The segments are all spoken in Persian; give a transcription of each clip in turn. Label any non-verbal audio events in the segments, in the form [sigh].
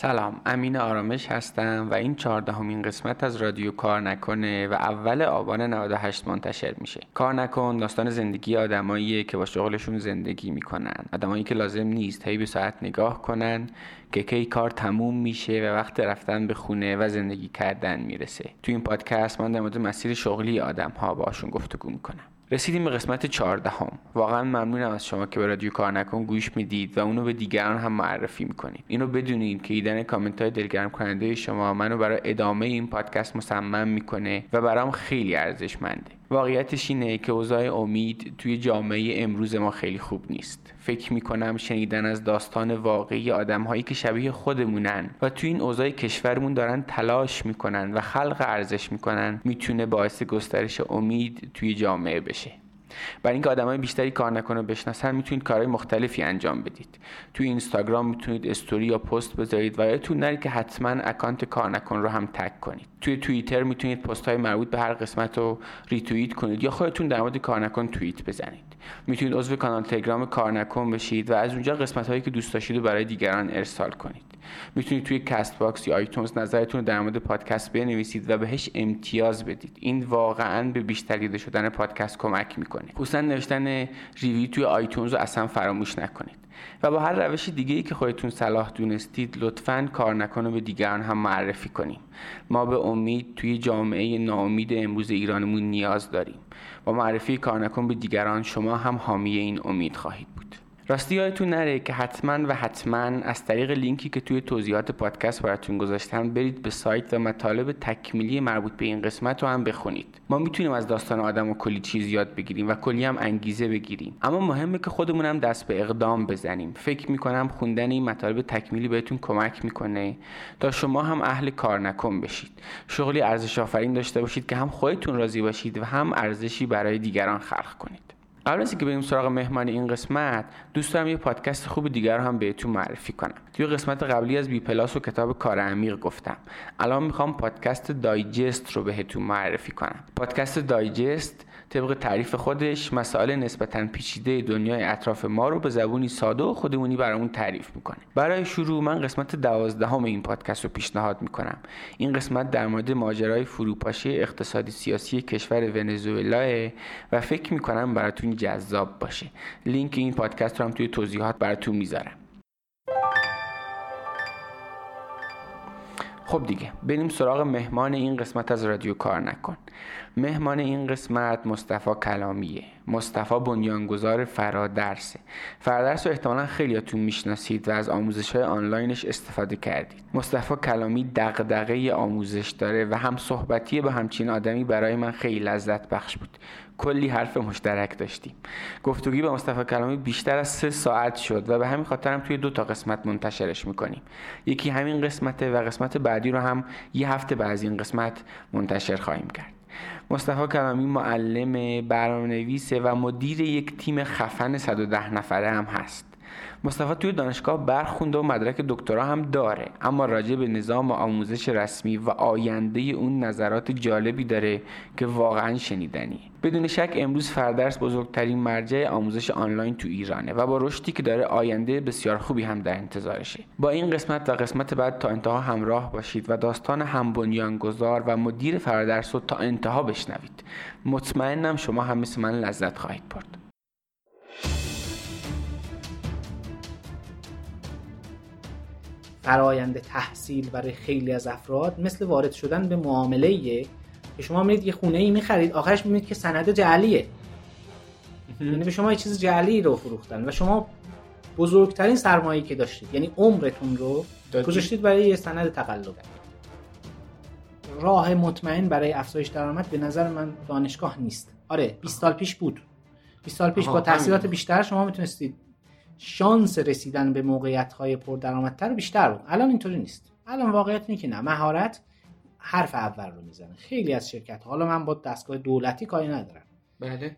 سلام امین آرامش هستم و این چهاردهمین قسمت از رادیو کار نکنه و اول آبان 98 منتشر میشه. کار نکن داستان زندگی آدماییه که با شغلشون زندگی می‌کنن. آدمایی که لازم نیست هی به ساعت نگاه کنن که کی کار تموم میشه و وقت رفتن به خونه و زندگی کردن می‌رسه. تو این پادکست من در مورد مسیر شغلی آدم ها باشون گفتگو می‌کنم. رسیدیم به قسمت چهاردهم. واقعا ممنونم از شما که به رادیو کار نکن گوش می‌دید و اونو به دیگران هم معرفی می‌کنید. اینو بدونید که ایدن کامنت های دلگرم کننده شما منو برای ادامه این پادکست مصمم می‌کنه و برام خیلی ارزشمنده. واقعیتش اینه که اوضاع امید توی جامعه امروز ما خیلی خوب نیست. فکر می‌کنم شنیدن از داستان واقعی آدم هایی که شبیه خودمونن و توی این اوضاع کشورمون دارن تلاش می‌کنن و خلق ارزش می‌کنن می‌تونه باعث گسترش امید توی جامعه بشه. برای اینکه آدمای بیشتری کار نکنه بشناسن می‌تونید کارهای مختلفی انجام بدید. توی اینستاگرام می‌تونید استوری یا پست بذارید و یادتون نرید که حتما اکانت کار نکن رو هم تگ کنید. توی توییتر می‌تونید پست های مربوط به هر قسمت رو ریتوییت کنید یا خودتون در مورد کار نکن توییت بزنید. می‌تونید عضو کانال تلگرام کار نکن بشید و از اونجا قسمت هایی که دوست داشتید رو برای دیگران ارسال کنید. می‌تونید توی Castbox یا iTunes نظرتون در مورد پادکست بنویسید و بهش امتیاز بدید. این واقعا به بیشتر دیده شدن پادکست کمک می‌کنه. خصوصا نوشتن review توی iTunes رو اصلا فراموش نکنید. و با هر روش دیگه ای که خودتون صلاح دونستید لطفا کار نکن رو به دیگران هم معرفی کنید. ما به امید توی جامعه ناامید امروز ایرانمون نیاز داریم. با معرفی کار نکن به دیگران شما هم حامی این امید خواهید بود. راستی یادتون نره که حتما و حتما از طریق لینکی که توی توضیحات پادکست براتون گذاشتم برید به سایت و مطالب تکمیلی مربوط به این قسمت رو هم بخونید. ما می‌تونیم از داستان آدم و کلی چیز یاد بگیریم و کلی هم انگیزه بگیریم. اما مهمه که خودمون هم دست به اقدام بزنیم. فکر می‌کنم خوندن این مطالب تکمیلی بهتون کمک می‌کنه تا شما هم اهل کار نکن بشید. شغلی ارزش آفرین داشته باشید که هم خودتون راضی باشید و هم ارزشی برای دیگران خلق کنید. قبل از اینکه بریم سراغ مهمان این قسمت دوست دارم یه پادکست خوب دیگر رو هم بهتون معرفی کنم. توی قسمت قبلی از بی پلاس و کتاب کار عمیق گفتم. الان می‌خوام پادکست دایجست رو بهتون معرفی کنم. پادکست دایجست طبق تعریف خودش مسائل نسبتا پیچیده دنیای اطراف ما رو به زبونی ساده و خودمونی برامون تعریف می‌کنه. برای شروع من قسمت دوازدهم این پادکست رو پیشنهاد می‌کنم. این قسمت در مورد ماجرای فروپاشی اقتصادی سیاسی کشور ونزوئلا و فکر می‌کنم براتون جذاب باشه. لینک این پادکست رو هم توی توضیحات براتون می‌ذارم. خب دیگه بریم سراغ مهمان این قسمت از رادیو کار نکن. مهمان این قسمت مصطفی کلامیه. مصطفی بنیانگذار فرادرسه. فرادرس رو احتمالا خیلیاتون می‌شناسید و از آموزش های آنلاینش استفاده کردید. مصطفی کلامی دغدغه آموزش داره و هم صحبتی با همچین آدمی برای من خیلی لذت بخش بود. کلی حرف مشترک داشتیم. گفتگوی با مصطفی کلامی بیشتر از سه ساعت شد و به همین خاطر هم توی دو تا قسمت منتشرش می‌کنیم. یکی همین قسمته و قسمت بعدی رو هم یه هفته بعد از این قسمت منتشر خواهیم کرد. مصطفی کلامی معلم برنامه‌نویسه و مدیر یک تیم خفن 110 نفره هم هست. مصطفی توی دانشگاه برخونده و مدرک دکترا هم داره. اما راجع به نظام آموزش رسمی و آینده اون نظرات جالبی داره که واقعا شنیدنیه بدون شک امروز فردرس بزرگترین مرجع آموزش آنلاین تو ایرانه و با رشدی که داره آینده بسیار خوبی هم در انتظارشه. با این قسمت و قسمت بعد تا انتها همراه باشید و داستان هم بنیانگذار و مدیر فردرس رو تا انتها بشنوید. مطمئنم شما هم مثل من لذت خواهید برد. فرایند تحصیل برای خیلی از افراد مثل وارد شدن به معامله که شما میرید یه خونه ای می‌خرید آخرش می‌بینید که سند جعلیه. یعنی به شما یه چیز جعلی رو فروختن و شما بزرگترین سرمایه‌ای که داشتید یعنی عمرتون رو گذاشتید برای یه سند تقلب. راه مطمئن برای افزایش درآمد به نظر من دانشگاه نیست. آره 20 سال پیش بود. 20 سال پیش با تحصیلات بیشتر شما می‌تونستید شانس رسیدن به موقعیت های پردرآمدتر بیشتر بود. الان اینطوری نیست. الان واقعیت اینه که نه مهارت حرف اول رو می‌زنه. خیلی از شرکت حالا من با دستگاه دولتی کاری ندارم. بله.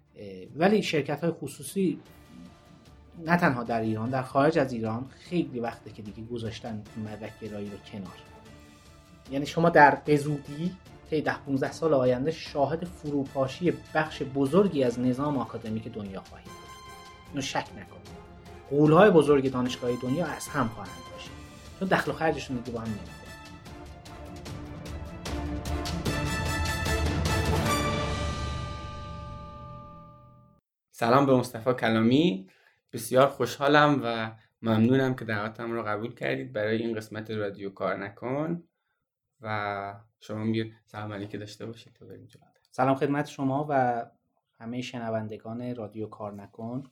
ولی شرکت های خصوصی نه تنها در ایران در خارج از ایران خیلی وقته که دیگه گذاشتن مدرک گرایی رو کنار. یعنی شما در بزودی طی ده 15 سال آینده شاهد فروپاشی بخش بزرگی از نظام آکادمیک دنیا خواهید بود. اینو شک نکنید. قولهای بزرگ دانشگاهی دنیا از هم خواهند باشید چون دخل و خرجشون دیگه با هم سلام به مصطفی کلامی. بسیار خوشحالم و ممنونم که دعوتم رو قبول کردید برای این قسمت رادیو کار نکن. و شما میگید سلام علیکم داشته باشید تا بریم جلو. سلام خدمت شما و همه شنوندگان رادیو کار نکن.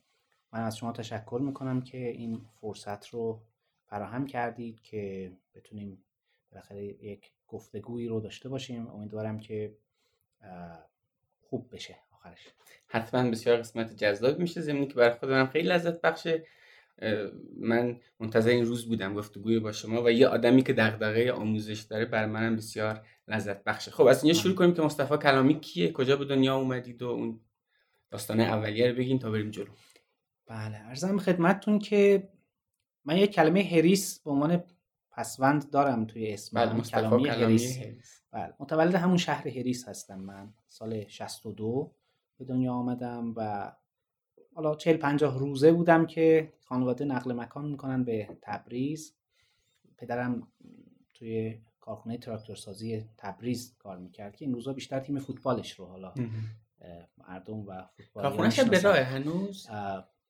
من از شما تشکر می‌کنم که این فرصت رو فراهم کردید که بتونیم بالاخره یک گفتگویی رو داشته باشیم. امیدوارم که خوب بشه آخرش. حتما بسیار قسمت جذاب میشه زمینی که برای خودم خیلی لذت بخشه. من منتظر این روز بودم گفتگوی با شما و یه آدمی که دغدغه آموزش داره بر منم بسیار لذت بخشه. خب از اینجا شروع کنیم که مصطفی کلامی کیه؟ کجا به دنیا اومدید و اون داستان اولیه رو بگین تا بریم جلو. بله ارزم خدمتتون که من یه کلمه هریس به عنوان پسوند دارم توی اسم بله کلامی هریس. بله متولد همون شهر هریس هستم من سال 62 به دنیا آمدم و حالا 40 50 روزه بودم که خانواده نقل مکان می‌کنن به تبریز. پدرم توی کارخونه تراکتورسازی تبریز کار می‌کرد که این روزا بیشتر تیم فوتبالش رو حالا مردم و فوتبال کارخونهش به راه هنوز؟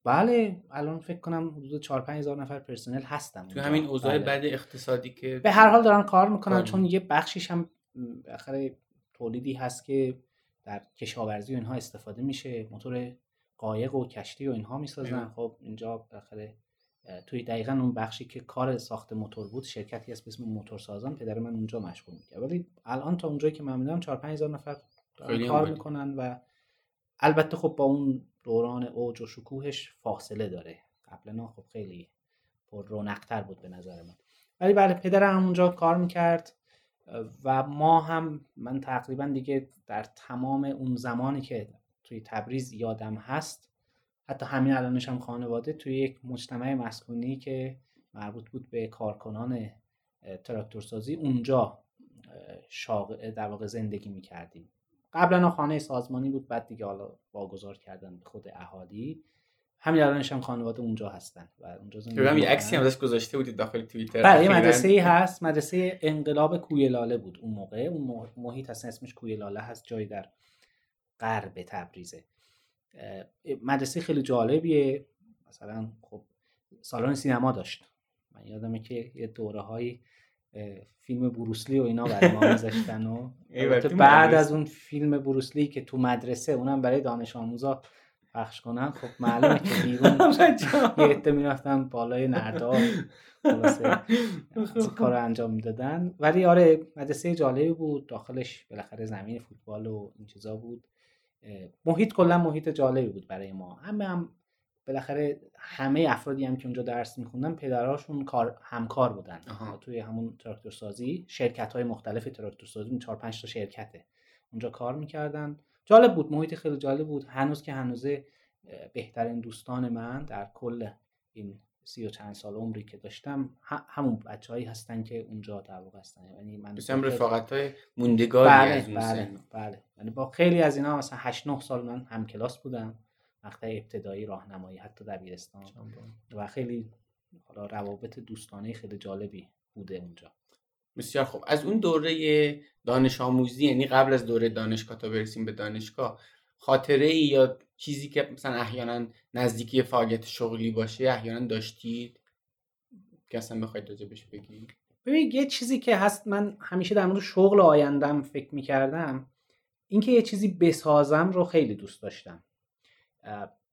بله الان فکر کنم حدود 4 5 هزار نفر پرسنل هستن تو همین اوضاع بله. بد اقتصادی که به هر حال دارن کار می‌کنن چون یه بخشیش هم بالاخره تولیدی هست که در کشاورزی و اینها استفاده میشه موتور قایق و کشتی و اینها می‌سازن. خب اینجا بالاخره توی دقیقا اون بخشی که کار ساخت موتور بود شرکتی هست به اسم موتورسازان پدر من اونجا مشغول می‌کرد. ولی الان تا اونجایی که من می‌دونم 4 5 هزار نفر کار می‌کنن و البته خب با اون دوران اوج و شکوهش فاصله داره. قبلا خب خیلی پر رونقتر بود به نظر من. ولی بله پدرم اونجا کار می‌کرد و ما هم من تقریبا دیگه در تمام اون زمانی که توی تبریز یادم هست حتی همین الانش هم خانواده توی یک مجتمع مسکونی که مربوط بود به کارکنان تراکتورسازی اونجا شاق در واقع زندگی می‌کردیم. قبلا خانه سازمانی بود بعد دیگه حالا واگذار کردن به خود اهالی. همین الانش هم خانواده اونجا هستن و اونجا زندگی یه عکسی هم ازش گذاشته بودید داخل توییتر بله یه مدرسه ای هست مدرسه انقلاب کویلاله بود اون موقع. اون محیط اصلا اسمش کویلاله هست جایی در غرب تبریزه. مدرسه خیلی جالبیه. مثلا خب سالن سینما داشت. من یادمه که یه دوره های فیلم بروسلی و اینا برای ما میذاشتن و [laughs] بعد از اون فیلم بروسلی که تو مدرسه اونم برای دانش آموزا پخش کنن خب معلومه که بیرون [laughs] یه عده می‌رفتن بالای نردا کار رو انجام می‌دادن. ولی آره مدرسه جالبی بود. داخلش بالاخره زمین فوتبال و این چیزا بود. محیط کلا محیط جالبی بود برای ما. همه هم بالاخره همه افرادی هم که اونجا درس میخوندن پدراشون کار همکار بودن. توی همون تراکتور سازی شرکت های مختلف تراکتور سازی 4 5 تا شرکته. اونجا کار می‌کردن. جالب بود محیط خیلی جالب بود. هنوز که هنوزه بهترین دوستان من در کل این سی و چند سال عمری که داشتم همون بچههایی هستن که اونجا در واقع هستن. یعنی من بسیار رفاقت های موندگاری بله، از اون بله، بله. یعنی با خیلی از اینا مثلا 8 9 سال من هم کلاس بودم. مقطع ابتدایی راهنمایی حتی دبیرستان. و خیلی حالا روابط دوستانه خیلی جالبی بوده اونجا. بسیار خوب. از اون دوره دانش آموزی یعنی قبل از دوره دانشگاه تا برسیم به دانشگاه خاطره ای یا چیزی که مثلا احیانا نزدیکی فعالیت شغلی باشه احیانا داشتید؟ که اصلا بخواید راجبش بگید. ببین یه چیزی که هست من همیشه در مورد شغل آیندم فکر می‌کردم اینکه یه چیزی بسازم رو خیلی دوست داشتم.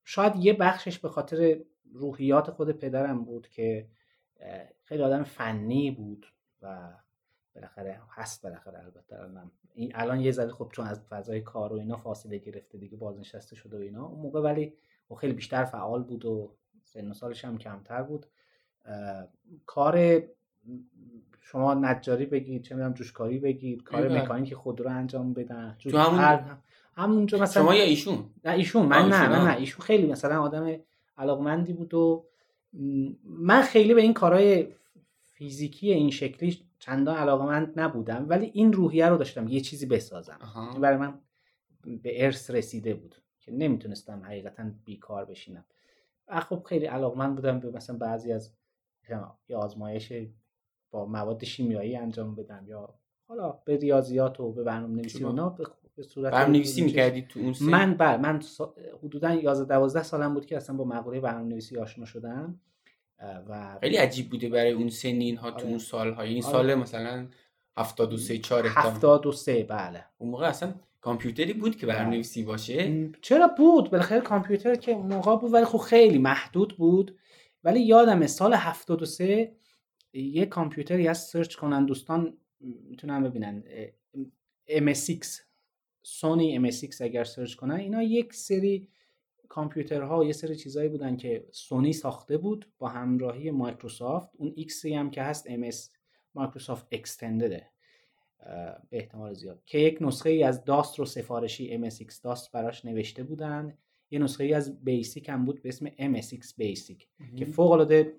شاید یه بخشش به خاطر روحیات خود پدرم بود که خیلی آدم فنی بود و بالاخره هست بالاخره البته الان این الان یه ذره خب چون از فضای کار و اینا فاصله گرفته دیگه بازنشسته شده و اینا اون موقع ولی خب خیلی بیشتر فعال بود و سن سالش هم کمتر بود. کار شما نجاری بگید چه می‌دونم جوشکاری بگید کار مکانیک خودرو انجام بدن تو همون همونجا مثلا شما یا ایشون؟ نه ایشون من نه نه نه. ایشون خیلی مثلا آدم علاقمندی بود و من خیلی به این کارهای فیزیکی این شکلی چندان علاقمند نبودم ولی این روحیه رو داشتم یه چیزی بسازم. برای من به ارث رسیده بود که نمی‌تونستم حقیقتا بیکار بشینم. و خب خیلی علاقمند بودم به مثلا بعضی از یه آزمایش با مواد شیمیایی انجام بدم یا حالا به ریاضیات و به برنامه نویسی اونا به صورت برنامه نویسی می‌کردی تو اون سن؟ من بله من حدودا 11 12 سالم بود که اصلا با مقوله برنامه نویسی آشنا شدم و خیلی عجیب بوده برای اون سنین ها تو آره. اون سال ها یعنی آره. سال مثلا 73 4 73 بله اون موقع اصلا کامپیوتری بود که برنامه نویسی باشه چرا بود بالاخره کامپیوتر که اون موقع بود ولی خب خیلی محدود بود ولی یادمه سال 73 یه کامپیوتری از search کنن دوستان می‌تونن ببینن MSX سونی MSX اگر search کنن اینا یک سری کامپیوترها یه سری چیزایی بودن که سونی ساخته بود با همراهی مایکروسافت. اون X هم که هست MS Microsoft Extended ه به احتمال زیاد. که یک نسخه ای از DOS رو سفارشی MSX DOS براش نوشته بودن. یه نسخه ای از بیسیک هم بود به اسم MSX بیسیک که فوق العاده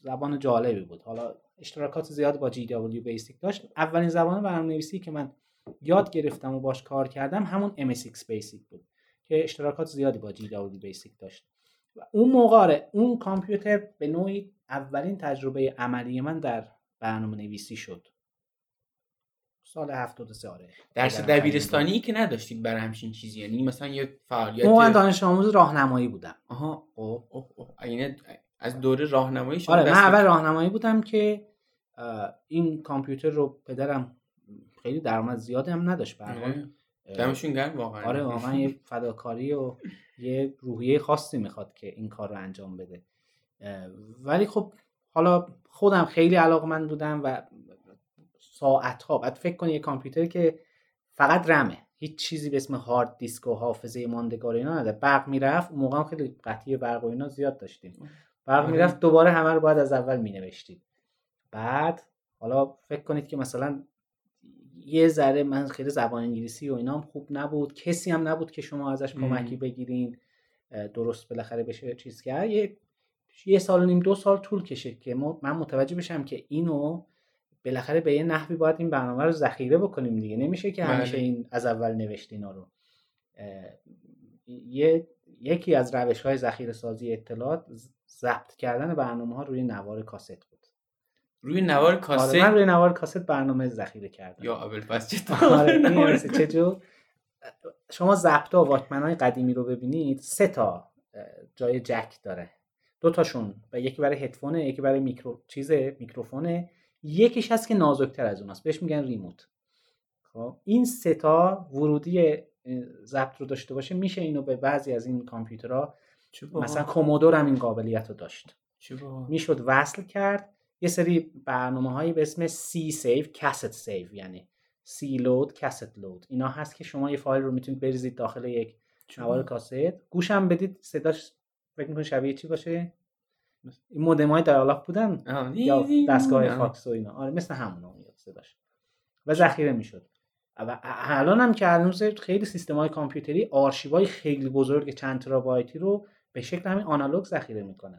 زبان جالبی بود. حالا اشتراکات زیاد با GW بیسیک داشت. اولین زبان برنامه‌نویسی که من یاد گرفتم و باش کار کردم همون MSX بیسیک بود که اشتراکات زیادی با GW بیسیک داشت. و اون موقع آره، اون کامپیوتر به نوعی اولین تجربه عملی من در برنامه نویسی شد. سال 73 آره. درس دبیرستانی که نداشتید برای همچین چیزی یعنی مثلا یه فعالیت من دانش آموز راهنمایی بودم. آها اوه اوه اوه یعنی از دوره راهنمایی شما آره من اول راهنمایی بودم که این کامپیوتر رو پدرم خیلی درآمد زیادی هم نداشت به دمشون گرم واقعا. آره واقعا [laughs] یه فداکاری و یه روحیه خاصی می‌خواد که این کار رو انجام بده. ولی خب حالا خودم خیلی علاقمند بودم و ساعت ها بعد فکر کنی یه کامپیوتر که فقط رمه. هیچ چیزی به اسم هارد دیسک و حافظه ماندگار اینا نداره. برق می‌رفت اون موقع خیلی قطعی برق و اینا زیاد داشتیم. برق می‌رفت دوباره همه رو باید از اول مینوشتید. بعد حالا فکر کنید که مثلا یه ذره من خیلی زبان انگلیسی و اینا هم خوب نبود. کسی هم نبود که شما ازش کمکی بگیرین درست بالاخره بشه چیز کرد یه یه سال و نیم دو سال طول کشید که من متوجه بشم که اینو بالاخره به یه نحوی باید این برنامه رو ذخیره بکنیم دیگه. نمیشه که همیشه این از اول نوشت اینا رو. یه یکی از روش های ذخیره سازی اطلاعات ضبط کردن برنامه ها روی نوار کاست. روی نوار کاست آره من روی نوار کاست برنامه ذخیره کردم. یا اول پس چطور شما ضبط ها واکمن های قدیمی رو ببینید سه تا جای جک داره. دو تاشون و یکی برای هدفونه یکی برای میکرو چیز میکروفونه. یکیش هست که نازکتر از اون است بهش میگن remote. خب این سه تا ورودی ضبط رو داشته باشه میشه اینو به بعضی از این کامپیوترها مثلا Commodore هم این قابلیت رو داشت. می‌شد وصل کرد. یه سری برنامه هایی به اسم CSAVE cassette save یعنی CLOAD cassette load اینا هست که شما یه فایل رو می‌تونید بریزید داخل یک نوار کاست. گوشم بدید صداش فکر می‌کنید شبیه چی باشه؟ این مودم های dial-up بودن؟ یا دستگاه فکس و اینا؟ آره مثل همون میاد صداش. و ذخیره می‌شد. و الان هم که هنوز خیلی سیستم های کامپیوتری آرشیوهای خیلی بزرگ چند ترابایتی رو به شکل همین آنالوگ ذخیره می‌کنن.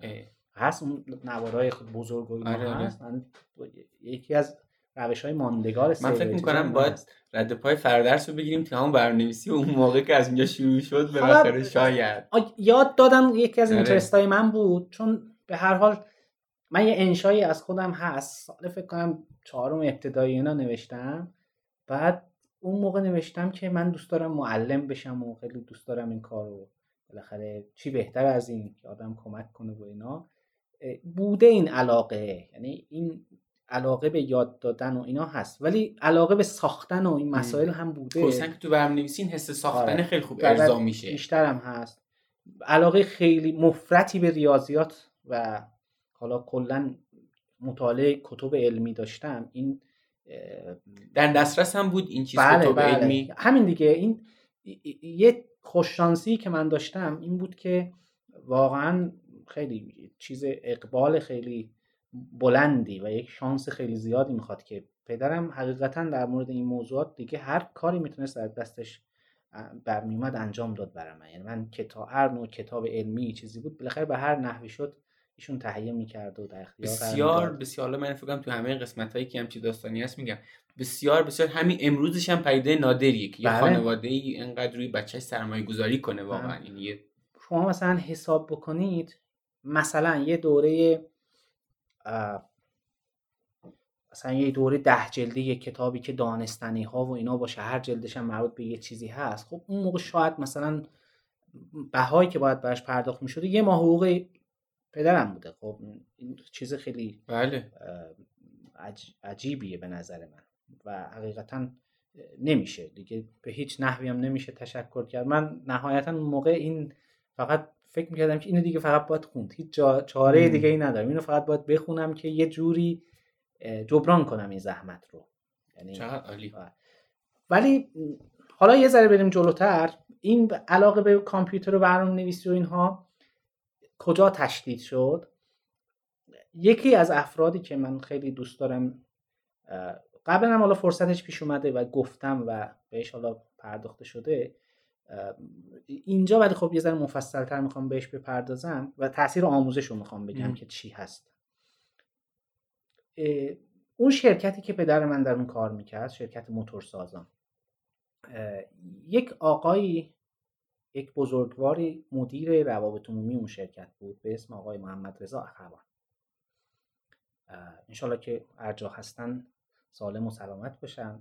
هست اون نوارای بزرگ و اینا آره هست. یکی از روش های ماندگار من فکر می‌کنم باید رد پای فردرس رو بگیریم که همون برنامه‌نویسی اون موقع که از اینجا شروع شد به بالاخره شاید. یاد دادم یکی از اینترست های من بود چون به هر حال من یه انشایی از خودم هست. سال فکر کنم چهارم ابتدایی اینا نوشتم. بعد اون موقع نوشتم که من دوست دارم معلم بشم و خیلی دوست دارم این کار رو بالاخره چی بهتر از این که آدم کمک کنه و اینا. بوده این علاقه یعنی این علاقه به یاد دادن و اینا هست. ولی علاقه به ساختن و این مسائل هم بوده. خصوصا که تو برنامه‌نویسی حس ساختن آره. خیلی خوب ارضا میشه. بیشتر هم هست. علاقه خیلی مفرطی به ریاضیات و حالا کلا مطالعه کتب علمی داشتم. این در دسترس هم بود این چیز بله کتب بله. علمی؟ همین دیگه. این یه خوششانسی که من داشتم این بود که واقعا خیلی چیز اقبال خیلی بلندی و یک شانس خیلی زیادی می‌خواد که پدرم حقیقتا در مورد این موضوعات دیگه هر کاری می‌تونست در دستش برمیومد انجام داد برای من. یعنی من کتاب هر نوع کتاب علمی چیزی بود بالاخره به هر نحوی شد ایشون تهیه می‌کرد و در اختیار بسیار بسیار. من فکر کنم تو همه قسمت هایی که همچی داستانی هست میگم. بسیار بسیار. همین امروزش هم پیده نادریه که یه بله. خانواده ای انقدر روی بچهش سرمایه گذاری کنه واقعا. این یه شما مثلا حساب بکنید مثلا یه دوره مثلا یه دوره ده جلدی یه کتابی که دانستنی ها و اینا باشه هر جلدش هم مربوط به یه چیزی هست. خب اون موقع شاید مثلا بهایی که باید براش پرداخت می‌شده یه ماه حقوق پدرم بوده. خب این چیز خیلی بله. عجیبیه به نظر من. و حقیقتا نمیشه. دیگه به هیچ نحوی هم نمیشه تشکر کرد. من نهایتا موقع این فقط فکر می‌کردم که اینو دیگه فقط باید خوند. هیچ چاره دیگه ای ندارم. اینو فقط باید بخونم که یه جوری جبران کنم این زحمت رو. یعنی عالی. ولی حالا یه ذره بریم جلوتر. این علاقه به کامپیوتر و برنامه نویسی و اینها کجا تشدید شد؟ یکی از افرادی که من خیلی دوست دارم قبلا هم حالا فرصتش پیش اومده و گفتم و بهش حالا پرداخته شده اینجا ولی خب یه ذره مفصل تر می‌خوام بهش بپردازم و تاثیر آموزش رو می‌خوام بگم که چی هست. اون شرکتی که پدر من در اون کار می‌کرد شرکت موتورسازان یک آقایی یک بزرگواری مدیر روابط عمومی اون شرکت بود به اسم آقای محمد رضا اخوان. انشالله که ارجا هستن سالم و سلامت باشن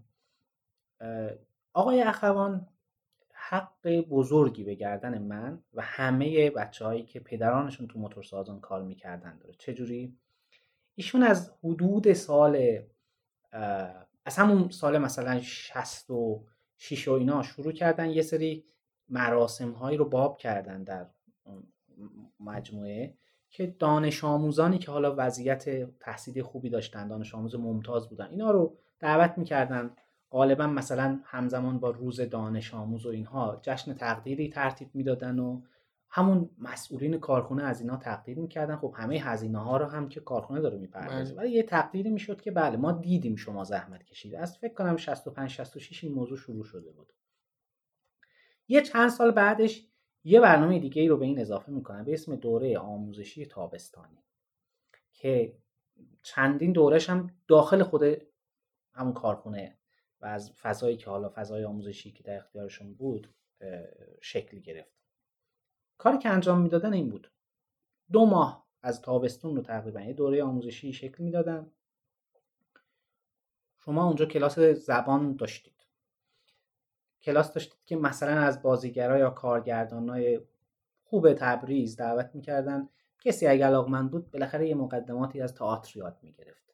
آقای اخوان حق بزرگی به گردن من و همه بچه هایی که پدرانشون تو موتورسازان کار می‌کردن داره چجوری؟ ایشون از حدود سال از همون سال مثلا 66 و اینا شروع کردن یه سری مراسم هایی رو باب کردن در مجموعه که دانش آموزانی که حالا وضعیت تحصیلی خوبی داشتن دانش آموز ممتاز بودن اینا رو دعوت می‌کردن غالبا مثلا همزمان با روز دانش آموز و اینها جشن تقدیری ترتیب می‌دادن و همون مسئولین کارخونه از اینا تقدیر می‌کردن. خب همه هزینه ها رو هم که کارخونه داره می‌پردازه. بله. ولی یه تقدیری می‌شد که بله ما دیدیم شما زحمت کشید از فکر کنم 65 66 این موضوع شروع شده بود. یه چند سال بعدش یه برنامه دیگه ای رو به این اضافه می‌کنن به اسم دوره آموزشی تابستانی که چندین دورش هم داخل خود همون کارخونه و از فضایی که حالا فضای آموزشی که در اختیارشون بود شکل گرفت. کاری که انجام می‌دادن این بود. دو ماه از تابستون رو تقریبا یه دوره آموزشی شکل می‌دادن. شما اونجا کلاس زبان داشتید. کلاس داشتید که مثلا از بازیگرا یا کارگردانای خوب تبریز دعوت می‌کردن. کسی اگه علاقمند بود بالاخره یه مقدماتی از تئاتر یاد می‌گرفت.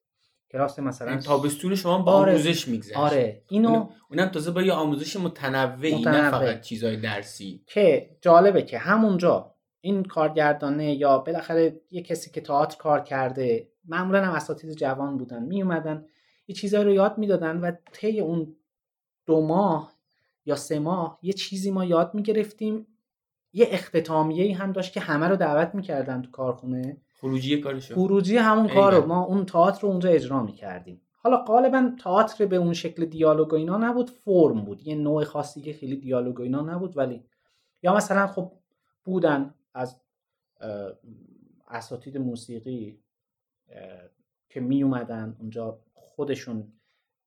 کلاس مثلا این تابستون شما با آره. آموزش میگذشت. آره اینو اونم تازه با یه آموزش متنوعی نه فقط چیزای درسی. که جالبه که همونجا این کارگردانه یا بالاخره یه کسی که تئاتر کار کرده معمولا هم اساتید جوان بودن می اومدن یه چیزایی رو یاد می‌دادن و طی اون دو ماه یا سه ماه یه چیزی ما یاد می‌گرفتیم. یه اختتامیه هم داشت که همه رو دعوت می‌کردن تو کارخونه. خروجی کارشو. خروجی همون کار رو ما اون تئاتر رو اونجا اجرا می‌کردیم. حالا غالبا تئاتر به اون شکل دیالوگ و اینا نبود فرم بود. یه نوع خاصی که خیلی دیالوگ و اینا نبود ولی یا مثلا خب بودن از اساتید موسیقی که می اومدن اونجا خودشون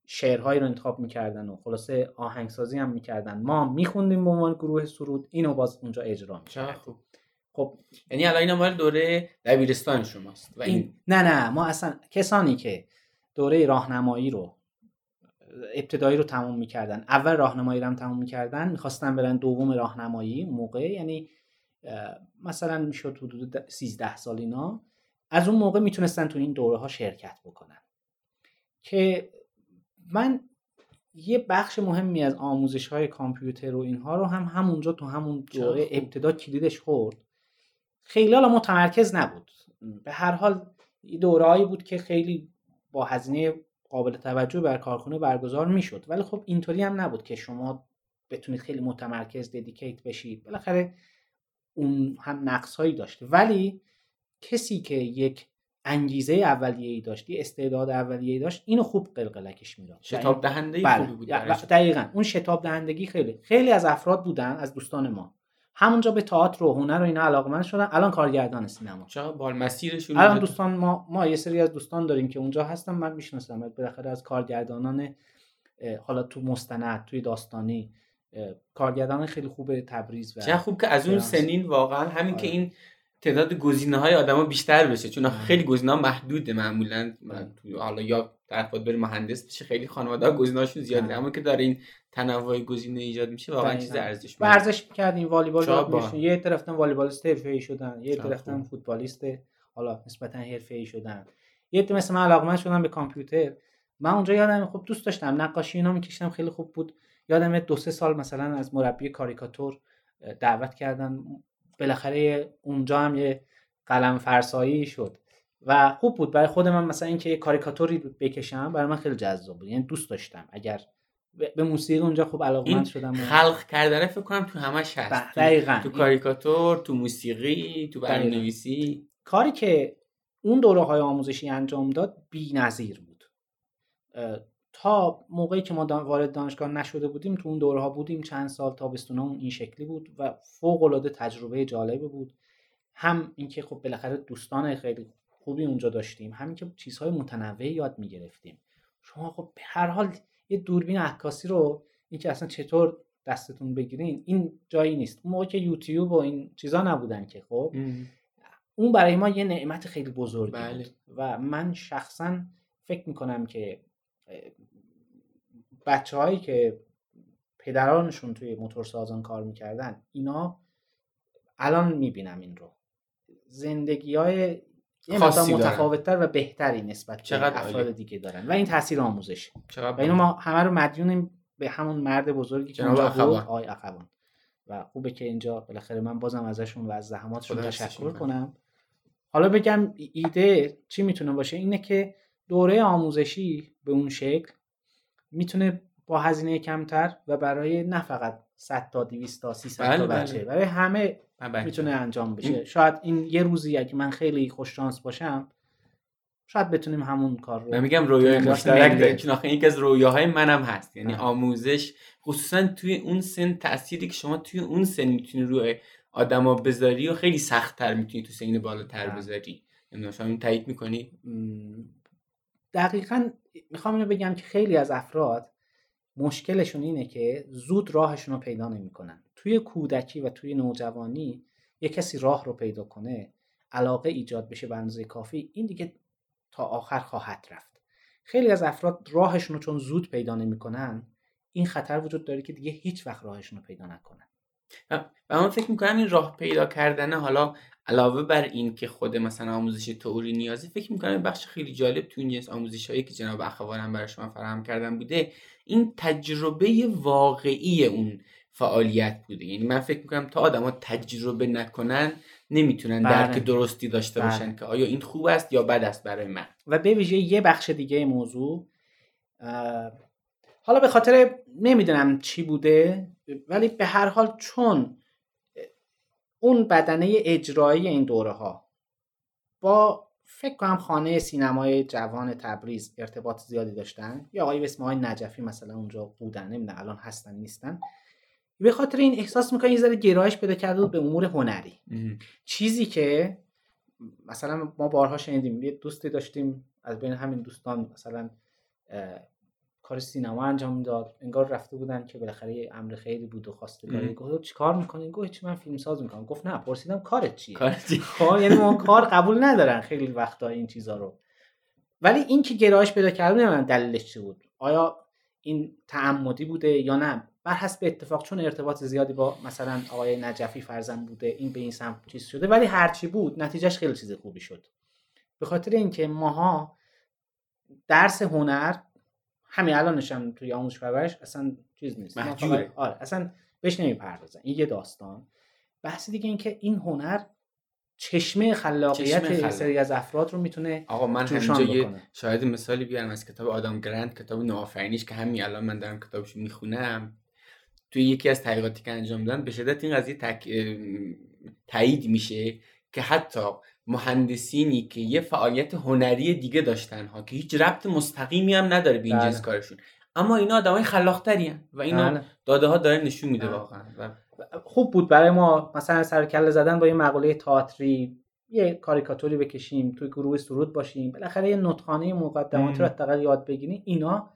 شعرهایی رو انتخاب می‌کردن و خلاصه آهنگسازی هم می‌کردن. ما میخوندیم به عنوان گروه سرود. اینو باز اونجا اجرا می‌کردیم. خب یعنی الان اینا مال دوره دبیرستان شماست و این... نه نه ما اصلا کسانی که دوره راهنمایی رو ابتدایی رو تموم می‌کردن اول راهنمایی رو هم تموم می‌کردن می‌خواستن برن دوم راهنمایی موقع یعنی مثلا می‌شد حدود 13 سال اینا از اون موقع می‌تونستن تو این دوره ها شرکت بکنن. که من یه بخش مهمی از آموزش های کامپیوتر و اینها رو هم همونجا تو همون دوره ابتدا کلیدش خورد. خیلی حالا متمرکز نبود. به هر حال دورهایی بود که خیلی با هزینه قابل توجه بر کارخونه برگزار می‌شد. ولی خب اینطوری هم نبود که شما بتونید خیلی متمرکز ددیکیت بشید. بالاخره اون هم نقص هایی داشت ولی کسی که یک انگیزه اولیه ای داشت استعداد اولیه ای داشت اینو خوب قلقلکش می‌داد. شتاب دهنده بله. خوبی بود. دقیقا. اون شتاب دهندگی خیلی خیلی از افراد بودن از دوستان ما. همونجا به تئاتر و هنر و اینا علاقمند شدن الان کارگردان سینما. چرا بال مسیرشون الان دوستان ما ما یه سری از دوستان داریم که اونجا هستن من می‌شناسم. بالاخره از کارگردانان حالا تو مستند توی داستانی کارگردان خیلی خوبه تبریز و چه خوب که از اون سنین واقعا همین آره. که این تعداد گزینه های آدما بیشتر بشه چون خیلی گزینه محدوده معمولا. حالا یا طرف بره مهندس بشه خیلی خانواده گزینه‌هاشون زیاده اما که داره این تنوع گزینه ایجاد میشه واقعا چیز ارزش ورزش می‌کردیم والیبال یاد یه طرف والیبالیست حرفه‌ای شدن یه طرف فوتبالیست حالا نسبتا حرفه‌ای شدن. یه تو مثل من علاقمند شدم به کامپیوتر. من اونجا یادم خوب دوست داشتم نقاشی اینا میکشیدم خیلی خوب بود. یادم دو سه سال مثلا از مربی کاریکاتور دعوت کردن بالاخره اونجا هم یه قلم فرسایی شد. و خوب بود. برای خود من مثلا اینکه یه کاریکاتوری بکشم برای من خیلی جذاب بود. یعنی دوست داشتم. اگر به موسیقی اونجا خوب علاقمند شدم خلق کردن فکر کنم تو همش هست. دقیقاً. تو, کاریکاتور تو موسیقی تو برنامه‌نویسی. کاری که اون دوره های آموزشی انجام داد نظیر بود. تا موقعی که ما وارد دانشگاه نشده بودیم تو اون دوره ها بودیم چند سال تابستون اون این شکلی بود و فوق العاده تجربه جالبی بود. هم اینکه خب بالاخره دوستان خیلی خوبی اونجا داشتیم. همین که چیزهای متنوعی یاد می‌گرفتیم. شما خب به هر حال یه دوربین عکاسی رو اینکه اصلا چطور دستتون بگیرین این جایی نیست. اون موقع که یوتیوب و این چیزا نبودن که خب اون برای ما یه نعمت خیلی بزرگی بله. بود و من شخصا فکر می‌کنم که بچه هایی که پدرانشون توی موتورسازان کار می‌کردن اینا الان می‌بینم این رو. زندگی های یه متفاوتتر و بهتری نسبت به افراد دیگه دارن. و این تاثیر آموزش. و اینو ما همه رو مدیونیم به همون مرد بزرگی که اونجا بود آقای اخوان. و خوبه که اینجا بالاخره من بازم ازشون و از زحماتشون تشکر کنم. حالا بگم ایده چی می‌تونه باشه؟ اینه که دوره آموزشی به اون شکل می‌تونه با هزینه کمتر و برای نه فقط 100 تا 200 تا 300 تا بله، بچه بله. برای همه. می‌تونه انجام بشه. شاید این یه روزی اگه من خیلی خوش شانس باشم شاید بتونیم همون کار رو من میگم رویای مشترک داریم چون آخه یکی از رویاهای منم هست. یعنی آموزش خصوصا توی اون سن تأثیری که شما توی اون سن می‌تونی روی آدما بذاری و خیلی سختتر می‌تونی تو سین بالاتر بذاری. یعنی شما این تایید می‌کنی؟ دقیقا می‌خوام اینو بگم که خیلی از افراد مشکلشون اینه که زود راهشون رو پیدا نمی‌کنن. توی کودکی و توی نوجوانی یه کسی راه رو پیدا کنه علاقه ایجاد بشه به اندازه کافی این دیگه تا آخر خواهد رفت. خیلی از افراد راهشون رو چون زود پیدا نمی‌کنن این خطر وجود داره که دیگه هیچ وقت راهشون رو پیدا نکنن. و من فکر می‌کنم این راه پیدا کردن حالا علاوه بر این که خود مثلا آموزش تئوری نیازی فکر می‌کنم بخش خیلی جالب تو این آموزش هایی که جناب اخوانم برای شما فراهم کردن بوده این تجربه واقعی اون فعالیت بوده یعنی من فکر می‌کنم تا آدما تجربه نکنن نمی‌تونن بله. درک درستی داشته بله. باشن که آیا این خوب است یا بد است برای من و به ویژه یه بخش دیگه موضوع حالا به خاطر نمی‌دونم چی بوده ولی به هر حال چون اون بدنه اجرایی این دوره ها با فکر کنم خانه سینمای جوان تبریز ارتباط زیادی داشتن یا آقای اسم های نجفی مثلا اونجا بودن نمی‌دونم الان هستن نیستن به خاطر این احساس می‌کنه یه ذره گرایش پیدا کرده بود به امور هنری. چیزی که مثلا ما بارها شنیدیم یه دوستی داشتیم از بین همین دوستان مثلا کار سینما انجام داد انگار رفته بودن که بالاخره یه امر خیلی بود و خواستگاری گفت چیکار می‌کنی؟ گفت چی من فیلم ساز می‌کنم. گفت نه پرسیدم کارت چیه؟ خب یعنی ما کار قبول ندارن خیلی وقتا این چیزا رو. ولی این که گرایش پیدا کرد من دلیلش چی بود؟ آیا این تعمدی بوده یا نه؟ بر حسب اتفاق چون ارتباط زیادی با مثلا آقای نجفی فرزند بوده این به این سمت چیز شده ولی هرچی بود نتیجهش خیلی چیز خوبی شد. به خاطر اینکه ماها درس هنر همین الانش هم توی آموزش پرورش اصلا چیز نیست. آره اصلا بهش نمی‌پردازن. این یه داستان. بحث دیگه این که این هنر چشمه خلاقیت سری از افراد رو می‌تونه آقا من همینجا یه شاید مثالی بیارم از کتاب آدم گرند کتاب نوآفرینیش که همین الان من دارم کتابش می‌خونم. توی یکی از تحقیقاتی که انجام دادن به شدت این قضیه تک... تایید میشه که حتی مهندسینی که یه فعالیت هنری دیگه داشتن ها که هیچ ربط مستقیمی هم نداره به این بله. جنس کارشون اما اینا آدمای خلاقتری و اینا بله. داده ها داره نشون میده بله. واقعا خوب بود برای ما مثلا سر کله زدن با یه مقاله تئاتری یه کاریکاتوری بکشیم توی گروه سرود باشیم بالاخره یه نطخانه مقدمات رو حداقل یاد بگیریم اینا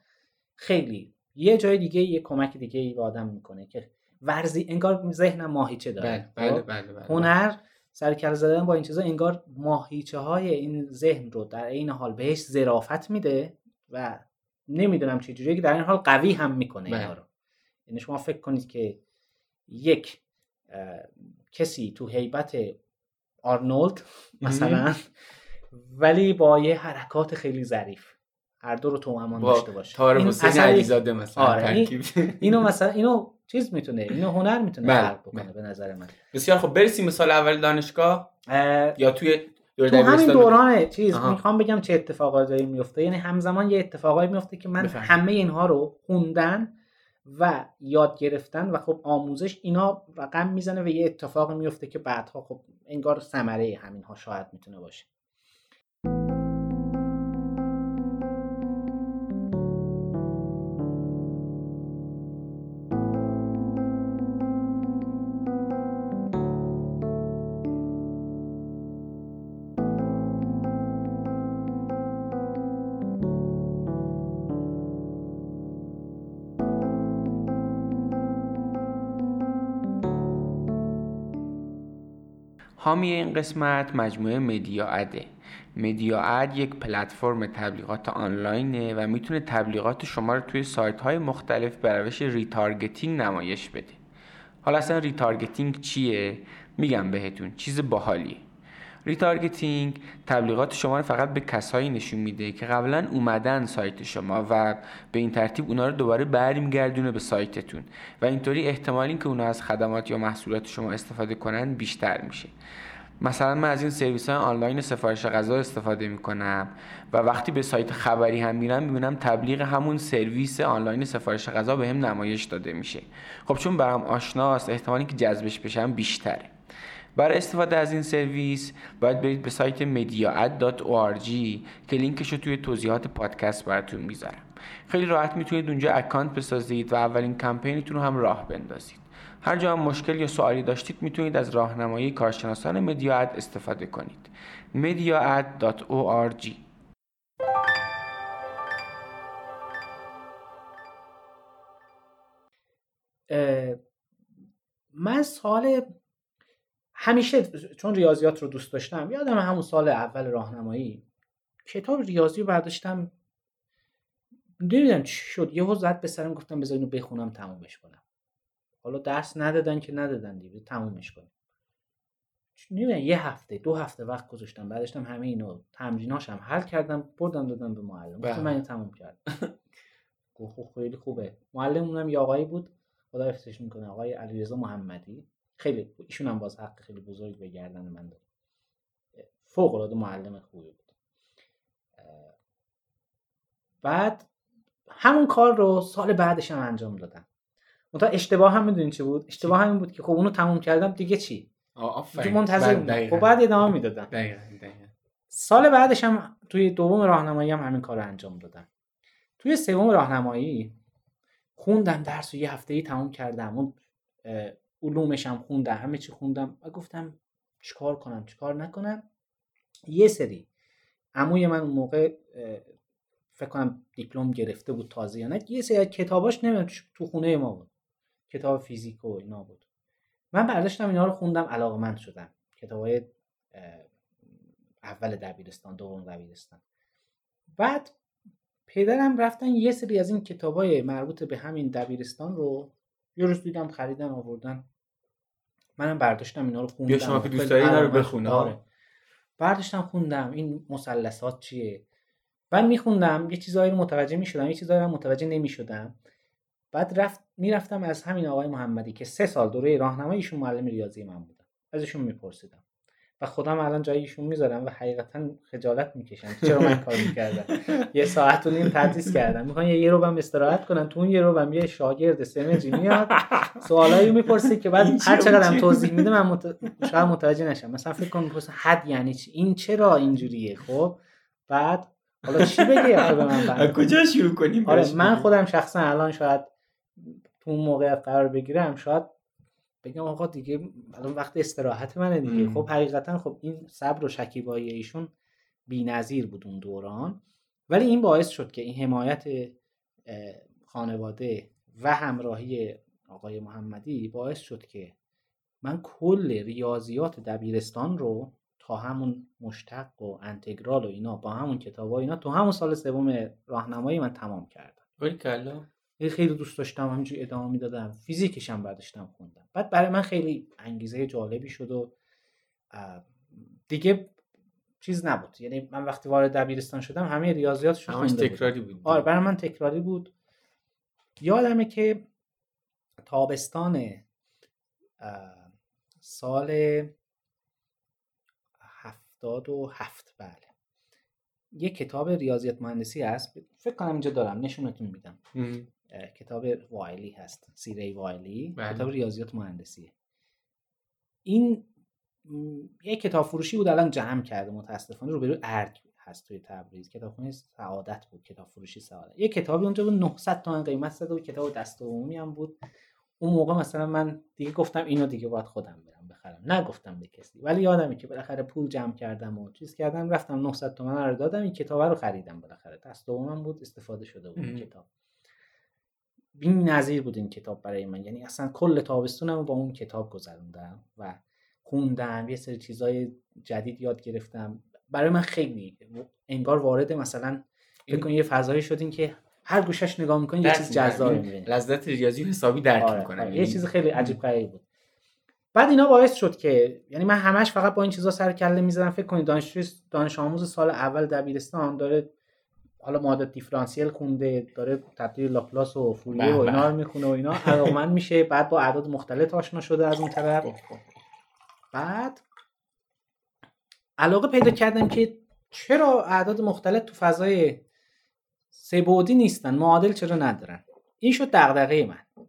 خیلی یه جای دیگه یه کمک دیگه ای به آدم می‌کنه که ورزی انگار ذهنم ماهیچه داره. بله بله بله, بله. هنر سرکل زدن با این چیزا انگار ماهیچه های این ذهن رو در این حال بهش ظرافت میده و نمی‌دونم چه جوریه که در این حال قوی هم می‌کنه بله. اینا رو یعنی شما فکر کنید که یک اه، کسی تو هیبت آرنولد مثلا ولی با یه حرکات خیلی ظریف. هر دو رو تو امان با داشته باشه. تار حسین علیزاده مثلا آره، این- ترکیب. اینو مثلا اینو چیز می‌تونه اینو هنر می‌تونه بله، خلق بکنه بله. به نظر من. بسیار خب برسیم سال اول دانشگاه. اه، یا توی دوره تو همین دوران چیز آها. می‌خوام بگم چه اتفاقاتی میفته یعنی همزمان یه اتفاقایی میفته که من بفرمایید. همه اینها رو خوندن و یاد گرفتن و خب آموزش اینا رقم می‌زنه و یه اتفاق میفته که بعدها خب انگار ثمره همینها شاید می‌تونه باشه. حامی این قسمت مجموعه MediaAd ه MediaAd یک پلتفرم تبلیغات آنلاینه و می‌تونه تبلیغات شما رو توی سایت های مختلف به روش retargeting نمایش بده. حالا اصلا retargeting چیه؟ میگم بهتون چیز باحالیه. retargeting تبلیغات شما رو فقط به کسایی نشون میده که قبلا اومدن سایت شما و به این ترتیب اونا رو دوباره برمیگردونه به سایتتون. و اینطوری احتمال اینکه اونا از خدمات یا محصولات شما استفاده کنن بیشتر میشه. مثلا من از این سرویس های آنلاین سفارش غذا استفاده می‌کنم و وقتی به سایت خبری هم میرم می‌بینم تبلیغ همون سرویس آنلاین سفارش غذا به هم نمایش داده میشه. خب چون برام آشناست احتمالی که جذبش بشم بیشتره. برای استفاده از این سرویس باید برید به سایت mediaad.org که لینکش رو توی توضیحات پادکست براتون می‌ذارم. خیلی راحت می‌تونید اونجا اکانت بسازید و اولین کمپینتون رو هم راه بندازید. هر جا هم مشکل یا سوالی داشتید می‌تونید از راهنمایی کارشناسان مدیااد استفاده کنید. mediaad.org من سال همیشه چون ریاضیات رو دوست داشتم یادم همون سال اول راهنمایی کتاب ریاضی رو برداشتم. نمی‌دونم چی شد یهو زد به سرم گفتم بذار اینو بخونم تمومش کنم. حالا درس ندادن که ندادن دیگه تمومش کنم نمی‌دونم یه هفته دو هفته وقت گذاشتم بعدشتم همه اینو تمریناشم حل کردم بردم دادم به معلم. گفتم بله. من اینو تموم کردم. گفت خب خیلی خوبه. معلممونم یه آقایی بود خدا حفظش می‌کنه آقای علیرضا محمدی. خیلی ایشون هم باز حق خیلی بزرگ به گردن من داد فوق العاده معلم خوبی بود. بعد همون کار رو سال بعدش هم انجام دادم. منتها اشتباه هم می‌دونین چی بود؟ اشتباه همین بود که خب اونو تموم کردم دیگه چی؟ دیگه منتظر بودم. خب بعد ادامه می‌دادم. سال بعدش هم توی دوم راهنمایی هم همین کار رو انجام دادم. توی سوم راهنمایی خوندم درس رو یه هفته ای تموم کردم. اون علومش هم خوندم همه چی خوندم و گفتم چیکار کنم چیکار نکنم. یه سری عموی من اون موقع فکر کنم دیپلم گرفته بود تازه یا نه یه سری کتاباش نمی‌دونم تو خونه ما بود. کتاب فیزیک و اینا بود. من برداشتم اینا رو خوندم علاقمند شدم. کتابای اول دبیرستان دوم دبیرستان. بعد پدرم رفتن یه سری از این کتابای مربوط به همین دبیرستان رو یه روز دیدم خریدن آوردن منم برداشتم اینا رو خوندم بیا شما که دوست خیلی داری اینا رو علاقه‌مند بخون، شدم. آه. آره. برداشتم خوندم این مثلثات چیه بعد میخوندم یه چیزایی رو متوجه می‌شدم یه چیزایی رو متوجه نمی‌شدم بعد رفت می‌رفتم از همین آقای محمدی که سه سال دوره راهنمایی ایشون معلم ریاضی من بودم ازشون میپرسیدم و خودم الان جای ایشون می‌ذارم و حقیقتا خجالت می‌کشم چرا من کار می‌کردم؟ یه ساعت و نیم تدریس کردم. می‌خوام یه رو استراحت کنم تو اون یه رو یه شاگرد سمجی میاد سوالایی می‌پرسه که بعد هر و چقدر چی؟ هم توضیح میده من مت... شاید متوجه نشم. مثلا فکر کنم می‌پرسه حد یعنی چی؟ این چرا اینجوریه؟ خب بعد حالا چی بگی به من کجا شروع کنیم آره من؟ خودم شخصا الان شاید تو اون موقعیت قرار بگیرم شاید بگم آقا دیگه الان وقت استراحت منه دیگه. خب حقیقتا خب این صبر و شکیبایی ایشون بی‌نظیر بود اون دوران. ولی این باعث شد که این حمایت خانواده و همراهی آقای محمدی باعث شد که من کل ریاضیات دبیرستان رو تا همون مشتق و انتگرال و اینا با همون کتاب و اینا تو همون سال سوم راهنمایی من تمام کردم. کلا خیلی دوست داشتم همینجوری ادامه می‌دادم. فیزیکش هم برداشتم خوندم. بعد برای من خیلی انگیزه جالبی شد و دیگه چیز نبود. یعنی من وقتی وارد دبیرستان شدم همه ریاضیاتش همش تکراری بود. آره برای من تکراری بود. یادمه که تابستان سال هفتاد و هفت بله. یه کتاب ریاضیات مهندسی هست. فکر کنم اینجا دارم. نشونتون میدم. کتاب وایلی هست سیره وایلی بله. کتاب ریاضیات مهندسی این یه کتاب فروشی بود الان جمع کرده متاسفانه روبرو ارگ هست توی تبریز. کتابخونه سعادت بود کتاب فروشی سعادت. یه کتابی اونجا بود 900 تومن قیمت زده و کتاب دست عمومی هم بود. اون موقع مثلا من دیگه گفتم اینو دیگه باید خودم برم بخرم. نگفتم به کسی ولی یادمه که بالاخره پول جمع کردم و چیز کردم رفتم 900 تومن رو دادم این کتاب رو خریدم بالاخره. دست دومم بود استفاده شده بود این کتاب. بی نظیر بود این کتاب برای من. یعنی اصلا کل تابستونم با اون کتاب گذروندم و خوندم یه سری چیزای جدید یاد گرفتم. برای من خیلی انگار وارد مثلا فکر یه فضایی شدین که هر گوشش نگاه می‌کنین یه چیز جذاب می‌بینین لذت ریاضی حسابی درک آره، می‌کنن آره. یه چیز خیلی عجیب غریب بود. بعد اینا باعث شد که یعنی من همش فقط با این چیزا سر کله می‌زدم. فکر کنید دانشجوی دانش آموز سال اول دبیرستان داره حالا معادلات دیفرانسیل خونده داره تبدیل لاپلاس و فوریه و اینا رو می‌خونه و اینا. علاقمند میشه بعد با اعداد مختلف آشنا شده از اون طرف. خب، خب. بعد علاقه پیدا کردم که چرا اعداد مختلف تو فضای سه نیستن معادل چرا ندارن؟ این شد دغدغه من.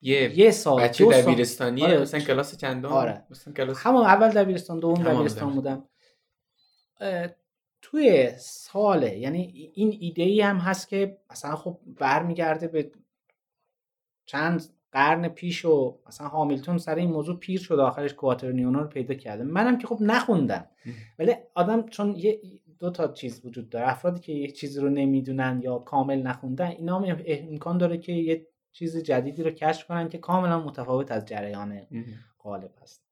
یه, یه سال بچه دبیرستانی آره. مثلا کلاس چندم؟ آره. مثلا کلاس همون اول دبیرستان دوم دبیرستان بودم. توی ساله یعنی این ایده ای هم هست که مثلا خب برمیگرده به چند قرن پیش و مثلا هامیلتون سر این موضوع پیر شد آخرش کواترنیونا رو پیدا کرده. منم که خب نخوندم. ولی آدم چون یه دو تا چیز وجود داره افرادی که یه چیزی رو نمی‌دونن یا کامل نخوندن اینا هم امکان داره که یه چیز جدیدی رو کشف کنن که کاملا متفاوت از جریان غالب هست.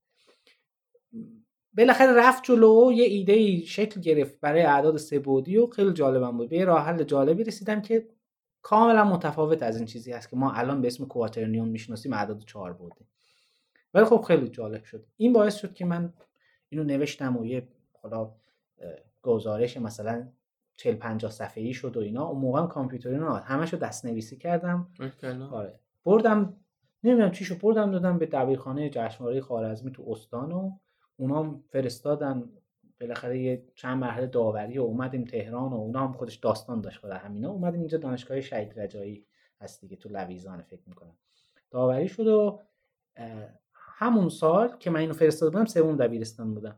بالاخره رفت جلو یه ایده ای شکل گرفت برای اعداد سبودی و خیلی جالبم بود. به یه راه حل جالبی رسیدم که کاملا متفاوت از این چیزی هست که ما الان به اسم کواترنیون می‌شناسیم اعداد چهار بوده ولی خب خیلی جالب شد. این باعث شد که من اینو نوشتم و یه حالا گزارش مثلا 40 50 صفحه ای شد و اینا. اون موقع کامپیوتری نه همشو دست نویسی کردم. آره. بردم نمی‌دونم چیشو بردم دادم به دبیرخانه جشنواره خوارزمی تو استان و اونا فرستادن بالاخره یه چند مرحله داوری و اومدیم تهران و اونا هم خودش داستان داشت خود همینا. اومدیم اینجا دانشگاه شهید رجایی هست دیگه تو لویزان فکر می‌کنم. داوری شد و همون سال که من اینو فرستاده بودم سوم دبیرستان بودم.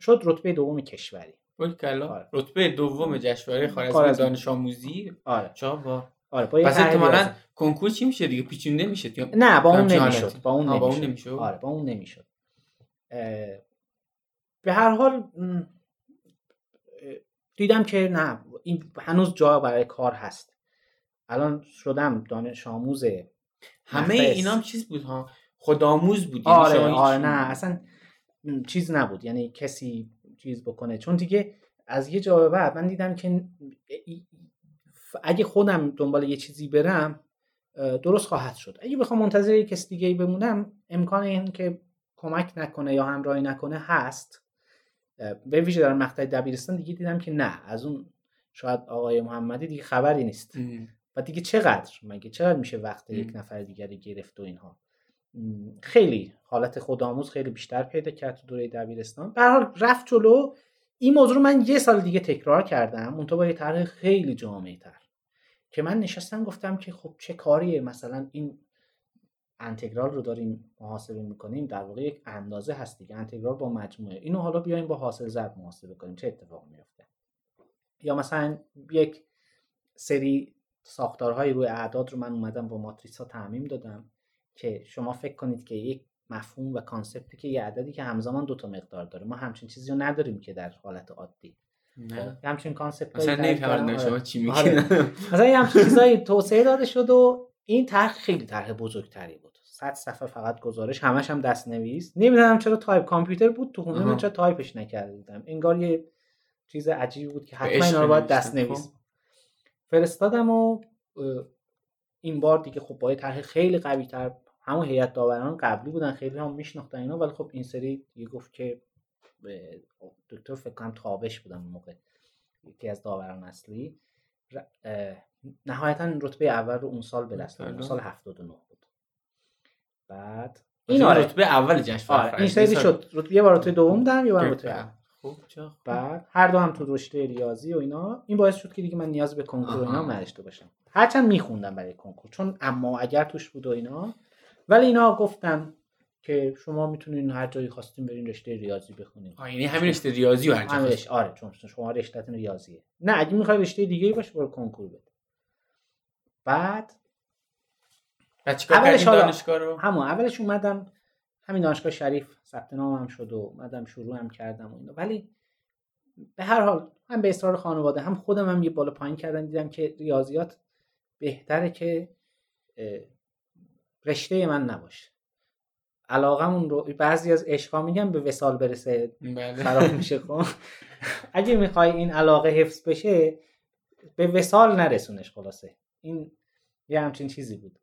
شد رتبه دوم کشوری. آره. رتبه دوم جشنواره خارج دانش آموزی؟ آره. با آره با پس احتمالاً کنکور چی میشه دیگه؟ پیچونده میشه نه با اون نمی‌شد. با اون نمی‌شد. آره با اون نمی‌شد. به هر حال دیدم که نه این هنوز جا برای کار هست. الان شدم دانش آموز همه اینا هم چیز بود ها؟ خودآموز بود یعنی آره آره نه اصلا چیز نبود. یعنی کسی چیز بکنه. چون دیگه از یه جا به بعد من دیدم که اگه خودم دنبال یه چیزی برم درست خواهد شد. اگه بخوام منتظر یه کسی دیگه بمونم امکان این که کمک نکنه یا همراهی نکنه هست. به ویژه در مقطع دبیرستان دیگه دیدم که نه از اون شاید آقای محمدی دیگه خبری نیست. و دیگه چقدر؟ مگه چقدر میشه وقت یک نفر دیگری گرفت و اینها؟ خیلی حالت خودآموز خیلی بیشتر پیدا کرد تو دوره دبیرستان. به حال رفت جلو. این موضوع رو من یه سال دیگه تکرار کردم. اون تو با یه طرح خیلی جامعه تر که من نشستم گفتم که خب چه کاریه مثلا این انتگرال رو داریم محاسبه می‌کنیم در واقع یک اندازه هست دیگه. انتگرال با مجموعه. اینو حالا بیایم با حاصل ضرب محاسبه کنیم. چه اتفاق میفته یا مثلا یک سری ساختارهای روی اعداد رو من اومدم با ماتریس ها تعمیم دادم که شما فکر کنید که یک مفهوم و concept ی که یه عددی که همزمان دو تا مقدار داره. ما همچین چیزی رو نداریم که در حالت عادی. نه. خب، همچین concept مثلا نمی‌فهمم شما چی آره. مثلا همچین چیزایی توسعه داده شد و این طرح خیلی طرح بزرگتری بود. صد صفحه فقط گزارش همش هم دست نویس نمی‌دونم چرا تایپ کامپیوتر بود تو خونه من چرا تایپش نکرده بودم. انگار یه چیز عجیبی بود که حتما اینا رو باید دست نویس خب. فرستادم و این بار دیگه خب با یه طرح خیلی قوی تر همون هیئت داوران قبلی بودن خیلی هم میشناختن اینا ولی خب این سری دیگه گفت که دکتر فکر کنم تابش بودم موقع یکی از داوران اصلی. نهایتا رتبه اول رو اون سال به دست اون سال 79 بود بعد. این آره. رتبه اول جشن آره این سری شد. رتبه یه بار رتبه دوم دارم یه بار رتبه خوب بعد. هر دو هم تو رشته ریاضی و اینا. این باعث شد که دیگه من نیاز به کنکور اینا نداشته باشم. هرچند میخوندم برای کنکور چون اما اگر توش بود و اینا. ولی اینا گفتن که شما می‌تونین هر جایی خواستین برین رشته ریاضی بخونین. آه یعنی همین رشته ریاضی رو هر آره چون شما رشتهتون ریاضیه. نه اگه می‌خوای رشته دیگه ای باشه برو کنکور بده. بعد اولش دانشگاه رو؟ همون اولش اومدم همین دانشگاه شریف ثبت نامم شد و اومدم شروع هم کردم و اینا. ولی به هر حال هم به اصرار خانواده هم خودم هم یه بالا پایین کردم دیدم که ریاضیات بهتره که رشته من نباشه. علاقمون رو بعضی از عشقا میگن به وسال برسه بله. خراب میشه کن خب. اگه می‌خوای این علاقه حفظ بشه به وسال نرسونش خلاصه. این یه همچین چیزی بود.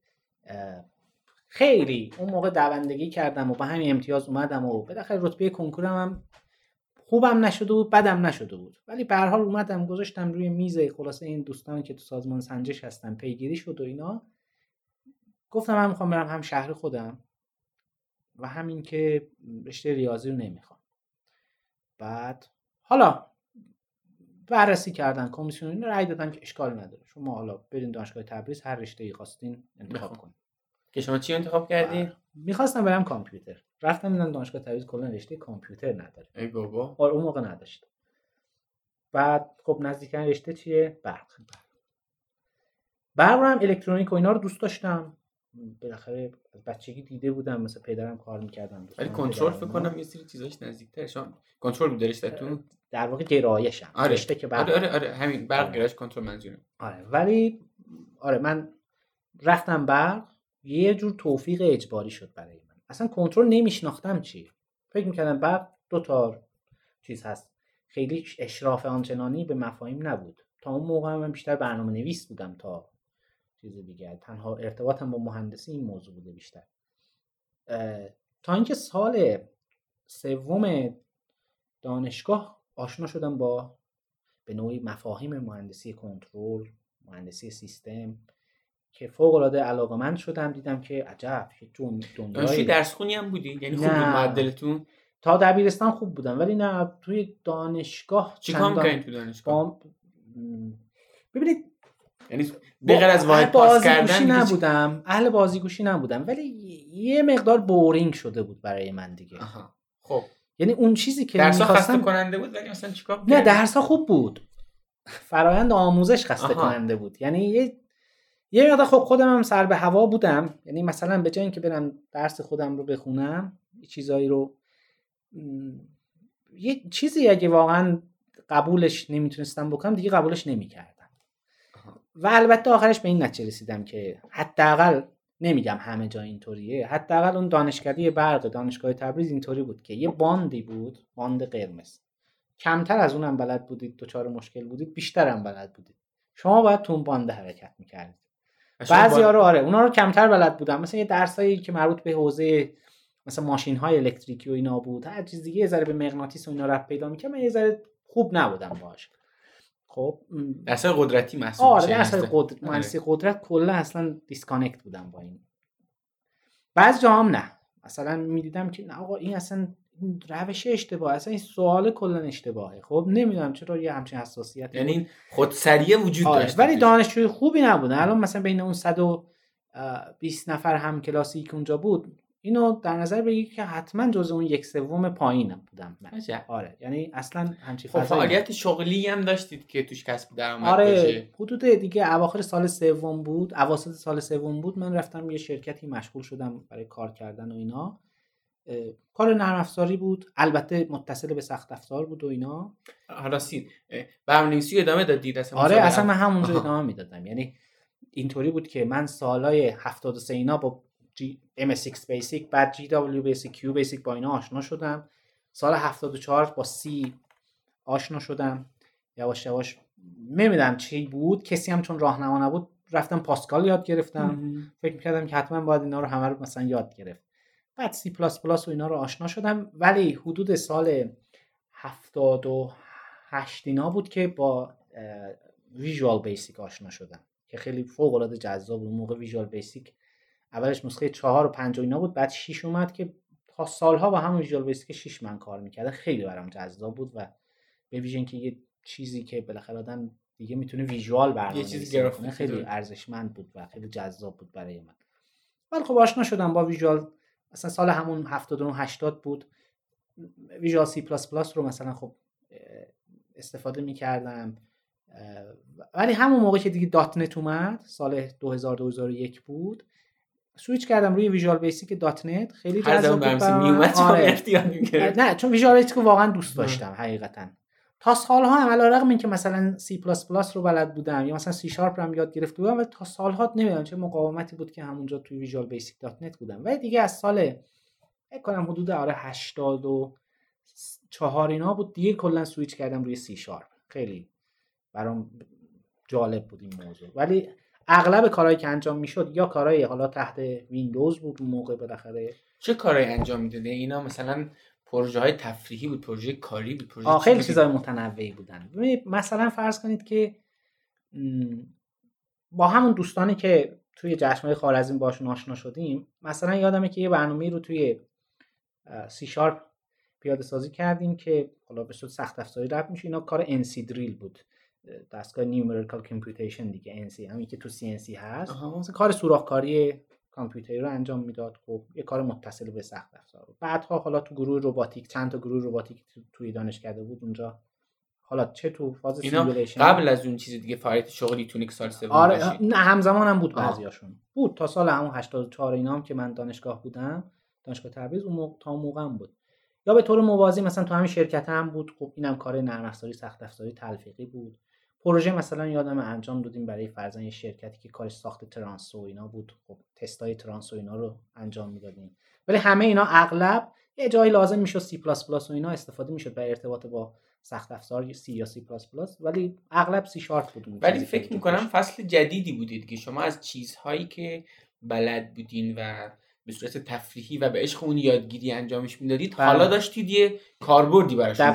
خیلی اون موقع دوندگی کردم و با همین امتیاز اومدم و بالاخره رتبه کنکورم هم خوبم نشده بود بدم نشده بود. ولی به هر حال اومدم گذاشتم روی میز خلاصه این دوستانی که تو سازمان سنجش هستن پیگیری شد و اینا. گفتم من می‌خوام برم هم شهر خودم و همین که رشته ریاضی رو نمی‌خوام. بعد حالا بررسی کردن کمیسیون رأی دادن که اشکال نداره. شما حالا برین دانشگاه تبریز هر رشته ای خواستین انتخاب کنید که شما چی انتخاب کردی؟ می‌خواستم برم کامپیوتر. رفتم دیدم دانشگاه تبریز کلا رشته کامپیوتر نداره. ای بابا. آره اون موقع نداشت. بعد خب نزدیکن رشته چیه؟ برق. برق هم الکترونیک و اینا رو دوست داشتم. بالاخره از بچگی دیده بودم مثل پدرم کار می‌کردم ولی کنترل فکر کنم یه سری چیزاش نزدیک‌تر شما کنترل بود رشتهتون در واقع گرایشم آره. رشته که بعد آره آره, آره. همین برق آره. گرایش کنترل منظورم آره ولی آره من رفتم برق یه جور توفیق اجباری شد برای من اصلا کنترل نمیشناختم چی فکر می‌کردم برق دو تا چیز هست خیلی اشراف آنچنانی به مفاهیم نبود تا اون موقع من بیشتر برنامه نویس بودم تا چیز دیگر تنها ارتباطم با مهندسی این موضوع بوده بیشتر. تا اینکه سال سوم دانشگاه آشنا شدم با به نوعی مفاهیم مهندسی کنترل مهندسی سیستم که فوق العاده علاقمند شدم. دیدم که عجب دانشجوی درس خونی هم بودی؟ یعنی خوب معدلتون؟ تا دبیرستان خوب بودم ولی نه توی دانشگاه چیکار می‌کنید تو دانشگاه؟ ببینید یعنی بغیر از واحد پاس کردن نبودم. اهل بازیگوشی نبودم. ولی یه مقدار بورینگ شده بود برای من دیگه. خب. یعنی اون چیزی که درس خسته کننده بود ولی مثلا چیکار نه درس خوب بود. فرایند آموزش خسته کننده بود. یعنی یه یه مقدار خب خودم هم سر به هوا بودم. یعنی مثلا به جای اینکه برم درس خودم رو بخونم یه چیزایی رو یه چیزی اگه واقعا قبولش نمی‌تونستم بکنم دیگه قبولش نمی‌کردم. و البته آخرش به این نتیجه رسیدم که حداقل نمیگم همه جا اینطوریه. حداقل اون دانشکده برق دانشگاه تبریز اینطوری بود که یه باندی بود باند قرمز. کمتر از اونم بلد بودید دوچار مشکل بودید بیشتر هم بلد بودید. شما باید تو اون باند حرکت می‌کردید. بعضی ها رو آره اونا رو کمتر بلد بودم. مثلا یه درسایی که مربوط به حوزه مثلا ماشین های الکتریکی و اینا بود هر چیز دیگه یه ذره به مغناطیس و اینا رفت پیدا می‌کنم من یه ذره خوب نبودم باش خب درسای قدرتی محسوب آره درسای قدرت مهندسی قدرت کلا اصلا disconnect بودم با این. بعضی جا هم نه. مثلا می‌دیدم که نه آقا این اصلا روش اشتباه اصلا این سوال کلا اشتباهه. خب نمی‌دونم چرا یه همچین حساسیت یعنی خودسریه وجود آره. داشت ولی دانشجوی خوبی نبودم. الان مثلا بین اون 120 نفر هم کلاسی که اونجا بود اینو در نظر بگیر که حتما جز اون یک سوم پایینم بودم. آره. یعنی اصلا همچین خب فعالیت شغلی هم داشتید که توش کسب درآمد آره باشه. حدود دیگه اواخر سال سوم بود اواسط سال سوم بود. من رفتم یه شرکتی مشغول شدم برای کار کردن و اینا. کار نرم افزاری بود. البته متصل به سخت افزار بود و اینا. راستی برنامه‌نویسی ادامه دادید؟ اصلا آره اصلا من همونجا [laughs] ادامه می‌دادم. یعنی اینطوری بود که من سالای 73 اینا با MSX BASIC بعد GW BASIC Q BASIC با اینا آشنا شدم. سال 74 با C آشنا شدم. یواش یواش نمی‌دونم چی بود. کسی هم چون راهنما نبود رفتم Pascal یاد گرفتم. فکر می‌کردم که حتما باید اینا رو همه رو مثلا یاد گرفت. بعد plus و اینا رو آشنا شدم. ولی حدود سال 78 اینا بود که با Visual Basic آشنا شدم. که خیلی فوق العاده جذاب بود. موقع Visual Basic اولش نسخه 4 و 5 و اینا بود بعد 6 اومد که تا سالها با همون Visual Basic 6 من کار می‌کردم. خیلی برام جذاب بود و به ویژه که یه چیزی که بالاخره آدم دیگه می‌تونه visual برنامه یه چیزی گرافیک خیلی ارزشمند بود و خیلی جذاب بود برای من. ولی خب آشنا شدم با Visual. مثلا سال همون 79 80 بود. Visual C plus plus رو مثلا خب استفاده می‌کردم. ولی همون موقع که دیگه دات نت اومد سال 2000 2001 بود سویچ کردم روی Visual Basic .NET خیلی جذاب بود آره. نه چون Visual Basic واقعا دوست داشتم حقیقتا. تا سالها هم علیرغم اینکه مثلا سی پلاس پلاس رو بلد بودم یا مثلا سی شارپ رو یاد گرفته بودم و تا سالها نمی‌دونم چه مقاومتی بود که همونجا توی Visual Basic .NET بودم. ولی دیگه از سال فکر کنم حدود آره 84 اینا بود دیگه کلا سویچ کردم روی سی شارپ خیلی برام جالب بود این موضوع. ولی اغلب کارهایی که انجام می‌شد یا کارهای حالا تحت ویندوز بود موقع بالاخره. چه کارهایی انجام می‌داده اینا مثلا پروژه های تفریحی بود پروژه کاری بود پروژه خیلی چیزای متنوعی بودن. مثلا فرض کنید که با همون دوستانی که توی جشنواره خوارزمی باشون آشنا شدیم مثلا یادمه که یه برنامه رو توی سی شارپ پیاده سازی کردیم که حالا به صورت سخت افزاری رفت میشه اینا کار NC دریل بود. دستگاه numerical computation دیگه NC همین که تو CNC هست. مثلا کار سوراخکاری کامپیوتری رو انجام می‌داد. خب یه کار متصل به سخت افزار بعدها حالا تو گروه روباتیک چند تا گروه روباتیک توی دانشکده بود اونجا حالا چه تو فاز simulation قبل از اون چیز دیگه فعالیت شغلی تونیک سال سوم آره نه همزمان هم بود بعضیاشون. بود تا سال همون 84 اینا هم که من دانشگاه بودم دانشگاه تبریز اون موقع تا موقع هم بود. یا به طور موازی مثلا تو همین شرکت هم بود خب اینم کار نرم افزاری سخت افزاری تلفیقی بود. پروژه مثلا یادم انجام دادیم برای فرضاً یه شرکتی که کارش ساخت ترانس و اینا بود. خب تستای ترانس و اینا رو انجام می‌دادیم. ولی همه اینا اغلب یه جایی لازم می‌شد سی پلاس پلاس و اینا استفاده می‌شد برای ارتباط با سخت افزار سی یا سی پلاس پلاس ولی اغلب سی شارپ بود ولی فکر می‌کنم فصل جدیدی بودید که شما از چیزهایی که بلد بودین و به صورت تفریحی و به عشق اون یادگیری انجامش می‌دادید بله. حالا داشتید یه کاربردی براشون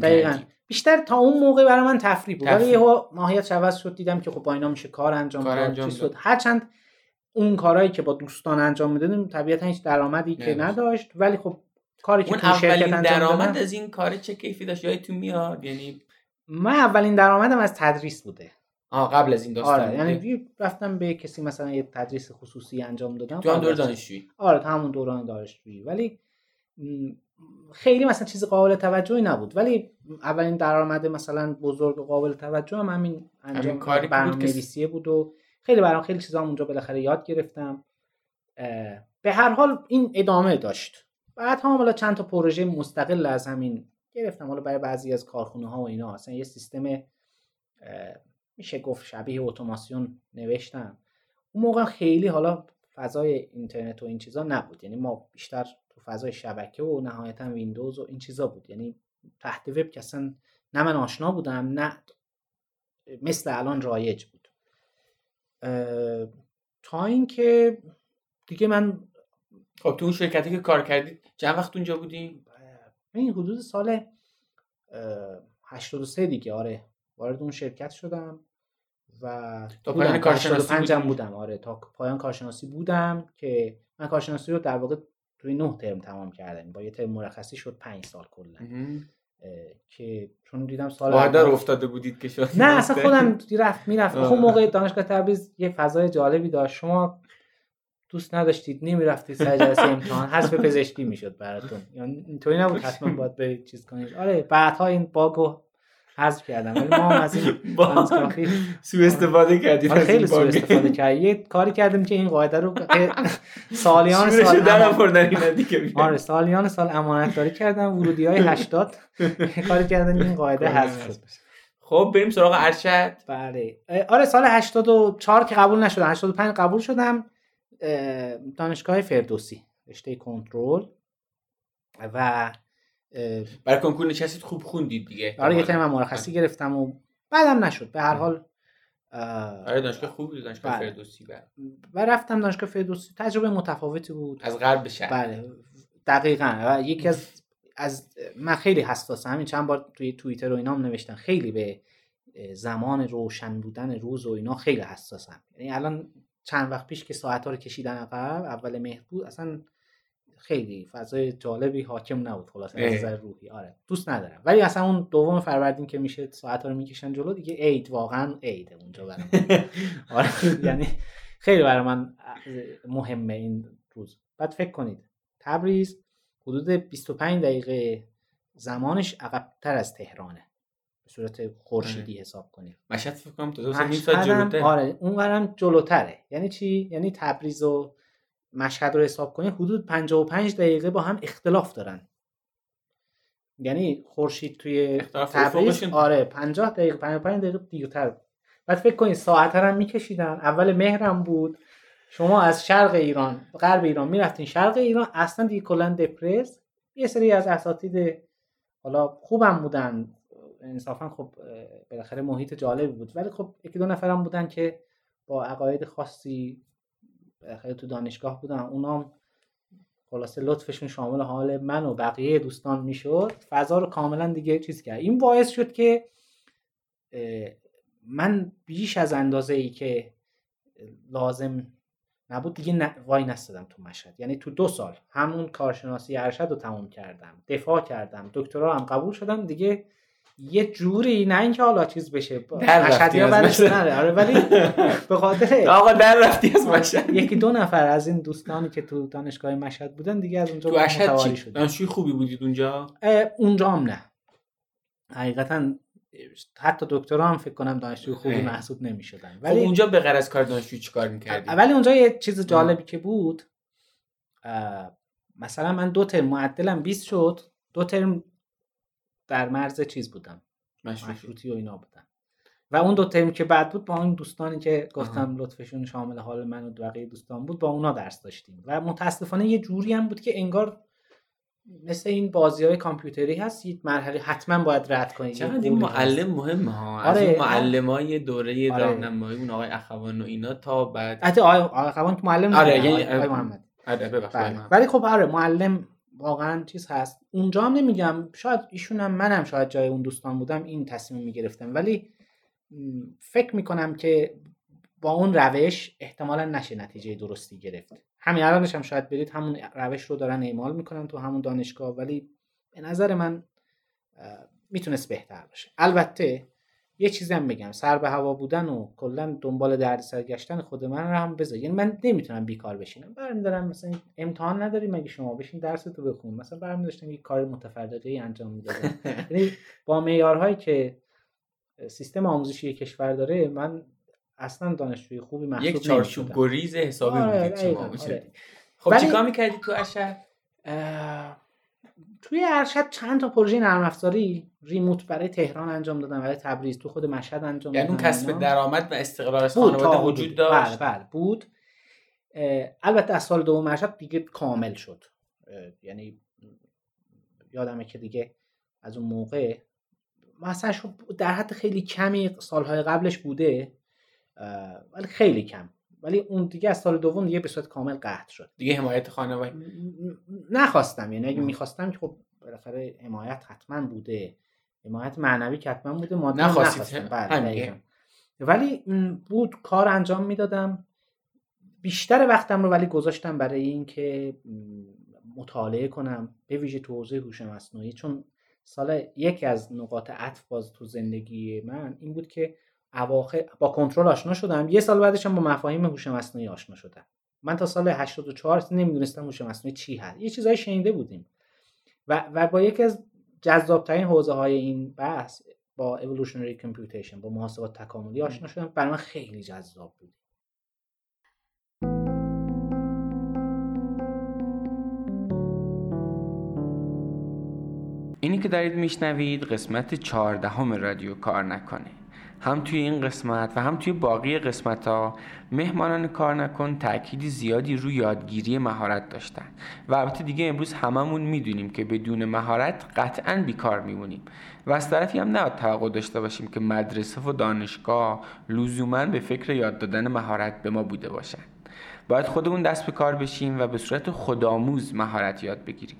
تعریف بیشتر تا اون موقع برای من تفریح بود. ولی یه ماهیت عوض شد دیدم که خب با اینا میشه کار انجام کار انجام شد. هرچند اون کارهایی که با دوستان انجام می‌دادیم طبیعتا هیچ درآمدی که نداشت ولی خب کاری که تو شرکت درآمد از این کار چه کیفی داشت؟ یادتون میاد؟ یعنی من اولین درآمدم از تدریس بوده. آه قبل از این داستان آره یعنی رفتم به کسی مثلا یه تدریس خصوصی انجام دادم. تو دور دانشجویی. آره تو همون دوران دانشجویی. ولی خیلی مثلا چیز قابل توجهی نبود. ولی اولین درآمد مثلا بزرگ و قابل توجه هم همین انجام کاری برنامه نویسیه بود و خیلی برام خیلی چیزا اونجا بالاخره یاد گرفتم. به هر حال این ادامه داشت. بعد هم حالا چند تا پروژه مستقل از همین گرفتم. حالا برای بعضی از کارخونه ها و اینا. اصلا یه سیستم میشه گفت شبیه اتوماسیون نوشتم. اون موقع خیلی حالا فضای اینترنت و این چیزا نبود. یعنی ما بیشتر تو فضای شبکه و نهایتا ویندوز و این چیزا بود. یعنی تحت وب که اصلا نه من آشنا بودم نه مثل الان رایج بود. تا اینکه دیگه من خب تو اون شرکتی که کار کردید چند وقت اونجا بودیم این حدود سال 83 دیگه آره. وارد اون شرکت شدم و تا پایان کارشناسی بودم آره. تا پایان کارشناسی بودم که من کارشناسی رو در واقع توی نه ترم تمام کردم با یه ترم مرخصی شد پنج سال کلا. که چون دیدم سال اول افتاده بودید که شد نه اصلا خودم رفت می‌رفت. خب موقع دانشگاه تبریز یه فضای جالبی داشت. شما دوست نداشتید نمی‌رفتید سر جلسه امتحان حذف پزشکی می‌شد براتون. یعنی اینطوری نبود حتما باید برید چیز کنید. آره بعدها این باگو حذف کردم ولی ما هم از این [laughs] سو استفاده کردیم آره، خیلی سو استفاده کردیم یه کاری کردیم که این قاعده رو [laughs] سالیان سال آره سالیان سال امانت داری کردم ورودی های 80 [laughs] کاری کردن این قاعده حذف شد. خب بریم سراغ ارشد. بله. آره سال 84 که قبول نشدم 85 قبول شدم دانشگاه فردوسی رشته کنترل. و برای کنکور نشستید خوب خوندید دیگه. آره یه ترم مرخصی گرفتم و بعدم نشد. به هر حال آره دانشگاه خوب دانشگاه بله. فردوسی بله. و رفتم دانشگاه فردوسی. تجربه متفاوتی بود. از غرب به شهر بله. دقیقا. یکی از از من خیلی حساسم همین چند بار توی توییتر و اینام نوشتن خیلی به زمان روشن بودن روز و اینا خیلی حساسم. یعنی الان چند وقت پیش که ساعت ها رو کشیدن عقب اول مهر بود اصلا خیلی فضای جالبی حاکم نبود خلاص از نظر روحی. آره دوست ندارم. ولی اصلا اون دوم فروردین که میشه ساعت ها رو می‌کشن جلو دیگه عید واقعا عید اونجا برام [laughs] آره یعنی خیلی برای من مهمه این روز. بعد فکر کنید تبریز حدود 25 دقیقه زمانش عقبتر از تهرانه. به صورت خورشیدی. حساب کنید. مشهد فکر کنم تو آره اونورم جلوتره. یعنی چی؟ یعنی تبریز و مشهد رو حساب کنید حدود 55 دقیقه با هم اختلاف دارن. یعنی خورشید توی تبریز آره 50 دقیقه 55 دقیقه دیرتر. بعد فکر کنید ساعت هم میکشیدن. اول مهرم بود. شما از شرق ایران غرب ایران می‌رفتین شرق ایران. اصلا دیگه کلا دپرس. یه سری از اساتید حالا خوبم بودن. انصافا خب بالاخره محیط جالبی بود. ولی خب یکی دو نفرم بودن که با عقاید خاصی بالاخره تو دانشگاه بودن اونام خلاصه لطفشون شامل حال من و بقیه دوستان می‌شد. فضا رو کاملا دیگه چیز کرد. این باعث شد که من بیش از اندازه ای که لازم نبود دیگه وای نستدم تو مشهد. یعنی تو دو سال همون کارشناسی ارشد رو تموم کردم دفاع کردم دکترا هم قبول شدم دیگه یه جوری نه اینکه حالا چیز بشه مشهدی ها بعدش آره ولی [laughs] به خاطر آقا در رفتی از مشهد. یکی دو نفر از این دوستانی که تو دانشگاه مشهد بودن دیگه از اونجا تو مشهد چی؟ دانشجوی خوبی بودید اونجا؟ اونجا هم نه. حقیقتا حتی دکترا هم فکر کنم دانشجوی خوبی محسوب نمی‌شدن. خب ولی اونجا به غیر از کار دانشجویی چیکار می‌کردی؟ ولی اونجا یه چیز جالبی که بود مثلا من دو ترم معدلم 20 شد دو ترم در مرز چیز بودم. مشروطی. و اینا بودم. و اون دو ترم که بعد بود با اون دوستانی که گفتم لطفشون شامل حال من و بقیه دوستان بود با اونا درس داشتیم. و متاسفانه یه جوری هم بود که انگار مثل این بازی های کامپیوتری هست یه مرحله حتما باید رد کنید چقدر این معلم مهمه ها؟ آره. از اون معلم های دوره آره. راهنمایی اون آقای اخوان و اینا تا بعد حتی آقای اخوان معلم آره یعنی آقای محمد. آره بله. ولی خب آره معلم واقعا چیز هست. اونجا هم نمیگم شاید ایشون هم منم شاید جای اون دوستان بودم این تصمیم می‌گرفتم. ولی فکر می‌کنم که با اون روش احتمالا نشه نتیجه درستی گرفت. همین الانش هم شاید برید همون روش رو دارن اعمال می‌کنن تو همون دانشگاه ولی به نظر من می‌تونست بهتر باشه. البته یه چیزی هم بگم. سر به هوا بودن و کلا دنبال درد سرگشتن خود من رو هم بذار. یعنی من نمی‌تونم بیکار بشینم. برمیدارم مثلا امتحان نداری مگه شما بشین درس تو بخون. مثلا برمیداشتم یه کار متفرقه انجام می‌دادم. [laughs] یعنی با معیارهایی که سیستم آموزشی کشور داره من اصلا دانشجوی خوبی محسوب یک چارچوب گریز حسابی آره بودید شما آره. خب چیکار می‌کردی تو ارشد توی ارشد چند تا پروژه نرم افزاری ریموت برای تهران انجام دادم برای تبریز تو خود مشهد انجام یعنی دادم یعنی کسب درآمد و استقلال از خانواده وجود داشت؟ بله بله بود. البته از سال دوم ارشد دیگه کامل شد. یعنی یادمه که دیگه از اون موقع مثلا در حد خیلی کمی سالهای قبلش بوده ولی خیلی کم. ولی اون دیگه از سال دوم دیگه به صورت کامل قطع شد. دیگه حمایت خانواده. نخواستم یعنی اگه می‌خواستم که خب بالاخره حمایت حتما بوده. حمایت معنوی که حتما بوده مادی نخواستم. بله ولی بود کار انجام می‌دادم. بیشتر وقتم رو ولی گذاشتم برای اینکه مطالعه کنم به ویژه تو حوزه هوش مصنوعی. چون سال یکی از نقاط عطف باز تو زندگی من این بود که اواخر با کنترل آشنا شدم. یه سال بعدش هم با مفاهیم هوش مصنوعی آشنا شدم. من تا سال 84 نمی‌دونستم هوش مصنوعی چی هست. یه چیزای شنیده بودیم. و و با یکی از جذابترین حوزه های این بحث با evolutionary computation با محاسبات تکاملی آشنا شدم. برای من خیلی جذاب بود. اینی که دارید میشنوید قسمت چهاردهم رادیو کار نکنه هم توی این قسمت و هم توی باقی قسمت ها مهمانان کار نکن تأکیدی زیادی روی یادگیری مهارت داشتن. و البته دیگه امروز هممون می‌دونیم که بدون مهارت قطعا بیکار میمونیم. و از طرفی هم نباید توقع داشته باشیم که مدرسه و دانشگاه لزوما به فکر یاد دادن مهارت به ما بوده باشن. باید خودمون دست به کار بشیم و به صورت خودآموز مهارت یاد بگیریم.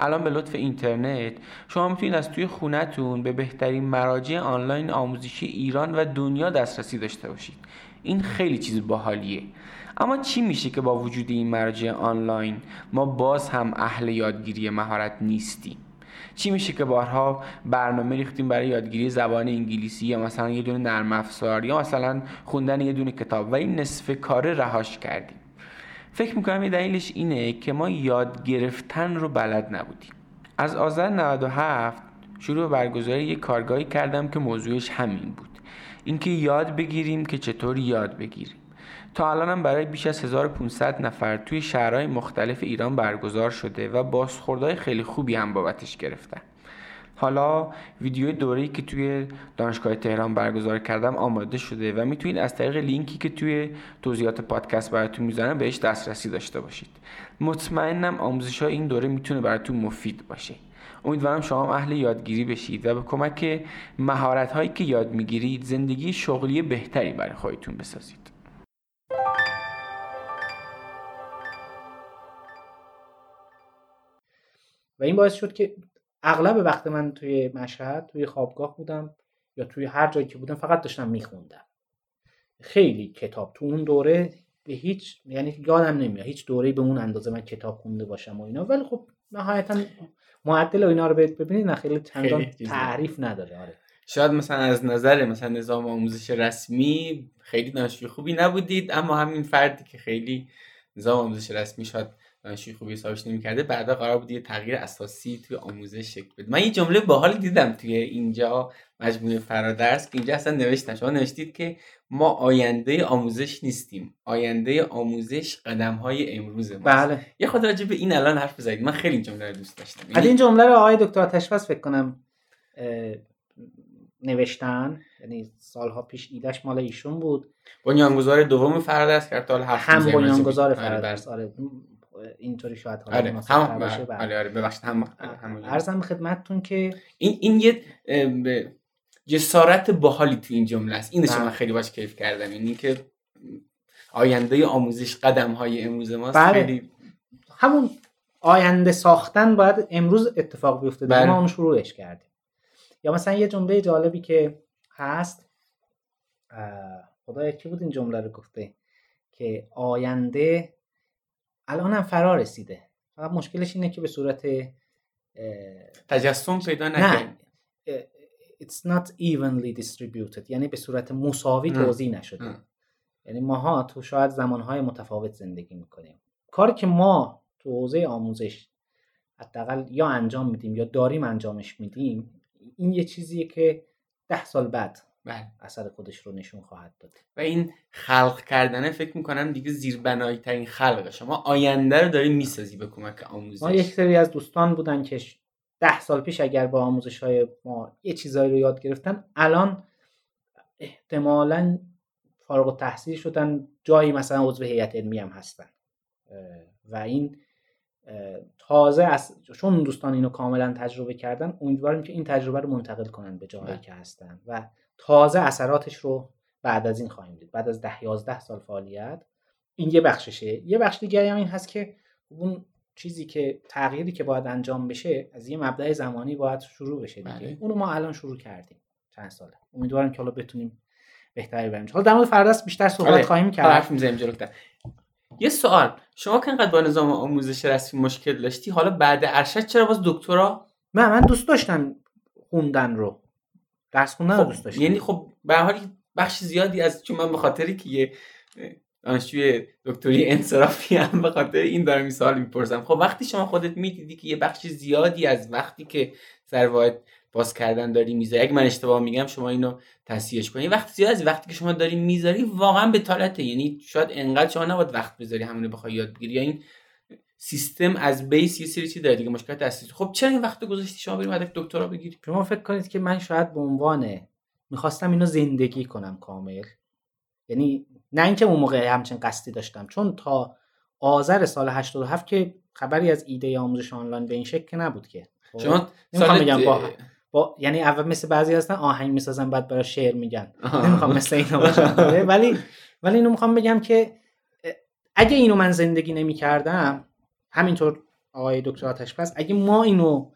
الان به لطف اینترنت شما می‌تونید از توی خونتون به بهترین مراجع آنلاین آموزشی ایران و دنیا دسترسی داشته باشید. این خیلی چیز باحالیه. اما چی میشه که با وجود این مراجع آنلاین ما باز هم اهل یادگیری مهارت نیستیم؟ چی میشه که بارها برنامه ریختیم برای یادگیری زبان انگلیسی یا مثلا یه دونه نرم افزار یا مثلا خوندن یه دونه کتاب و این نصف کار رهاش کردیم؟ فکر می‌کنم یه دلیلش اینه که ما یاد گرفتن رو بلد نبودیم. از آذر 97 شروع به برگزاری یک کارگاهی کردم که موضوعش همین بود. اینکه یاد بگیریم که چطور یاد بگیریم. تا الانم برای بیش از 1500 نفر توی شهرهای مختلف ایران برگزار شده و بازخوردهای خیلی خوبی هم بابتش گرفتن. حالا ویدیو دوره‌ای که توی دانشگاه تهران برگزار کردم آماده شده و می‌تونید از طریق لینکی که توی توضیحات پادکست براتون می‌ذارم بهش دسترسی داشته باشید. مطمئنم آموزش های این دوره می‌تونه براتون مفید باشه. امیدوارم شما اهل یادگیری بشید و به کمک مهارت هایی که یاد می‌گیرید زندگی شغلی بهتری برای خودتون بسازید. و این باعث شد که اغلب وقت من توی مشهد توی خوابگاه بودم یا توی هر جایی که بودم فقط داشتم میخوندم. خیلی کتاب تو اون دوره به هیچ یعنی یادم نمیاد هیچ دوره به اون اندازه من کتاب خونده باشم و اینا. ولی خب نهایتا معدل اینا رو ببینید نه خیلی چندان تعریف نداره. آره. شاید مثلا از نظر مثلا نظام آموزش رسمی خیلی دانشجوی خوبی نبودید اما همین فردی که خیلی نظام آموزش رسمی شاید دانشجوی خوبی حسابش نمی‌کرده. بعدا قرار بود یه تغییر اساسی توی آموزش شکل بده. من یه جمله باحال دیدم توی اینجا مجموعه فرادرس که اینجا اصلا نوشتن. شما نوشتید که ما آینده آموزش نیستیم. آینده آموزش قدم های امروز ما بله. یه خود راجع به این الان حرف بزنید. من خیلی این جمله رو دوست داشتم. یعنی این جمله رو آقای دکتر تشفس فکر کنم نوشتن. یعنی سالها پیش ایدش مال ایشون بود. بنیانگذار دوم فرادرس کرد تا هم بنیانگذار فرادرس آره. اینطوری شاید حالا آره. هم باشه بله. آره آره ببخشید هم ارزم خدمتتون که این این یه جسارت باحالی تو این جمله است اینش من بله. خیلی باش کیف کردم یعنی که آینده آموزش قدم های امروز ماست بله. خیلی همون آینده ساختن باید امروز اتفاق بیفته بله. ما اون شروعش کردیم یا مثلا یه جمله جالبی که هست خدایا کی بود این جمله رو گفته که آینده الان هم فرا رسیده. فقط مشکلش اینه که به صورت تجسم پیدا نکنه it's not evenly distributed. یعنی به صورت مساوی توضیح نشده. یعنی ماها تو شاید زمانهای متفاوت زندگی می‌کنیم. کاری که ما تو حوزه آموزش حداقل یا انجام میدیم یا داریم انجامش میدیم این یه چیزیه که ده سال بعد بله. اثر خودش رو نشون خواهد داد. و این خلق کردن فکر می‌کنم دیگه زیربنایی ترین خلقه. شما آینده رو داری می‌سازی به کمک آموزش. ما یک سری از دوستان بودن که ده سال پیش اگر با آموزش های ما یه چیزایی رو یاد گرفتن الان احتمالا فارغ التحصیل شدن جایی مثلا عضو هیئت علمی هم هستن. و این تازه از چون دوستان اینو کاملا تجربه کردن امیدواریم که این تجربه رو منتقل کنن به جایی بله. که هستن. و تازه اثراتش رو بعد از این خواهیم دید. بعد از ده یازده سال فعالیت این یه بخششه. یه بخش دیگری هم این هست که اون چیزی که تغییری که باید انجام بشه از یه مبدع زمانی باید شروع بشه دیگه. بله. اونو ما الان شروع کردیم چند ساله. امیدوارم که حالا بتونیم بهتری بریم. حالا در مورد فرداست بیشتر صحبت آره. خواهیم کرد. حرف می‌زنیم جلوتر یه سوال. شما که انقدر با نظام آموزش رسمی مشکل داشتی حالا بعد ارشد چرا باز دکترا؟ من من دوست داشتم خوندن رو. درس خوندن خب، دوست داشتم یعنی خب به حال بخش زیادی از چون من به خاطری که یه دانشجوی دکتری انصرافی هم به خاطر این دارم این سوال می‌پرسم. خب وقتی شما خودت می‌دیدی که یه بخش زیادی از وقتی که سر باز کردن داری می‌ذاری اگه من اشتباه میگم شما اینو تصحیحش کنی. وقتی زیاد از وقتی که شما داری می‌ذاری واقعا به طالته. یعنی شاید انقدر شما نباید وقت بذاری همونو بخوای یاد بگیری یا این سیستم از بیس یه سری چیز داره دیگه مشکلات اساسی خب چرا این وقت گذاشتی شما بریم مدرک دکترا بگیری؟ شما فکر کنید که من شاید به عنوان می‌خواستم اینو زندگی کنم کامل. یعنی نه اینکه اون موقع همچین قصدی داشتم چون تا آذر سال 87 که خبری از ایده آموزش آنلاین به این شکل نبود که. خب؟ شما نمی‌خوام بگم با با یعنی اول مثل بعضی هستن آهنگ می‌سازن بعد برای شعر میگن. نمی‌خوام مثل اینا باشم. [laughs] ولی ولی اینو می‌خوام بگم که اگه اینو من زندگی نمی‌کردم همینطور آقای دکتر آتشپس اگه ما اینو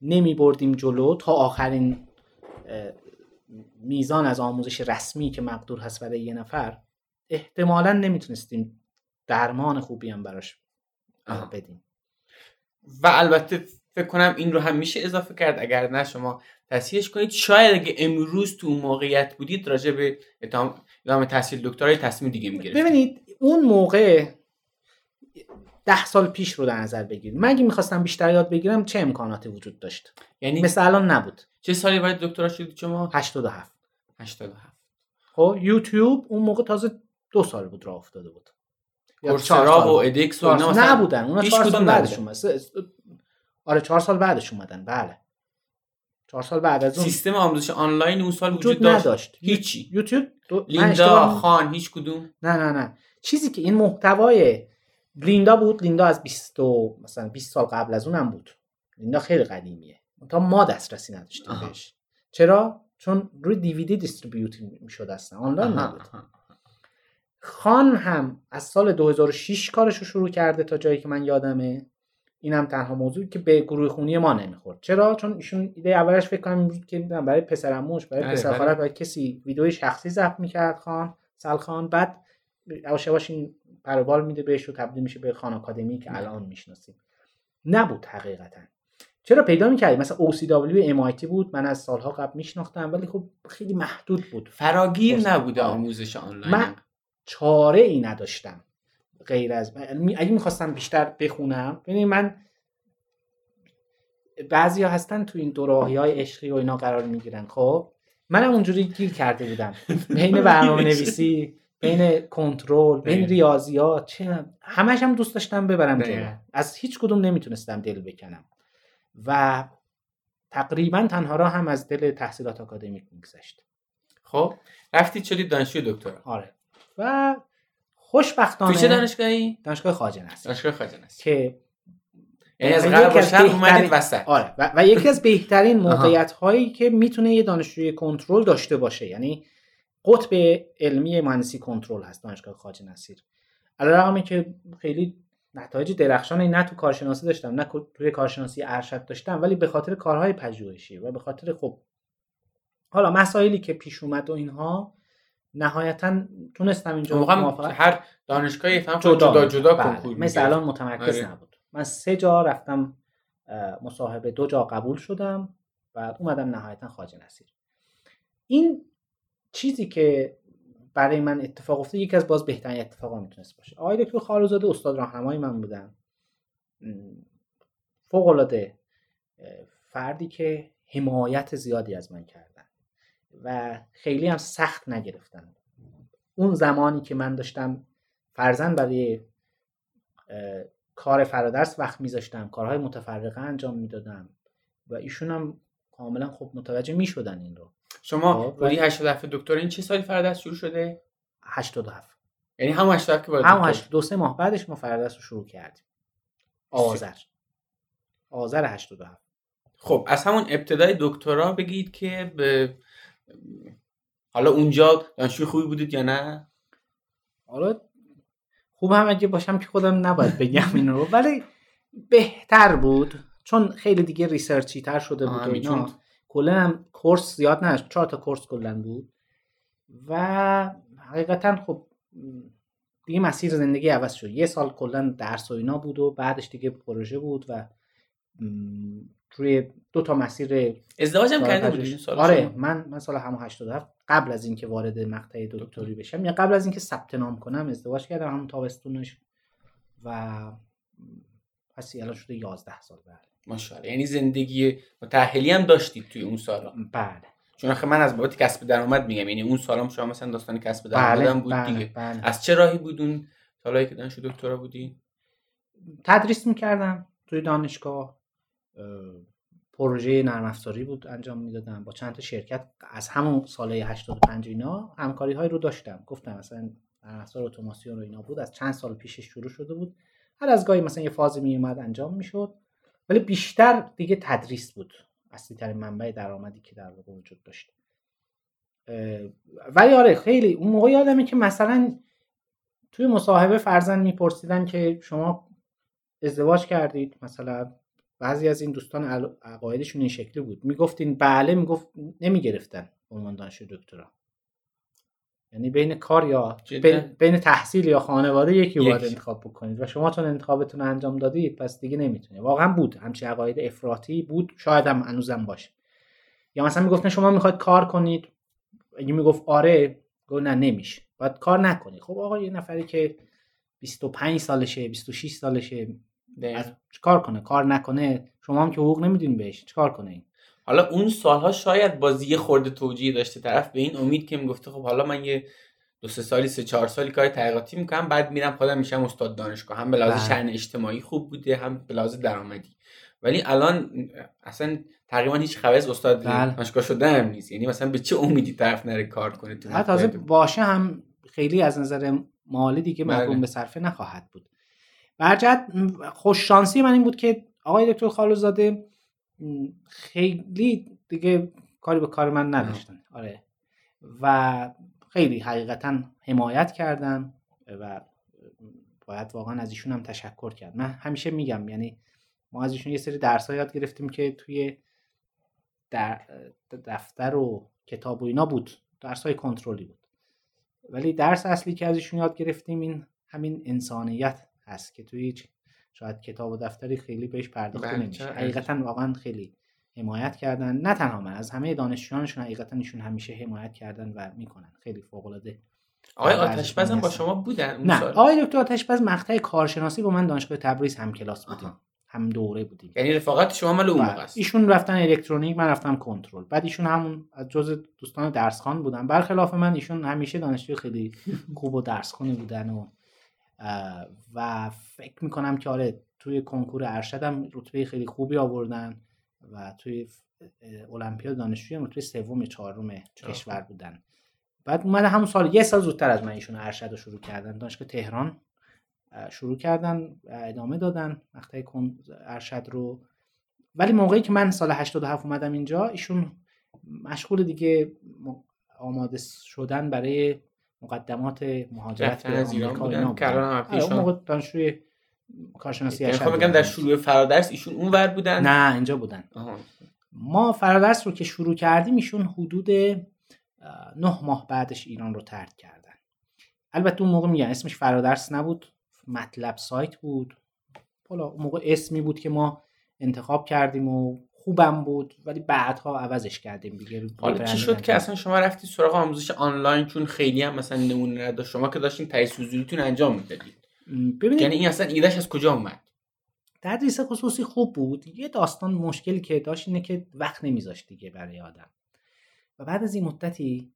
نمی بردیم جلو تا آخرین میزان از آموزش رسمی که مقدور هست برای یه نفر احتمالا نمی‌تونستیم درمان خوبی هم براش بدیم. و البته فکر کنم این رو هم میشه اضافه کرد. اگر نه شما تصحیحش کنید. شاید اگه امروز تو موقعیت بودید راجع به ادامه تحصیل دکترای تصمیم دیگه می‌گرفتید. ببینید اون موقع ده سال پیش رو در نظر بگیرید من اگه می‌خواستم بیشتر یاد بگیرم چه امکاناتی وجود داشت؟ یعنی مثل الان نبود. چه سالی برای دکترا شدید شما؟ 87 87 خب یوتیوب اون موقع تازه دو سال بود راه افتاده بود. کورسرا و ادکس و اینا نبودن. اونا چهار سال بعدش اومد. آره چهار سال بعدش اومدن. بله. چهار سال بعد از اون سیستم آموزش آنلاین اون سال وجود داشت؟ نداشت. هیچی. یوتیوب لیندا خان هیچ کدوم؟ نه نه نه. چیزی که این محتوای لیندا بود لیندا از 20 مثلا 20 سال قبل از اونم بود. لیندا خیلی قدیمیه. تا ما دسترسی نداشتیم بهش. چرا؟ چون روی دیویدی دیستریبیوت می‌شد اصلا. آنلاین نبود. خان هم از سال 2006 کارش رو شروع کرده تا جایی که من یادمه. این هم تنها موضوعی که به گروه خونی ما نمی‌خورد. چرا؟ چون ایشون ایده اولش فکر کنم بود که برای پسرموش برای پسر خاله برای کسی ویدیوی شخصی ضبط می‌کرد خان سلخان. بعد یواش یواش این پروبال میده بهش و تبدیل میشه به خان آکادمی که الان می‌شناسیم. نبود حقیقتا. چرا پیدا می‌کردی؟ مثلا OCW MIT بود من از سالها قبل میشناختم ولی خب خیلی محدود بود. فراگیر نبوده آموزش آنلاین من چاره ای نداشتم غیر از اگه می‌خواستم بیشتر بخونم ببینید من بعضی ها هستن تو این دوراهی های عشقی و اینا قرار می‌گیرن خب؟ منم اونجوری گیر کرده بودم. [laughs] بین برنامه نویسی بین کنترل بین ریاضیات چه همش هم دوست داشتم ببرم جلو. از هیچ کدوم نمی‌تونستم دل بکنم. و تقریبا تنها را هم از دل تحصیلات آکادمیک میگذشت. خب رفتید شدید دانشجوی دکترا. آره. و خوشبختانه تو چه دانشگاهی؟ دانشگاه خواجه نصیر دانشگاه خواجه نصیر که یعنی از غرب و شرق اومدید وسط. آره. و, و یکی از بهترین موقعیت هایی که می‌تونه یه دانشجوی کنترل داشته باشه یعنی قطب علمی مهندسی کنترل هست دانشگاه خواجه نصیر علیرغم که خیلی نتایج درخشانی نه تو کارشناسی داشتم نه توی کارشناسی ارشد داشتم ولی به خاطر کارهای پژوهشی و به خاطر خب حالا مسائلی که پیش اومد و اینها نهایتا تونستم اینجا موافقت هر دانشگاهی فهم جدا جدا, جدا بله. کنکور مثل الان متمرکز آره. نبود من سه جا رفتم مصاحبه دو جا قبول شدم بعد اومدم نهایتا خواجه نصیر این چیزی که برای من اتفاق افتاد یکی از باز بهترین اتفاقا می‌تونست باشه. آقای دکتر خالوزاده استاد راهنمای من بودن. فوق العاده فردی که حمایت زیادی از من کردن و خیلی هم سخت نگرفتن. اون زمانی که من داشتم فرزن برای کار فرادرس وقت میذاشتم کارهای متفرقه انجام می‌دادم و ایشون هم کاملا خب متوجه می‌شدن این رو. شما بودی 87 دکتر این چه سالی فرادرس شروع شده؟ 87 یعنی هم 87 که هم دو سه ماه بعدش ما فرادرس رو شروع کردیم. آذر. آذر 87 خب از همون ابتدای دکترا بگید که به حالا اونجا دانشجوی خوبی بودید یا نه؟ حالا خوب هم اگه باشم که خودم نباید بگم این رو ولی بهتر بود چون خیلی دیگه ریسرچی تر شده بود کلا هم کورس زیاد نه چهار تا کورس کلا بود. و حقیقتا خب دیگه مسیر زندگی عوض شد. یه سال کلا درس و اینا بود و بعدش دیگه پروژه بود و روی دو تا مسیر ازدواج هم کرده بودی سال آره من من سال همون 87 قبل از اینکه وارد مقطع دکتری بشم یا قبل از اینکه ثبت نام کنم ازدواج کردم. همون تابستونش و پس الان شده 11 سال بعد. ماشاءالله. یعنی زندگی متأهلی هم داشتید توی اون سالا. بله. چون آخه من از بابت کسب درآمد میگم. یعنی اون سالام شما مثلا داستان کسب درآمد بله، بود بله، دیگه. بله. از چه راهی بود اون سالایی که دانشجو دکترا بودی؟ تدریس می‌کردم توی دانشگاه. پروژه نرم افزاری بود انجام می‌دادم. با چند تا شرکت از همون سال 85 اینا همکاری های رو داشتم. گفتم مثلا نرم افزار اتوماسیون رو اینا بود. از چند سال پیش شروع شده بود. هر از گاهی مثلا یه فازی می اومد انجام می‌شد. ولی بیشتر دیگه تدریس بود. اصلی ترین منبع درآمدی که در واقع وجود داشت. ولی آره خیلی اون موقع یادمه که مثلا توی مصاحبه فرزن میپرسیدن که شما ازدواج کردید مثلا بعضی از این دوستان عقایدشون این شکلی بود. می‌گفتین بله می‌گفت نمی‌گرفتن عنوان دانش دکترا. یعنی بین کار یا بین, تحصیل یا خانواده یکی باید انتخاب بکنید و شما چون انتخابتون انجام دادید پس دیگه نمی‌تونید. واقعا بود. همچین عقاید افراطی بود. شاید هم هنوزم باشه. یا مثلا می‌گفتن شما می‌خواید کار کنید. اگه می‌گفت آره گفت نه نمیشه. باید کار نکنید. خب آقا یه نفری که 25 سالشه 26 سالشه کار کنه؟ کار نکنه. شما هم که حقوق نمیدین بهش. چیکار کنه این؟ حالا اون سالها شاید بازی یه خورده توجیه داشته طرف به این امید که می‌گفته خب حالا من یه دو سه سالی سه چهار سالی کار تحقیقاتی می‌کنم بعد میرم خودم میشم استاد دانشگاه هم به لحاظ بله. شأن اجتماعی خوب بوده هم به لحاظ درآمدی ولی الان اصلا تقریبا هیچ خبر استاد بله. دانشگاه شده هم نیست یعنی مثلا به چه امیدی طرف نره کار کنه تو تازه باشه هم خیلی از نظر مالی دیگه محکوم بله. به صرفه نخواهد بود برجت خوش شانسی من این بود که آقای دکتر خالوزاده خیلی دیگه کاری به کار من نداشتن. آره. و خیلی حقیقتا حمایت کردن و باید واقعا از ایشون هم تشکر کرد. من همیشه میگم یعنی ما از ایشون یه سری درس یاد گرفتیم که توی در دفتر و کتاب و اینا بود. درس های کنترلی بود. ولی درس اصلی که از ایشون یاد گرفتیم این همین انسانیت هست که توی هیچ شاید کتاب و دفتری خیلی بهش پرداخته بله، نمیشه. حقیقتا واقعا خیلی حمایت کردن. نه تنها من از همه دانشجویانشون حقیقتا ایشون همیشه حمایت کردن و می‌کنن. خیلی فوق العاده آقای آتشباز هم با شما بودن نه آقای دکتر آتشباز مقطع کارشناسی با من دانشگاه تبریز هم کلاس بودیم. هم دوره بودیم. یعنی رفاقت شما مال اون موقع است. ایشون رفتن الکترونیک من رفتم کنترل. بعد ایشون همون از جز دوستان درسخوان بودن. برخلاف من ایشون همیشه دانشجوی خیلی خوب و درسخونی بودن و و فکر می‌کنم که آره توی کنکور ارشدم رتبه خیلی خوبی آوردن و توی المپیاد دانشجویی رتبه سوم چهارم کشور بودن. بعد اومده همون سال یه سال زودتر از من ایشون ارشد رو شروع کردن. دانشگاه تهران شروع کردن ادامه دادن مقطع ارشد رو. ولی موقعی که من سال 87 اومدم اینجا ایشون مشغول دیگه آماده شدن برای مقدمات مهاجرت به آمریکا اینا آره، اون موقع دانشجوی کارشناسی ارشد خب در شروع فرادرس ایشون اون ور بودن؟ نه اینجا بودن. ما فرادرس رو که شروع کردیم ایشون حدود نه ماه بعدش ایران رو ترک کردن. البته اون موقع میگن اسمش فرادرس نبود مطلب سایت بود. حالا اون موقع اسمی بود که ما انتخاب کردیم و خوبم بود ولی بعدها عوضش کردیم دیگه. حالا چی شد که اصلا شما رفتی سراغ آموزش آنلاین؟ چون خیلی هم مثلا نمونه نداشت. شما که داشتین تایید حضوریتون انجام می‌دادید. ببینید یعنی این اصلا ایدهش از کجا اومد؟ تدریس خصوصی خوب بود. یه داستان مشکلی که داشت اینه که وقت نمیذاشت دیگه برای آدم. و بعد از این مدتی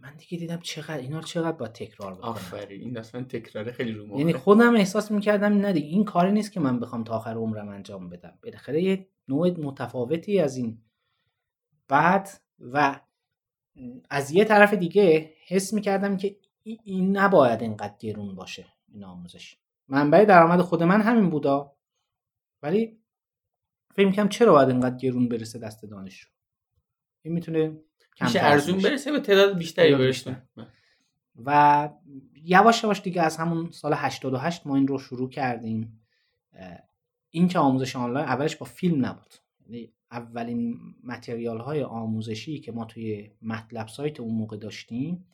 من دیگه دیدم چقدر اینا رو چقدر با تکرار بکنم. آفرین این اصلا تکرار خیلی رو یعنی خودم احساس می‌کردم نه دیگه این کاری نیست که من بخوام تا آخر عمرم انجام بدم. بالاخره یه نوع متفاوتی از این بعد و از یه طرف دیگه حس می‌کردم که این نباید اینقدر گرون باشه این آموزش. منبع درآمد خود من همین بودا. ولی فکر می‌کنم چرا باید اینقدر گرون برسه دست دانشجو؟ این می‌تونه میشه ارزون برسه به تعداد بیشتری برسه. و یواش یواش دیگه از همون سال 88 ما این رو شروع کردیم. این که آموزش آنلاین اولش با فیلم نبود. یعنی اولین متریال های آموزشی که ما توی مطلب سایت اون موقع داشتیم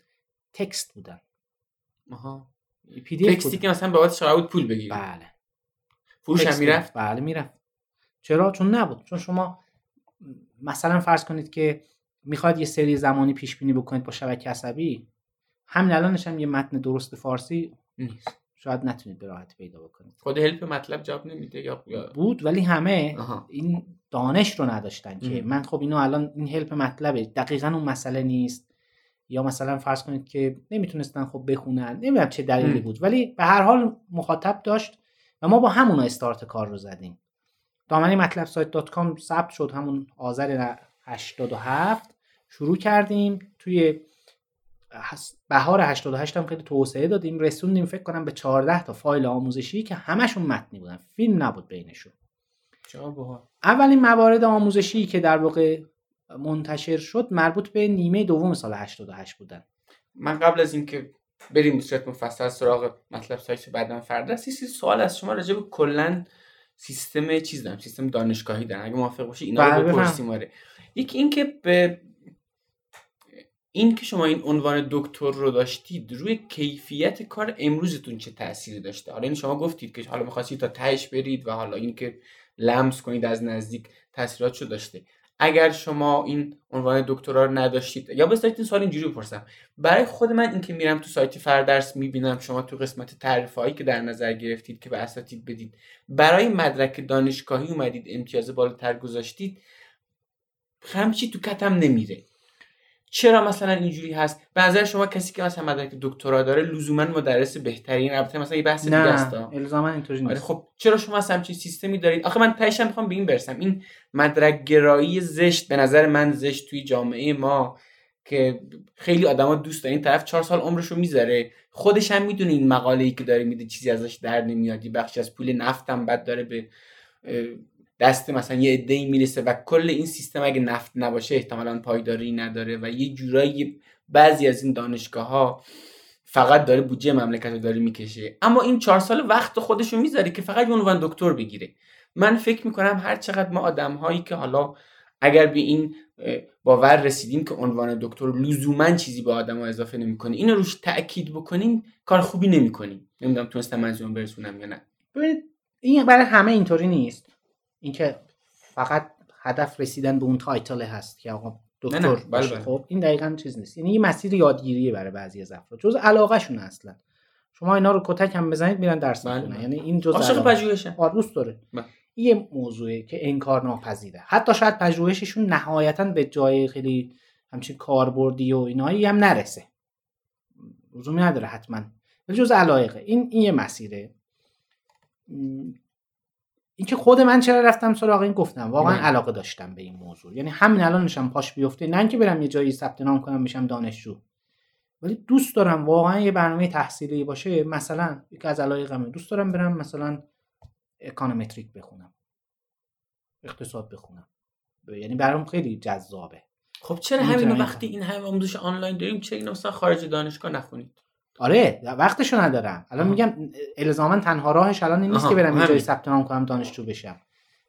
تکست بودن. آها. پی دی تکستی که مثلا بابت شما بود پول بگیرید بله. فروش هم می‌رفت؟ بله می‌رفت. چرا؟ چون نبود. چون شما مثلا فرض کنید که می‌خواد یه سری زمانی پیش بینی بکنید با شبکه عصبی؟ همین الانش هم یه متن درست فارسی نیست. شاید نتونید به راحتی پیدا بکنید. خود هلپ مطلب جواب نمیده یا بود ولی همه این دانش رو نداشتن که من خب اینو الان این هلپ مطلبه. دقیقا اون مسئله نیست. یا مثلا فرض کنید که نمی‌تونستن خب بخونن. نمی‌دونم چه دلیلی بود. ولی به هر حال مخاطب داشت و ما با همون استارت کار رو زدیم. دامنه مطلب سایت دات کام ثبت شد. همون آذر 87 شروع کردیم. توی بهار 88 هم خیلی توسعه دادیم. رسوندیم فکر کنم به 14 تا فایل آموزشی که همشون متنی بودن. فیلم نبود بینشون. اولین موارد آموزشی که در واقع منتشر شد مربوط به نیمه دوم سال 88 بودن. من قبل از اینکه بریم صورت مفصل سراغ مطلب سایت بعدم فردا سی سوال از شما راجع به کلا سیستم چیز دارم سیستم دانشگاهی دارم. اگه موافق باشی اینا رو بله، بپرسیم آره. یکی اینکه به این که شما این عنوان دکتر رو داشتید روی کیفیت کار امروزتون چه تأثیری داشته؟ حالا این شما گفتید که حالا می‌خواستید تا تهش برید و حالا این که لمس کنید از نزدیک تاثیرات شو داشته؟ اگر شما این عنوان دکترا رو نداشتید یا بذارید این سوال اینجوری بپرسم. برای خود من اینکه میرم تو سایت فردرس می‌بینم شما تو قسمت تعریف هایی که در نظر گرفتید که به اساتید بدید برای مدرک دانشگاهی اومدید امتیاز بالاتر گذاشتید همچی تو کتم نمیره. چرا مثلا اینجوری هست؟ به نظر شما کسی که مثلا مدرک دکترا داره لزوما مدرس بهترین البته مثلا یه بحث دیگه است. الزاما اینطوری نیست. آره خب چرا شما مثلا همچین سیستمی دارید؟ آخه من تهش می‌خوام به این برسم. این مدرک گرایی زشت به نظر من زشت توی جامعه ما که خیلی آدما دوست دارن. این طرف چهار سال عمرشو می‌ذاره. خودش هم می‌دونه این مقاله ای که داره میده چیزی ازش در نمیاد. بخشی از پول نفتم بعد داره به دست مثلا یه عده می‌رسه و کل این سیستم اگه نفت نباشه احتمالا پایداری نداره و یه جورایی بعضی از این دانشگاه ها فقط داره بودجه مملکت رو داره می‌کشه. اما این چهار سال وقت خودشو می‌ذاره که فقط عنوان دکتر بگیره. من فکر می‌کنم هر چقدر ما آدم هایی که حالا اگر به این باور رسیدیم که عنوان دکتر لزوما چیزی به آدم ها اضافه نمی‌کنه اینو روش تاکید بکنیم کار خوبی نمی‌کنیم نمی‌دونم تونستم منظورم برسونم یا نه. این برای همه اینطوری نیست. اینکه فقط هدف رسیدن به اون تایتل هست که آقا دکتر بله، بله. خب این دقیقا چیز نیست. یعنی یه مسیر یادگیریه برای بعضی از افراد. جز علاقه شون اصلا. شما اینا رو کتک هم بزنید میرن درس بله، بخونن یعنی این جز عاشق پژوهشه. دوست داره. این یه موضوعه که انکار ناپذیره. حتی شاید پژوهششون نهایتا به جای خیلی همچین کاربردی و اینایی هم نرسه. لزومی نداره حتما. ولی جز علایقه این این یه مسیره. اینکه خود من چرا رفتم سراغ این گفتم. واقعا علاقه داشتم به این موضوع. یعنی همین الان نشم پاش بیفته. نه اینکه برم یه جایی ثبت نام کنم بشم دانشجو. ولی دوست دارم واقعا یه برنامه تحصیلی باشه. مثلا یکی از علایقمه. دوست دارم برم مثلا اکانومتریک بخونم. اقتصاد بخونم. یعنی برام خیلی جذابه. خب چرا همین وقتی این همه آموزش آنلاین داریم چرا این مثلا خارج دانشگاه نخونید؟ آره وقتشو ندارم. الان میگم الزاما تنها راهش الان این نیست که برم جای ثبت نام کنم دانشجو بشم.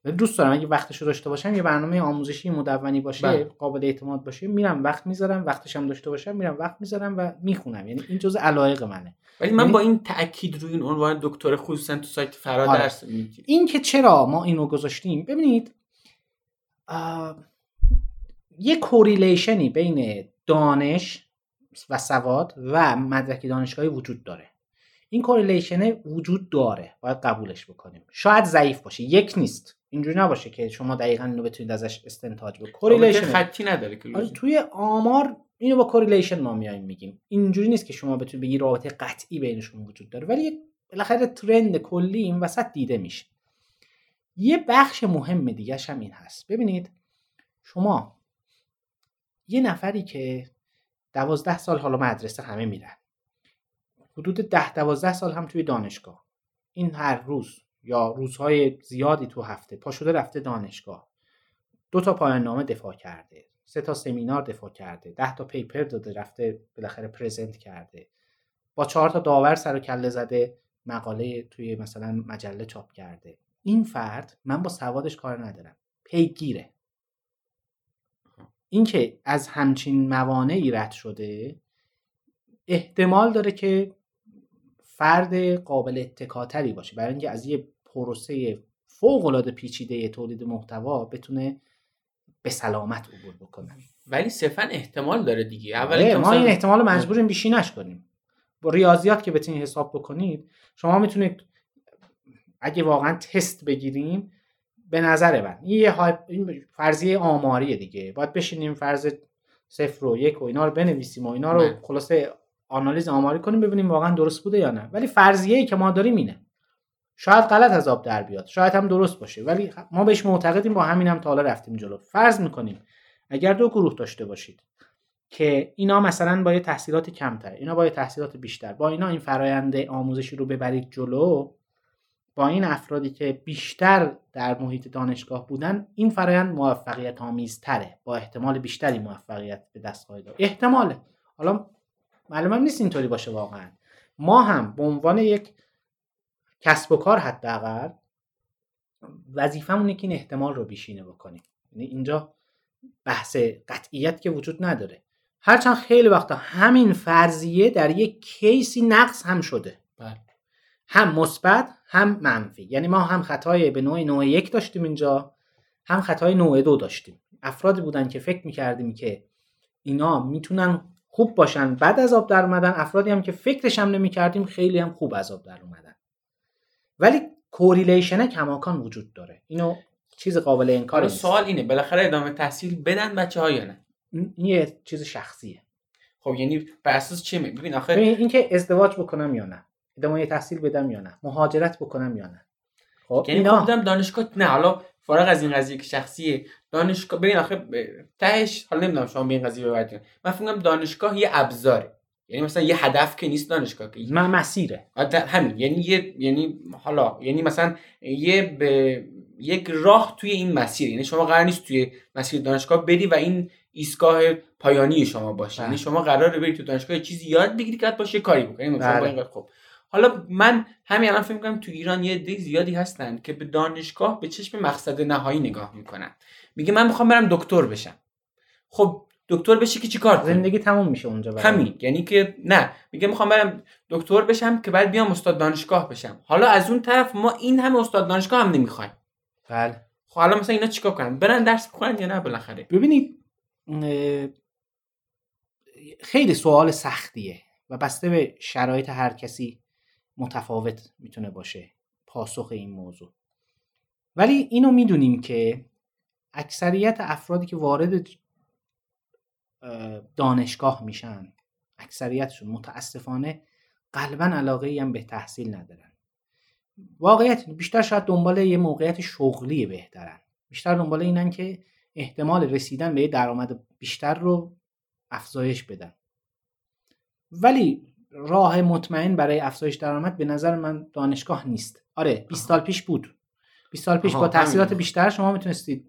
ولی دوست دارم اگه وقتشو داشته باشم یه برنامه آموزشی مدونی باشه بله. قابل اعتماد باشه میرم وقت می‌ذارم وقتشم داشته باشم میرم وقت می‌ذارم و می‌خونم. یعنی این جزء علایق منه. ولی من با این تاکید روی این عنوان دکتر خصوصا تو سایت فرا آره. درس این که چرا ما اینو گذاشتیم ببینید یه correlation ی بین دانش و سواد و مدرک دانشگاهی وجود داره. این correlation وجود داره. باید قبولش بکنیم. شاید ضعیف باشه. یک نیست. اینجوری نباشه که شما دقیقا اینو بتونید ازش استنتاج بکنید. correlation خطی نداره که آره، توی آمار اینو با correlation ما میایم میگیم. اینجوری نیست که شما بتونید بگی رابطه قطعی بینشون وجود داره ولی بالاخره trend کلی این وسط دیده میشه. یه بخش مهم دیگه هم این هست. ببینید شما یه نفری که دوازده سال حالا مدرسه همه میرن. حدود ده دوازده سال هم توی دانشگاه. این هر روز یا روزهای زیادی تو هفته پا شده رفته دانشگاه. دو تا پایان نامه دفاع کرده. سه تا سمینار دفاع کرده. ده تا پیپر داده رفته بالاخره پرزنت کرده. با چهار تا داور سر و کله زده مقاله توی مثلا مجله چاپ کرده. این فرد من با سوادش کار ندارم. پیگیره. اینکه از همچین موانعی رد شده احتمال داره که فرد قابل اتکاتری باشه. برای اینکه از یه پروسه فوق العاده پیچیده تولید محتوا بتونه به سلامت عبور بکنه. ولی صرفا احتمال داره دیگه. اول آره، ما این احتمال مجبوریم بیشینش کنیم با ریاضیات که بتونید حساب بکنید شما می‌تونید اگه واقعا تست بگیریم به نظر من. یه این فرضیه آماریه دیگه. باید بشینیم فرض صفر و یک و اینا رو بنویسیم و اینا رو. خلاصه آنالیز آماری کنیم ببینیم واقعا درست بوده یا نه. ولی فرضیه که ما داریم اینه. شاید غلط از آب در بیاد. شاید هم درست باشه. ولی ما بهش معتقدیم با همین هم تا حالا رفتیم جلو. فرض می‌کنیم اگر دو گروه داشته باشید که اینا مثلا با یه تحصیلات کمتر اینا با یه تحصیلات بیشتر با اینا این فرایند آموزشی رو ببرید جلو با این افرادی که بیشتر در محیط دانشگاه بودن این فرایند موفقیت آمیزتره با احتمال بیشتری موفقیت به دست خواهید احتماله. حالا معلومم نیست اینطوری باشه واقعا. ما هم به عنوان یک کسب و کار حداقل وظیفمونه که این احتمال رو بیشینه بکنیم. یعنی اینجا بحث قطعیت که وجود نداره. هرچند خیلی وقتا همین فرضیه در یک کیسی نقص هم شده. بله. هم مثبت هم منفی. یعنی ما هم خطای به نوع نوع یک داشتیم اینجا هم خطای نوع دو داشتیم. افرادی بودن که فکر می‌کردیم که اینا می‌تونن خوب باشن بعد از آب در اومدن. افرادی هم که فکرش هم نمی‌کردیم خیلی هم خوب از آب در اومدن. ولی کوریلیشن کماکان وجود داره. اینو چیز قابل انکار سوال اینه بالاخره ادامه تحصیل بدن بچه ها یا نه؟ این یه چیز شخصیه. خب یعنی بر اساس چی ببین آخه ببین اینکه ازدواج بکنم یا نه. ادامه تحصیل بدم یا نه؟ مهاجرت بکنم یا نه؟ خب یعنی اینا... خب دانشگاه نه حالا فارغ از این قضیه که شخصیه دانشگاه ببین آخه تهش حالا نمی‌دونم شما به این قضیه ببرید من فکر دانشگاه یه ابزاره. یعنی مثلا یه هدف که نیست دانشگاه. که من مسیره. همین. یعنی یه یعنی حالا یعنی مثلا یه به یک راه توی این مسیر. یعنی شما قرار نیست توی مسیر دانشگاه بری و این ایستگاه پایانی شما باشه. یعنی بله. شما قراره برید تو دانشگاه چیزی یاد بگیری که باشه کاری بکنی. مثلا بله. خب. حالا من همین الان فکر می‌کنم تو ایران یه عده زیادی هستن که به دانشگاه به چشم مقصد نهایی نگاه می‌کنن. میگه من می‌خوام برم دکتر بشم. خب دکتر بشی که چیکار کنی؟ زندگی تموم میشه اونجا برای. همین. یعنی که نه. میگه می‌خوام برم دکتر بشم که بعد بیام استاد دانشگاه بشم. حالا از اون طرف ما این همه استاد دانشگاه هم نمی‌خوایم. بله. خب حالا مثلا اینا چیکار کنن؟ برن درس بخونن یا نه بالاخره؟ ببینید خیلی سوال سختیه و بسته به شرایط هر کسی متفاوت می‌تونه باشه. پاسخ این موضوع. ولی اینو می‌دونیم که اکثریت افرادی که وارد دانشگاه میشن اکثریتشون متاسفانه قلبا علاقه هم به تحصیل ندارن. واقعیت بیشتر شاید دنبال یه موقعیت شغلی بهترن. بیشتر دنبال اینن که احتمال رسیدن به یه درآمد بیشتر رو افزایش بدن. ولی راه مطمئن برای افزایش درآمد به نظر من دانشگاه نیست. آره 20 سال پیش بود. 20 سال پیش با تحصیلات بیشتر شما می‌تونستید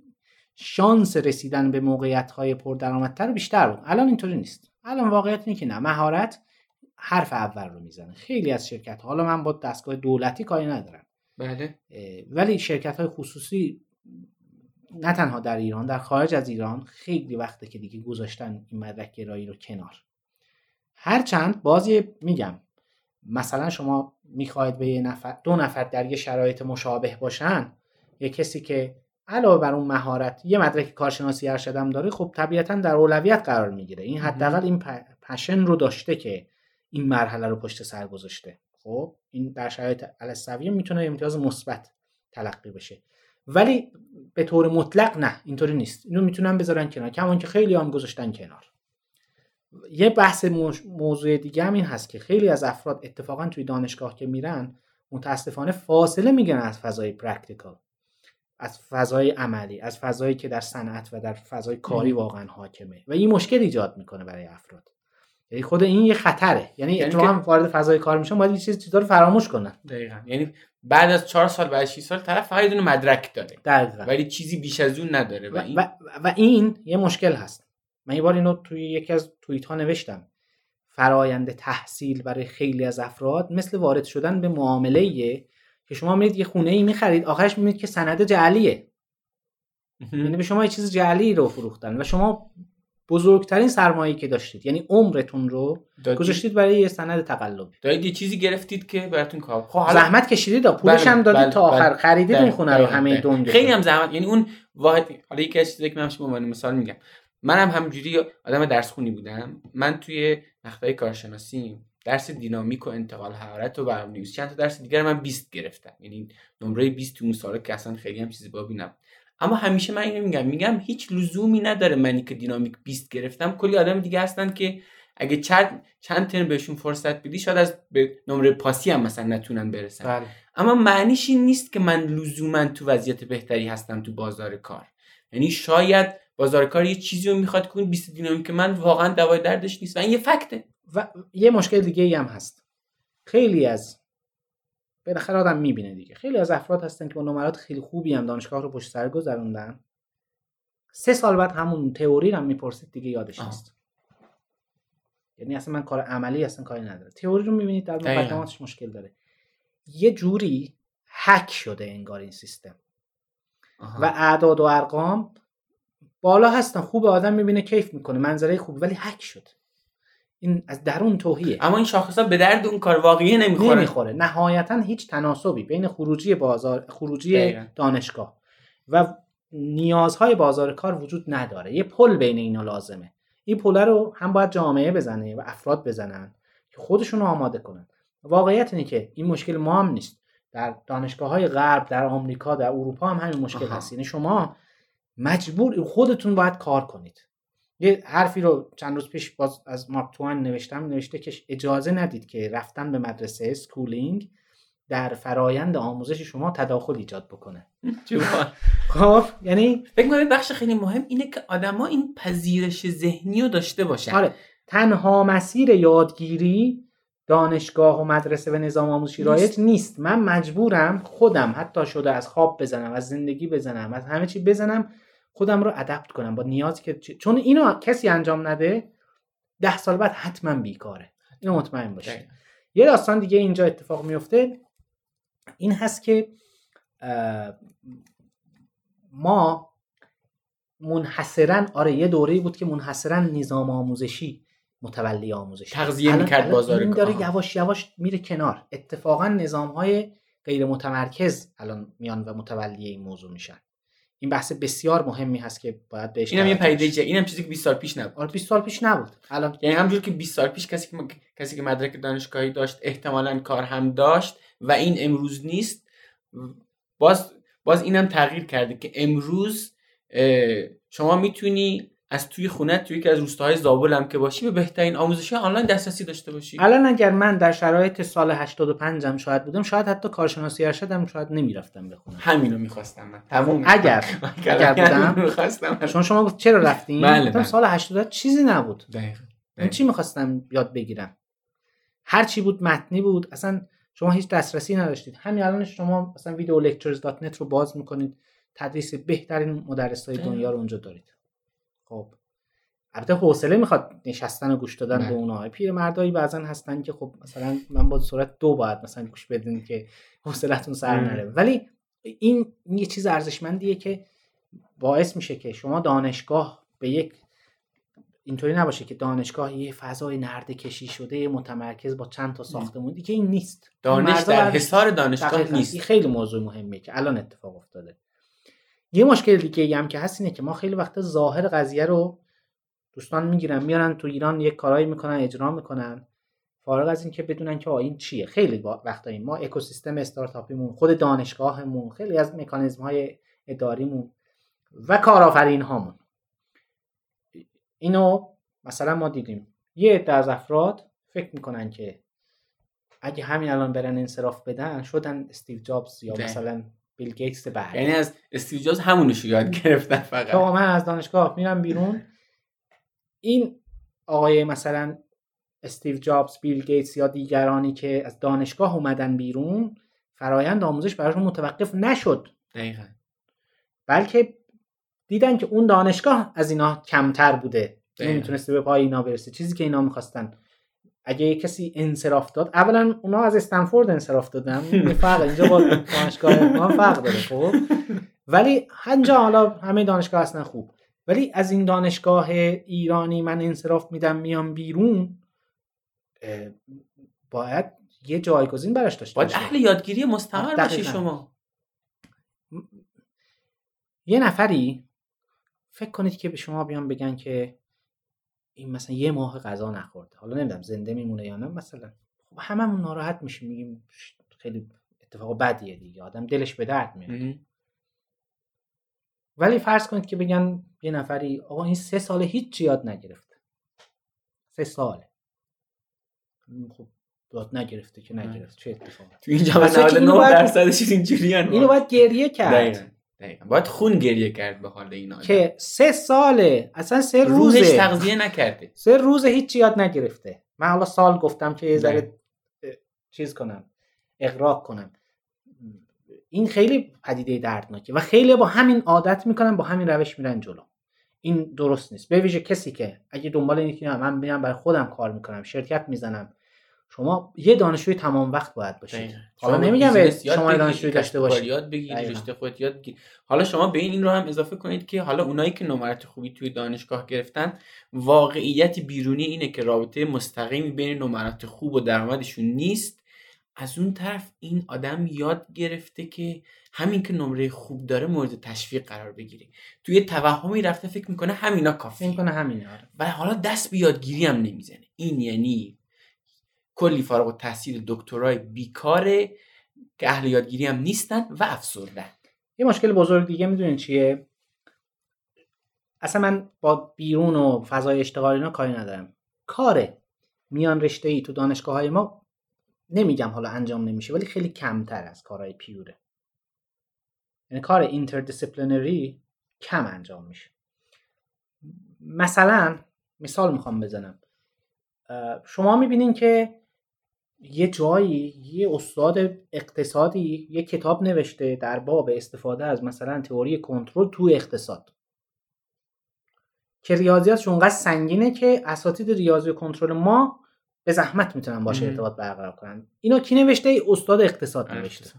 شانس رسیدن به موقعیت های پردرآمدتر بیشتر بود. الان اینطوری نیست. الان واقعیت اینه که نه مهارت حرف اول رو می‌زنه. خیلی از شرکت حالا من با دستگاه دولتی کاری ندارم. بله. ولی شرکت های خصوصی نه تنها در ایران در خارج از ایران خیلی وقته که دیگه گذاشتن این مدرک گرایی رو کنار. هرچند بازی میگم مثلا شما می‌خواهید به یه نفر دو نفر در یه شرایط مشابه باشن یه کسی که علاوه بر اون مهارت یه مدرک کارشناسی ارشدم داره خب طبیعتا در اولویت قرار می‌گیره. این حداقل این پشن رو داشته که این مرحله رو پشت سر گذاشته. خب این در شرایط الستویه می‌تونه امتیاز مثبت تلقی بشه. ولی به طور مطلق نه اینطوری نیست. اینو می‌تونن بذارن کنار. کمان که خیلی هم گذاشتن کنار. یه بحث موضوع دیگه هم این هست که خیلی از افراد اتفاقا توی دانشگاه که میرن متاسفانه فاصله می‌گیرن از فضای practical از فضای عملی از فضایی که در صنعت و در فضای کاری واقعا حاکمه و این مشکل ایجاد می‌کنه برای افراد. یعنی خود این یه خطره. یعنی, یعنی هم وارد فضای کار میشن باید یه چیز چیزا رو فراموش کنن. دقیقا. یعنی بعد از چهار سال بعد 6 سال طرف فقط یه مدرک داره دقیقا. ولی چیزی بیش از اون نداره و, این... و, و این یه مشکل هست. من یه بار اینو توی یکی از توییت ها نوشتم. فرایند تحصیل برای خیلی از افراد مثل وارد شدن به معامله که شما میرید یه خونه ای می‌خرید آخرش می‌بینید که سند جعلیه. یعنی به شما یه چیز جعلی رو فروختن و شما بزرگترین سرمایه که داشتید یعنی عمرتون رو گذاشتید برای یه سند تقلب دارید یه چیزی گرفتید که براتون کار خب زحمت کشیدید پولش هم بله، دادید بله، تا آخر. بله، خریدید این خونه رو همه دنیا خیلی هم زحمت یعنی اون واحد حالا یکی از چیزایی که من شما مثال میگم. منم هم همجوری آدم درس خونی بودم. من توی مقطع کارشناسی درس دینامیک و انتقال حرارت و برنامه‌نویسی چند تا درس دیگر من 20 گرفتم. یعنی نمره 20 تو اون سال که اصلا خیلی هم چیزی بابی نبود. اما همیشه من اینو میگم میگم هیچ لزومی نداره منی که دینامیک 20 گرفتم. کلی آدم دیگه هستن که اگه چند چند ترم بهشون فرصت بدی شاید از به نمره پاسی هم مثلا نتونن برسن. بله. اما معنیش این نیست که من لزوما تو وضعیت بهتری هستم تو بازار کار. یعنی شاید بازار کار یه چیزی رو می‌خواد که اون 20 دینامیک من واقعا دوای دردش نیست و این یه فکته. و یه مشکل دیگه ای هم هست. خیلی از بالاخره آدم می‌بینه دیگه. خیلی از افراد هستن که با نمرات خیلی خوبی هم دانشگاه رو پشت سر گذروندن. سه سال بعد همون تئوری رو هم می‌پرسید دیگه یادش آه. نیست. یعنی اصلا من کار عملی اصلا کاری نداره تئوری رو می‌بینید در. مقدماتش مشکل داره. یه جوری هک شده انگار این سیستم. آها. و اعداد و ارقام بالا هستن خوب آدم می‌بینه کیف می‌کنه منظره خوب ولی هک شد. این از درون توهیه. اما این شاخص ها به درد اون کار واقعی نمی‌خوره. نمی‌خوره. نهایتا هیچ تناسبی بین خروجی بازار خروجی دقیقاً. دانشگاه و نیازهای بازار کار وجود نداره. یه پل بین اینا لازمه. این پل رو هم باید جامعه بزنه و افراد بزنن که خودشون رو آماده کنن. واقعیت اینه که این مشکل ما هم نیست. در دانشگاه های غرب در آمریکا در اروپا هم همین مشکل. هست. یعنی شما مجبور خودتون باید کار کنید. یه حرفی رو چند روز پیش باز از مارک تواین نوشتم نوشته که اجازه ندید که رفتن به مدرسه schooling در فرایند آموزش شما تداخل ایجاد بکنه. [laughs] خب یعنی فکر کنم بخش خیلی مهم اینه که آدما این پذیرش ذهنی رو داشته باشن. آره. تنها مسیر یادگیری دانشگاه و مدرسه و نظام آموزشی. رایج نیست. من مجبورم خودم حتی شده از خواب بزنم از زندگی بزنم از همه چی بزنم خودم رو ادپت کنم با نیازی که چون اینو کسی انجام نده ده سال بعد حتما بیکاره. اینو مطمئن باشید. یه داستان دیگه اینجا اتفاق میفته. این هست که ما منحصرا آره یه دوره‌ای بود که منحصرا نظام آموزشی متولی آموزش تغذیه می‌کرد بازار این. داره یواش یواش میره کنار. اتفاقا نظام های غیر متمرکز الان میان و متولی این موضوع میشن. این بحث بسیار مهمی هست که باید بهش اینم یه پدیده اینم چیزی که 20 سال پیش نبود. آره 20 سال پیش نبود. الان یعنی همجور که 20 سال پیش کسی که ما- کسی که مدرک دانشگاهی داشت احتمالا کار هم داشت و این امروز نیست باز باز اینم تغییر کرده که امروز شما می‌تونی از توی خونه توی یکی از روستاهای زابل هم که باشی به بهترین آموزش آنلاین دسترسی داشته باشی. الان اگر من در شرایط سال 85 هم شاید بودم شاید حتی کارشناسی ارشدم شاید نمی‌رفتم بخونم همینو می‌خواستم من. تموم اگر [laughs] اگر بودم. می‌خواستم. چون شما گفت چرا رفتین؟ بله، بله. سال 80 چیزی نبود. دقیقاً من چی می‌خواستم یاد بگیرم؟ هر چی بود متنی بود. اصلا شما هیچ دسترسی نداشتید. همین الان شما مثلا ویدیو رو باز می‌کنید. تدریس بهترین مدرس های دقیقاً. دنیا رو اونجا دارید. خب البته حوصله می‌خواد نشستن و گوش دادن بله. به اونها پیر مردایی بعضا هستن که خب مثلا من با سرعت دو باید مثلا گوش بدین که حوصلتون سر. نره. ولی این یه چیز ارزشمندیه که باعث میشه که شما دانشگاه به یک اینطوری نباشه که دانشگاه یه فضای نرده کشی شده متمرکز با چند تا ساختمون دیگه این نیست. دانش در حصار دانشگاه نیست. خیلی موضوع مهمیه که الان اتفاق افتاده. یه مشکل دیگه هم که هست اینه که ما خیلی وقتا ظاهر قضیه رو دوستان می‌گیرن میارن تو ایران یک کارایی می‌کنن اجرا می‌کنن. فارغ از اینکه بدونن که این چیه. خیلی وقتا این. ما اکوسیستم استارتاپیمون خود دانشگاهمون خیلی از مکانیزم های اداریمون و کارآفرین هامون اینو مثلا ما دیدیم. یه عده از افراد فکر می‌کنن که اگه همین الان برن انصراف بدن شدن استیو جابز یا دقیقاً. مثلا بیل گیتس بعد. یعنی از استیو جابز همونش یاد گرفتن فقط. آقا من از دانشگاه میرم بیرون. این آقای مثلا استیو جابز بیل گیتس یا دیگرانی که از دانشگاه اومدن بیرون فرایند آموزش براشون متوقف نشد. دقیقاً. بلکه دیدن که اون دانشگاه از اینا کمتر بوده. نمی‌تونسته به پای اینا برسه. چیزی که اینا می‌خواستن اگه یه کسی انصراف داد اولا اونا از استنفورد انصراف دادن فرق اینجا با دانشگاه ما فرق داره خب ولی اینجا حالا همه دانشگاه هستن خوب ولی از این دانشگاه ایرانی من انصراف میدم میام بیرون باید یه جایگزین براش داشته باید. اهل یادگیری مستمر باشی. شما یه نفری فکر کنید که به شما بیان بگن که این مثلا یه ماه غذا نخورده. حالا نمی‌دونم زنده میمونه یا نه مثلا خب هممون ناراحت میشیم میگیم خیلی اتفاق بدیه دیگه. آدم دلش به درد میاد. ولی فرض کنید که بگن یه نفری آقا این سه سال هیچ یاد نگرفته سه ساله. خب داد نگرفته که نگرفت. چه اتفاقی؟ تو اینجا 99 درصدش اینجوری اینو باید گریه کرد. دقیقا. باید خون گریه کرد به حال این آدم. که سه ساله. اصلا سه روزه. تغذیه نکرده. سه روز هیچ یاد نگرفته. من حالا سال گفتم که یه ذره چیز کنم اقراق کنم. این خیلی پدیده دردناکه و خیلی با همین عادت می‌کنن با همین روش میرن جلو. این درست نیست. به ویژه کسی که اگه دنبال اینه که من میرم برای خودم کار می‌کنم شرکت می‌زنم شما یه دانشجوی تمام وقت باید باشید. حالا شما نمیگم شما دانشجوی داشته باشید یاد بگیری دقیقاً. رشته خودت یاد بگیری حالا شما به این این رو هم اضافه کنید که حالا اونایی که نمرات خوبی توی دانشگاه گرفتن واقعیت بیرونی اینه که رابطه مستقیمی بین نمرات خوب و درآمدشون نیست از اون طرف این آدم یاد گرفته که همین که نمره خوب داره مورد تشویق قرار بگیره توی توهمی رفته فکر می‌کنه همینا فکر کافیه کنه همینه آره. و حالا دست به یادگیری هم نمی‌زنه این یعنی کلی فارغ التحصیل دکترای بیکاره که اهل یادگیری هم نیستن و افسرده یه مشکل بزرگ دیگه می‌دونین چیه؟ اصلا من با بیرون و فضای اشتغال اینا کاری ندارم. کاره. میان رشته ای تو دانشگاه های ما نمیگم حالا انجام نمیشه ولی خیلی کمتر از کارهای pure ه. یعنی کار interdisciplinary کم انجام میشه. مثلا مثال می‌خوام بزنم. شما می‌بینین که یه جایی یه استاد اقتصادی یه کتاب نوشته در باب استفاده از مثلا تئوری کنترل تو اقتصاد. که ریاضیاتش اونقدر سنگینه که اساتید ریاضی و کنترل ما به زحمت می‌تونن باشه. ارتباط برقرار کنن. اینو کی نوشته؟ ای استاد اقتصاد نوشته.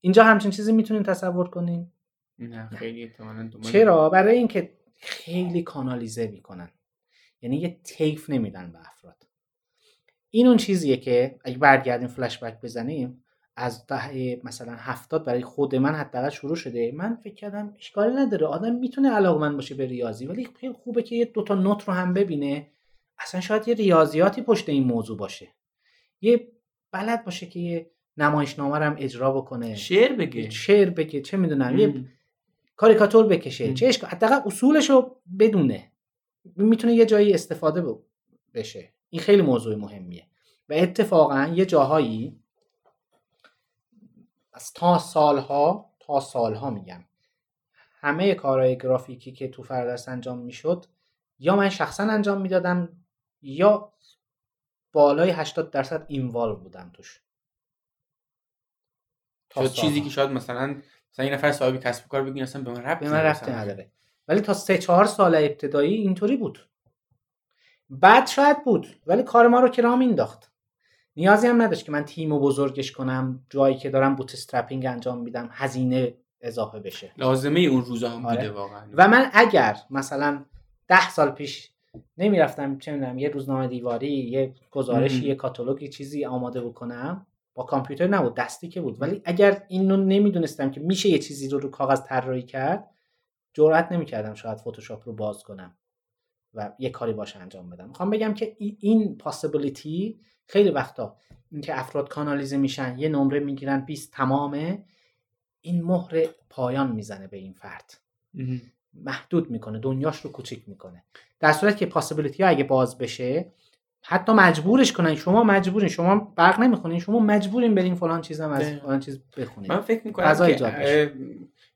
اینجا همچین چیزی می‌تونین تصور کنین؟ نه خیلی چرا؟ برای اینکه خیلی کانالیزه می‌کنن. یعنی یه تیف نمیدن به افراد. این اون چیزیه که اگه برگردیم فلش بک بزنیم از دهه مثلا هفتاد برای خود من حداقل شروع شده. من فکر کردم اشکالی نداره. آدم می‌تونه علاقمند باشه به ریاضی ولی خیلی خوبه که یه دوتا نوت رو هم ببینه. اصلا شاید یه ریاضیاتی پشت این موضوع باشه. یه بلد باشه که یه نمایشنامه رو هم اجرا بکنه. شعر بگه. شعر بگه. چه می‌دونم یه. کاریکاتور بکشه. م. چه اشکال حداقل اصولش رو بدونه. می‌تونه یه جایی استفاده بشه. این خیلی موضوع مهمیه و اتفاقا یه جاهایی از تا سالها تا سالها میگم همه کارهای گرافیکی که تو فردرس انجام می‌شد یا من شخصا انجام می‌دادم یا بالای 80 درصد اینوالو بودم توش تا چیزی. که شاید مثلا مثلا این نفر صاحب کسب و کار بگین اصلا به من ربطی به من مثلا. نداره ولی تا سه چهار سال ابتدایی اینطوری بود بعد شاید بود ولی کار ما رو که مینداخت نیازی هم نداشت که من تیم رو بزرگش کنم جایی که دارم بوت استرپینگ انجام میدم هزینه اضافه بشه. لازمه اون روزا هم آره. بوده واقعا. و من اگر مثلا ده سال پیش نمی‌رفتم چه می‌دونم یه روزنامه دیواری یه گزارشی. یه کاتالوگی چیزی آماده بکنم با کامپیوتر نبود دستی که بود. ولی اگر اینو نمی‌دونستم که میشه یه چیزی رو رو کاغذ طراحی کرد جرئت نمی‌کردم شاید فتوشاپ رو باز کنم. و یه کاری باشه انجام بدم. می‌خوام بگم که ای- این پاسیبیلیتی خیلی وقتا اینکه افراد کانالیزه میشن یه نمره می‌گیرن 20 تمامه این مهر پایان می‌زنه به این فرد. محدود می‌کنه دنیاش رو کوچیک می‌کنه. در صورت که پاسیبیلیتی ها اگه باز بشه حتی مجبورش کنن. شما مجبورین. شما برق نمی‌خونین شما مجبورین برین فلان چیزم از. فلان چیز بخونین. من فکر می‌کنم که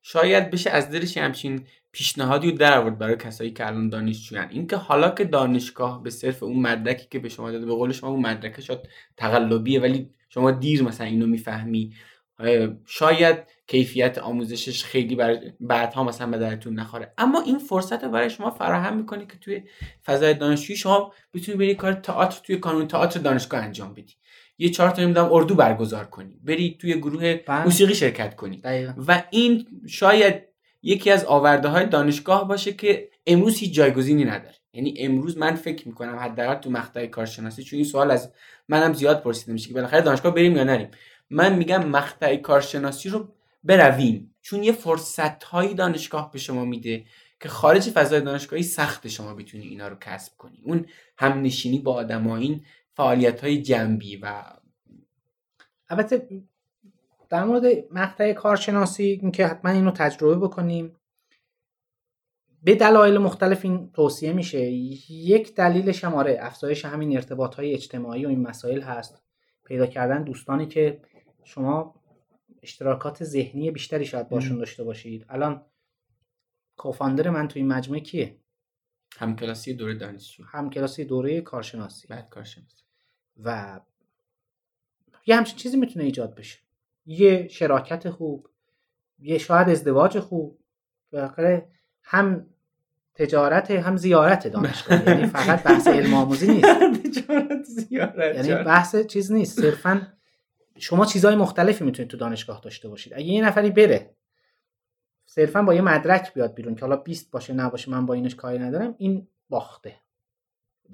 شاید بشه از دلش همچین پیشنهادی رو در آورد برای کسایی که الان دانشجویان. اینکه حالا که دانشگاه به صرف اون مدرکی که به شما داده به قول شما اون مدرک شاید تقلبیه ولی شما دیر مثلا اینو می‌فهمی. شاید کیفیت آموزشش خیلی بر بعدها مثلا به درتون نخوره. اما این فرصت رو برای شما فراهم می‌کنه که توی فضای دانشجویی شما بتونی بری کار تئاتر توی کانون تئاتر دانشگاه انجام بدی. یه چهار تا نمی‌دونم اردو برگزار کنی. بری توی گروه بله. موسیقی شرکت کنی. دقیقا. و این شاید یکی از آورده های دانشگاه باشه که امروز هیچ جایگزینی نداره. یعنی امروز من فکر می‌کنم حداقل تو مقطع کارشناسی چون این سوال از منم زیاد پرسیده میشه که بالاخره دانشگاه بریم یا نریم. من میگم مقطع کارشناسی رو برویم. چون یه فرصت هایی دانشگاه به شما میده که خارج فضای دانشگاهی سخت شما بتونی اینا رو کسب کنی. اون همنشینی با آدم این فعالیت های جنبی و البته در مورد مقطع کارشناسی اینکه حتما اینو تجربه بکنیم. به دلایل مختلف این توصیه میشه. یک دلیلش هم آره افزایش همین ارتباط های اجتماعی و این مسائل هست. پیدا کردن دوستانی که شما اشتراکات ذهنی بیشتری شاید باشون داشته باشید. الان کوفاندر من توی این مجموعه کیه؟ همکلاسی دوره دانشجو. همکلاسی دوره کارشناسی. بعد کارشناسی. و یه همچین چیزی می‌تونه ایجاد بشه. یه شراکت خوب یه شاید ازدواج خوب بالاخره هم تجارت هم زیارت دانشگاه. یعنی [laughs] فقط بحث علم آموزی نیست. تجارت زیارت. یعنی بحث چیز نیست. صرفا شما چیزهای مختلفی می‌تونید تو دانشگاه داشته باشید. اگه یه نفری بره صرفا با یه مدرک بیاد بیرون که حالا 20 باشه نباشه من با اینش کاری ندارم این باخته.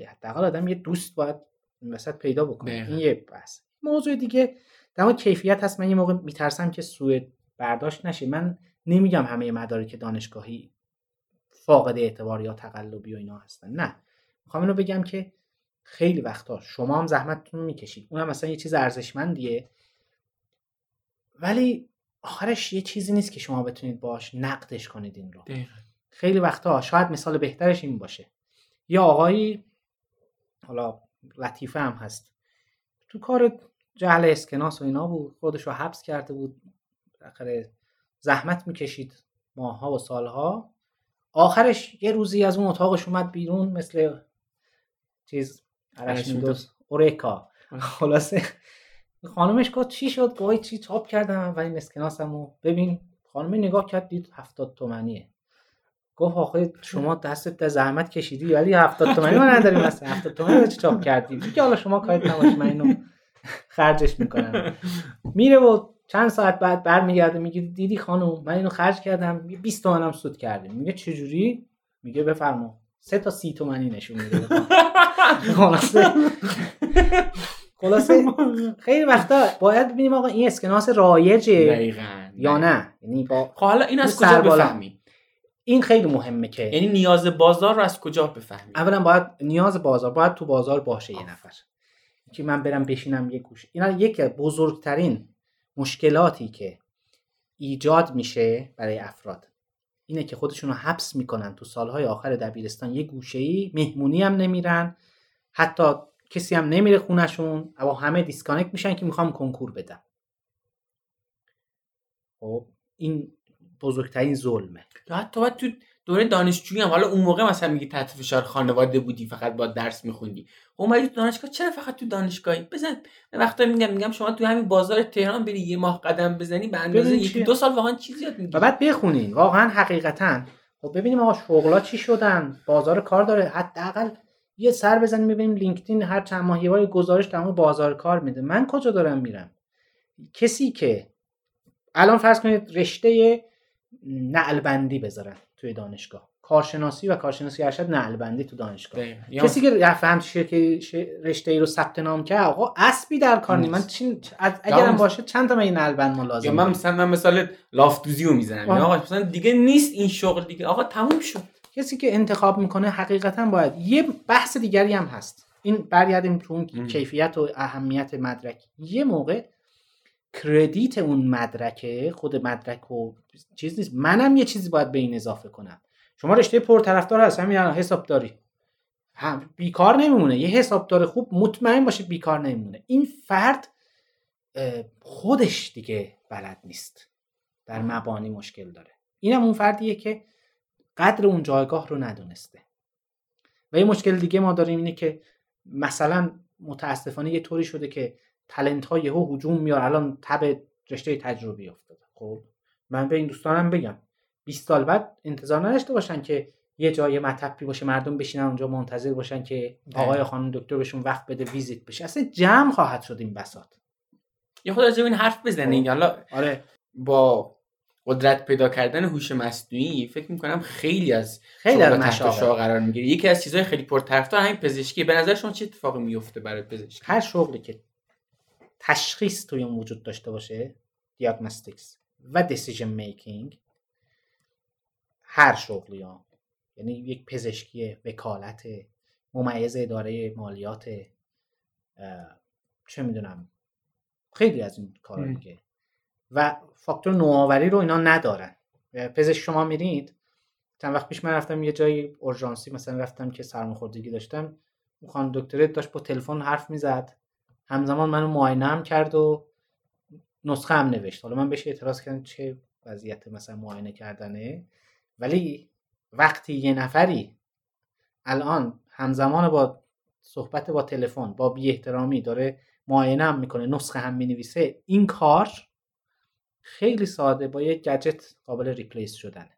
حداقل آدم یه دوست باید وسط پیدا بکنه. این یه بحث. موضوع دیگه در مورد کیفیت هست. من یه موقع میترسم که سوء برداشت نشه. من نمیگم همه مدارک دانشگاهی فاقد اعتبار یا تقلبی و اینا هستن. نه. می‌خوام اینو بگم که خیلی وقتا. شما هم زحمتتون می‌کشید. اونم مثلا یه چیز ارزشمندیه. ولی آخرش یه چیزی نیست که شما بتونید باش نقدش کنید این رو. دقیقاً. خیلی وقتا شاید مثال بهترش این باشه. یه آقایی حالا لطیفه هم هست. تو کار جهل اسکناس و اینا بود. خودش رو حبس کرده بود. بالاخره زحمت می‌کشید ماها و سالها. آخرش یه روزی از اون اتاقش اومد بیرون مثل چیز ارشمیدس ارشمیدس. اورکا خلاصه. خانمش گفت چی شد؟ گوی چی چاپ کردم؟ و این اسکناسمو ببین خانم نگاه کرد دید هفتاد تومنیه. گفت آخه شما دستت زحمت کشیدی ولی هفتاد تومنی ما نداریم مثلا هفتاد تومنی رو چی چاپ کردی که حالا شما کارت نباشه من اینو خرجش می‌کنم میره و چند ساعت بعد برمیگرده میگه دیدی خانم من اینو خرج کردم 20 تومنم سود کردیم. میگه چجوری؟ میگه بفرما. سه تا سی تومنی نشون میده. خلاصه. [laughs] خلاصه خیلی وقتا باید ببینیم آقا این اسکناس رایجه یا نه؟ یعنی با خب حالا این از کجا. بفهمی این خیلی مهمه که یعنی نیاز بازار رو از کجا بفهمی اولا باید نیاز بازار باید تو بازار باشه یه نفر. که من برم بشینم یه گوشه. اینا یکی از بزرگترین مشکلاتی که ایجاد میشه برای افراد اینه که خودشون رو حبس می‌کنن تو سالهای آخر دبیرستان. یه گوشه ای مهمونی هم نمیرن. حتی کسی هم نمیره خونشون و همه disconnect میشن که می‌خوام کنکور بدم. خب این بزرگترین ظلمه. یا حتی باید تو دوره دانشجویی هم حالا اون موقع مثلا میگی تحت فشار خانواده بودی فقط با درس میخوندی. اومدی تو دانشگاه چرا فقط تو دانشگاهی؟ بزن من وقتا میگم میگم شما تو همین بازار تهران بری یه ماه قدم بزنی به اندازه چیه. دو سال واقعا چیزی یاد می‌گیری و بعد بخونین. واقعا حقیقتا. خب ببینیم آقا شغلا چی شدن؟ بازار کار داره. حداقل یه سر بزنیم ببینیم لینکدین هر چند ماه یه گزارش در بازار کار میده. من کجا دارم میرم؟ کسی که الان فرض کنید رشته نعلبندی بذارن توی دانشگاه. کارشناسی و کارشناسی ارشد نعلبندی تو دانشگاه. کسی که رفت ش- رشته ای رو ثبت نام کرد آقا اسبی در کار من. چین اگرم باشه چند تا من این نعلبند ما لازم یا من؟ مثلا من مثال لافتوزی رو می‌زنم آقا مثلا دیگه نیست این شغل دیگه. آقا تموم شد. کسی که انتخاب می‌کنه حقیقتا باید. یه بحث دیگری هم هست. این برگردیم تو اون. کیفیت و اهمیت مدرک. یه موقع کردیت اون مدرکه خود مدرک و چیز نیست. منم یه چیزی باید به این اضافه کنم. شما رشته پرطرفدار هست همین الان حسابداری هم بیکار نمیمونه. یه حسابدار خوب مطمئن باشه بیکار نمیمونه. این فرد خودش دیگه بلد نیست. در مبانی مشکل داره. اینم اون فردیه که قدر اون جایگاه رو ندونسته. و یه مشکل دیگه ما داریم اینه که مثلا متاسفانه یه طوری شده که تلنت ها یهو هجوم میاد. الان تب رشته تجربی افتاده. خب من به این دوستانم بگم. 20 سال بعد انتظار نداشته باشن که یه جای مطبی باشه مردم بشینن اونجا منتظر باشن که آقای خانم دکتر بهشون وقت بده ویزیت بشه. اصلا جمع خواهد شد این بساط. یا خود این حرف بزنین حالا آره. با قدرت پیدا کردن هوش مصنوعی فکر می‌کنم خیلی از خیلی از مشاغل. قرار می‌گیره. یکی از چیزهای خیلی پرطرفدار همین پزشکی. به نظر شما چه اتفاقی میفته برای پزشکی؟ هر شغلی که تشخیص توی اون وجود داشته باشه diagnostics و decision making هر شغلی ها. یعنی یک پزشکی وکالت ممیز اداره مالیات چه می‌دونم. خیلی از این کارا. دیگه. و فاکتور نوآوری رو اینا ندارن. پزشک شما میرید چند وقت پیش من رفتم یه جایی اورژانسی مثلا رفتم که سرماخوردگی داشتم خانم دکتره داشت با تلفن حرف می‌زد. همزمان منو معاینه هم کرد و نسخه هم نوشت. حالا من بهش اعتراض کردم چه وضعیت مثلا معاینه کردنه. ولی وقتی یه نفری الان همزمان با صحبت با تلفن با بی احترامی داره معاینه هم می‌کنه نسخه هم می‌نویسه این کار خیلی ساده با یک گجت قابل ریپلیس شدنه.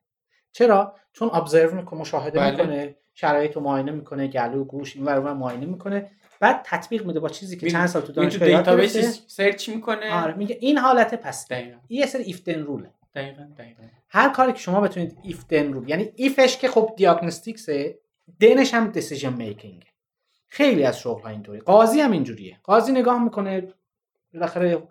چرا؟ چون observe می‌کنه مشاهده بله. می‌کنه شرایط رو معاینه می‌کنه گلو گوش این ور معاینه می‌کنه. بعد تطبیق میده با چیزی که چند سال تو دانشگاه یاد گرفته. search می‌کنه. آره میگه این حالت پس. دقیقاً. یه سری if then rule ه دقیقاً دقیقاً. هر کاری که شما بتونید if then rule یعنی if ش که خب diagnostics ه then ش هم decision making خیلی از شغل ها اینطوری. قاضی هم اینجوریه. قاضی نگاه می‌کنه بالاخره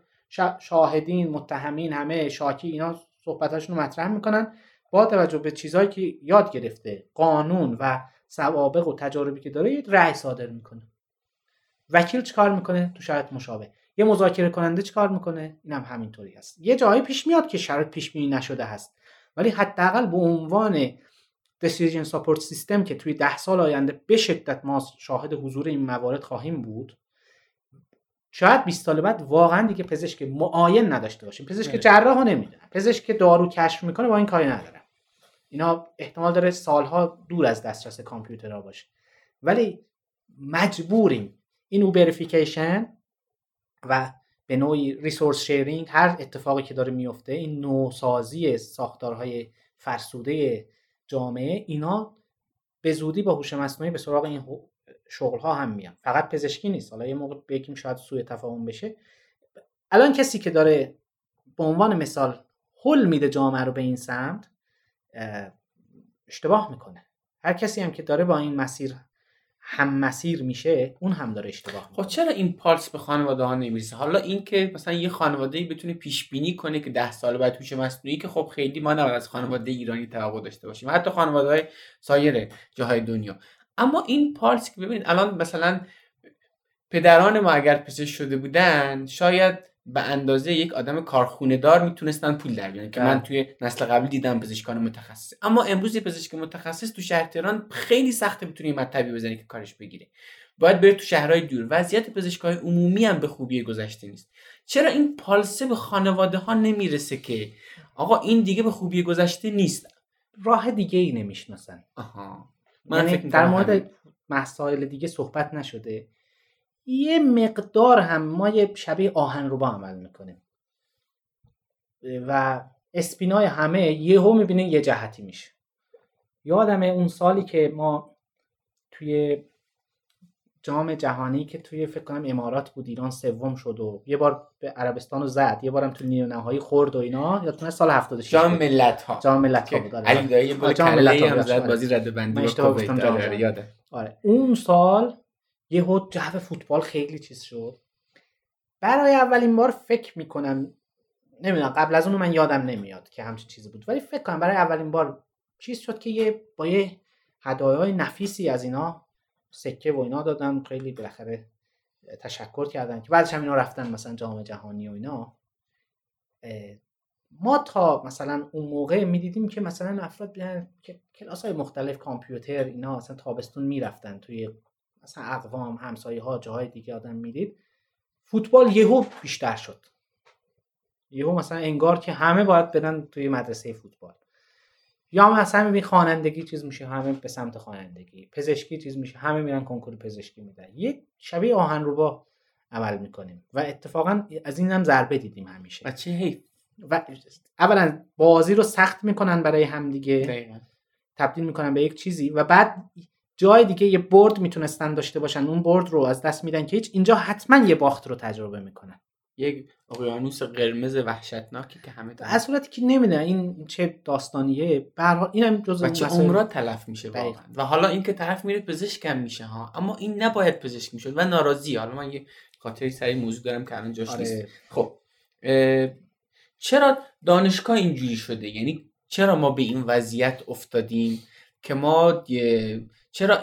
شاهدین متهمین همه شاکی اینا صحبتاشون رو مطرح می‌کنن با توجه به چیزهایی که یاد گرفته قانون و سوابق و تجاربی که داره یک رأی صادر می‌کنه. وکیل چیکار می‌کنه؟ تو شرایط مشابه یه مذاکره کننده چیکار می‌کنه؟ این هم همینطوری هست. یه جایی پیش میاد که شرایط پیش بینی نشده هست. ولی حداقل به عنوان decision support سیستم که توی ده سال آینده به شدت ما شاهد حضور این موارد خواهیم بود شاید 20 سال بعد واقعا دیگه پزشک معاین نداشته باشیم. پزشک بله. جراح ها نمی‌دونن. پزشک دارو کشف می‌کنه با این کاری نداره اینا احتمال داره سالها دور از دسترس کامپیوترها باشه. ولی مجبوریم. این اوبریفیکیشن و به نوعی ریسورس شیرینگ هر اتفاقی که داره میفته این نوسازی ساختارهای فرسوده جامعه اینا به زودی با هوش مصنوعی به سراغ این شغل ها هم میان. فقط پزشکی نیست. حالا یه موقع بگیم شاید سوء تفاهم بشه. الان کسی که داره به عنوان مثال حل میده جامعه رو به این سمت اشتباه می‌کنه. هر کسی هم که داره با این مسیر هم مسیر میشه اون هم داره اشتباه خب چرا این پالس به خانواده ها نمی‌رسه؟ حالا این که مثلا یه خانواده بتونه پیش بینی کنه که ده سال بعد هوش مصنوعی که خب خیلی ما نباید از خانواده ایرانی توقع داشته باشیم. حتی خانواده های سایر جاهای دنیا. اما این پالس که ببینید الان مثلا پدران ما اگر پزشک شده بودن شاید به اندازه یک آدم کارخونه دار می‌تونستن پول در بیارن که من بله. توی نسل قبل دیدم پزشکان متخصص. اما امروز یه پزشک متخصص تو شهر تهران خیلی سخته بتونی مطبی بزنی که کارش بگیره. باید بره تو شهرهای دور. وضعیت پزشکای عمومی هم به خوبی گذشته نیست. چرا این پالسه به خانواده ها نمی‌رسه که آقا این دیگه به خوبی گذشته نیست؟ راه دیگه ای نمی‌شناسن. آها. من یعنی در مورد مسائل دیگه صحبت نشده. یه مقدار هم ما یه شبیه آهن رو با عمل می‌کنیم. و اسپینای همه یهو می‌بینه یه جهتی میشه. یادمه اون سالی که ما توی جام جهانی که توی فکر کنم امارات بود ایران سوم شد و یه بار به عربستان رو زد. یه بارم تو نیمه نهایی خورد و اینا. یادتونه سال 76 جام ملت ها جام ملت ها بود آره. علی دایی بود جام ملت ها زد بازی رد بندی آره, آره. اون سال یهو جو فوتبال خیلی چیز شد. برای اولین بار فکر می‌کنم نمی‌دونم قبل از اون من یادم نمیاد که همچین چیزی بود. ولی فکر کنم برای اولین بار چیز شد که یه با یه هدایای نفیسی از اینا سکه و اینا دادن. خیلی بالاخره تشکر کردن که بعدش هم اینا رفتن مثلا جام جهانی و اینا. ما تا مثلا اون موقع می‌دیدیم که مثلا افراد بیان که کلاس های مختلف کامپیوتر اینا مثلا تابستون می‌رفتن توی مثلا اقوام همسایه ها جاهای دیگه آدم می‌دید. فوتبال یهو بیشتر شد. یهو مثلا انگار که همه باید بدن توی مدرسه فوتبال. یا مثلا میبین خوانندگی چیز میشه همه به سمت خوانندگی. پزشکی چیز میشه همه میرن کنکور پزشکی میدن. یه شبیه آهن رو با عمل می‌کنیم و اتفاقا از این هم ضربه دیدیم همیشه. و چه حیف؟ و اولا بازی رو سخت می‌کنن برای همدیگه تبدیل می‌کنن به یک چیزی و بعد جای دیگه یه برد می‌تونستن داشته باشن. اون برد رو از دست میدن که هیچ اینجا حتما یه باخت رو تجربه می‌کنن. یک اقیانوس قرمز وحشتناکی که همه از صورتی که نمی‌دونن این چه داستانیه به هر اینم جزء چه عمرات تلف میشه واقعا. و حالا اینکه طرف میره پزشک میشه ها. اما این نباید پزشک می‌شد و ناراضی. حالا من یه خاطری سری موضوع دارم که الان جاش آره. نیست. خب چرا دانشگاه اینجوری شده؟ یعنی چرا ما به این وضعیت افتادیم که ما چرا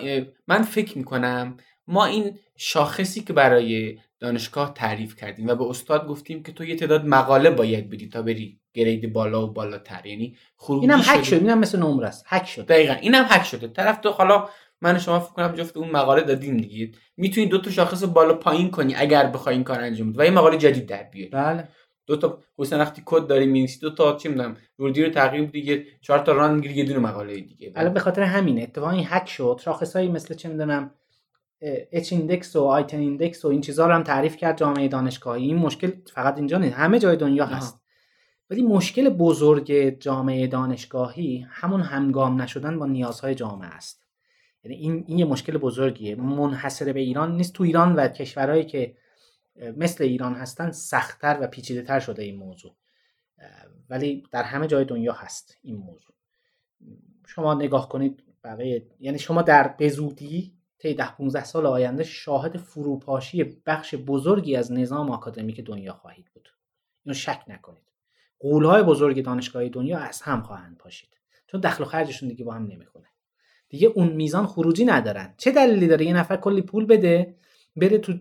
من فکر می‌کنم ما این شاخصی که برای دانشگاه تعریف کردیم و به استاد گفتیم که تو یه تعداد مقاله باید بدی تا بری گرید بالا و بالاتر. یعنی خروجی اینم هک شد اینم مثل نمره است. هک شد. دقیقا اینم هک شده. طرف تو حالا من شما فکر کنم جفت اون مقاله دادیم دیگه. می‌تونی دو تا شاخص بالا پایین کنی اگر بخوای این کار انجام بدی. و این مقاله جدید در بیاری. بله. دو تا مثلا وقتی کد داری می‌نویسی دو تا چی می‌دونم ورودی رو تغییر دیگه چهار تا run می‌گیری یه دونه مقاله دیگه. الان به خاطر همینه اتفاقا این هک شد. شاخصایی مثل چه می‌دونم h-index و i10-index و این چیزا رو هم تعریف کرد جامعه دانشگاهی. این مشکل فقط اینجا نیست. همه جای دنیا هست. ولی مشکل بزرگ جامعه دانشگاهی همون همگام نشدن با نیازهای جامعه است. یعنی این این یه مشکل بزرگیه. منحصر به ایران نیست. تو ایران و کشورهایی که مثل ایران هستن سختتر و پیچیده تر شده این موضوع. ولی در همه جای دنیا هست این موضوع. شما نگاه کنید بقیه یعنی شما در بزودی طی ده 15 سال آینده شاهد فروپاشی بخش بزرگی از نظام آکادمیک دنیا خواهید بود. اینو شک نکنید. قولهای بزرگ دانشگاهی دنیا از هم خواهند پاشید. چون دخل و خرجشون دیگه با هم نمی‌خونه. دیگه اون میزان خروجی ندارن. چه دلیلی داره؟ یه نفر کلی پول بده بره تو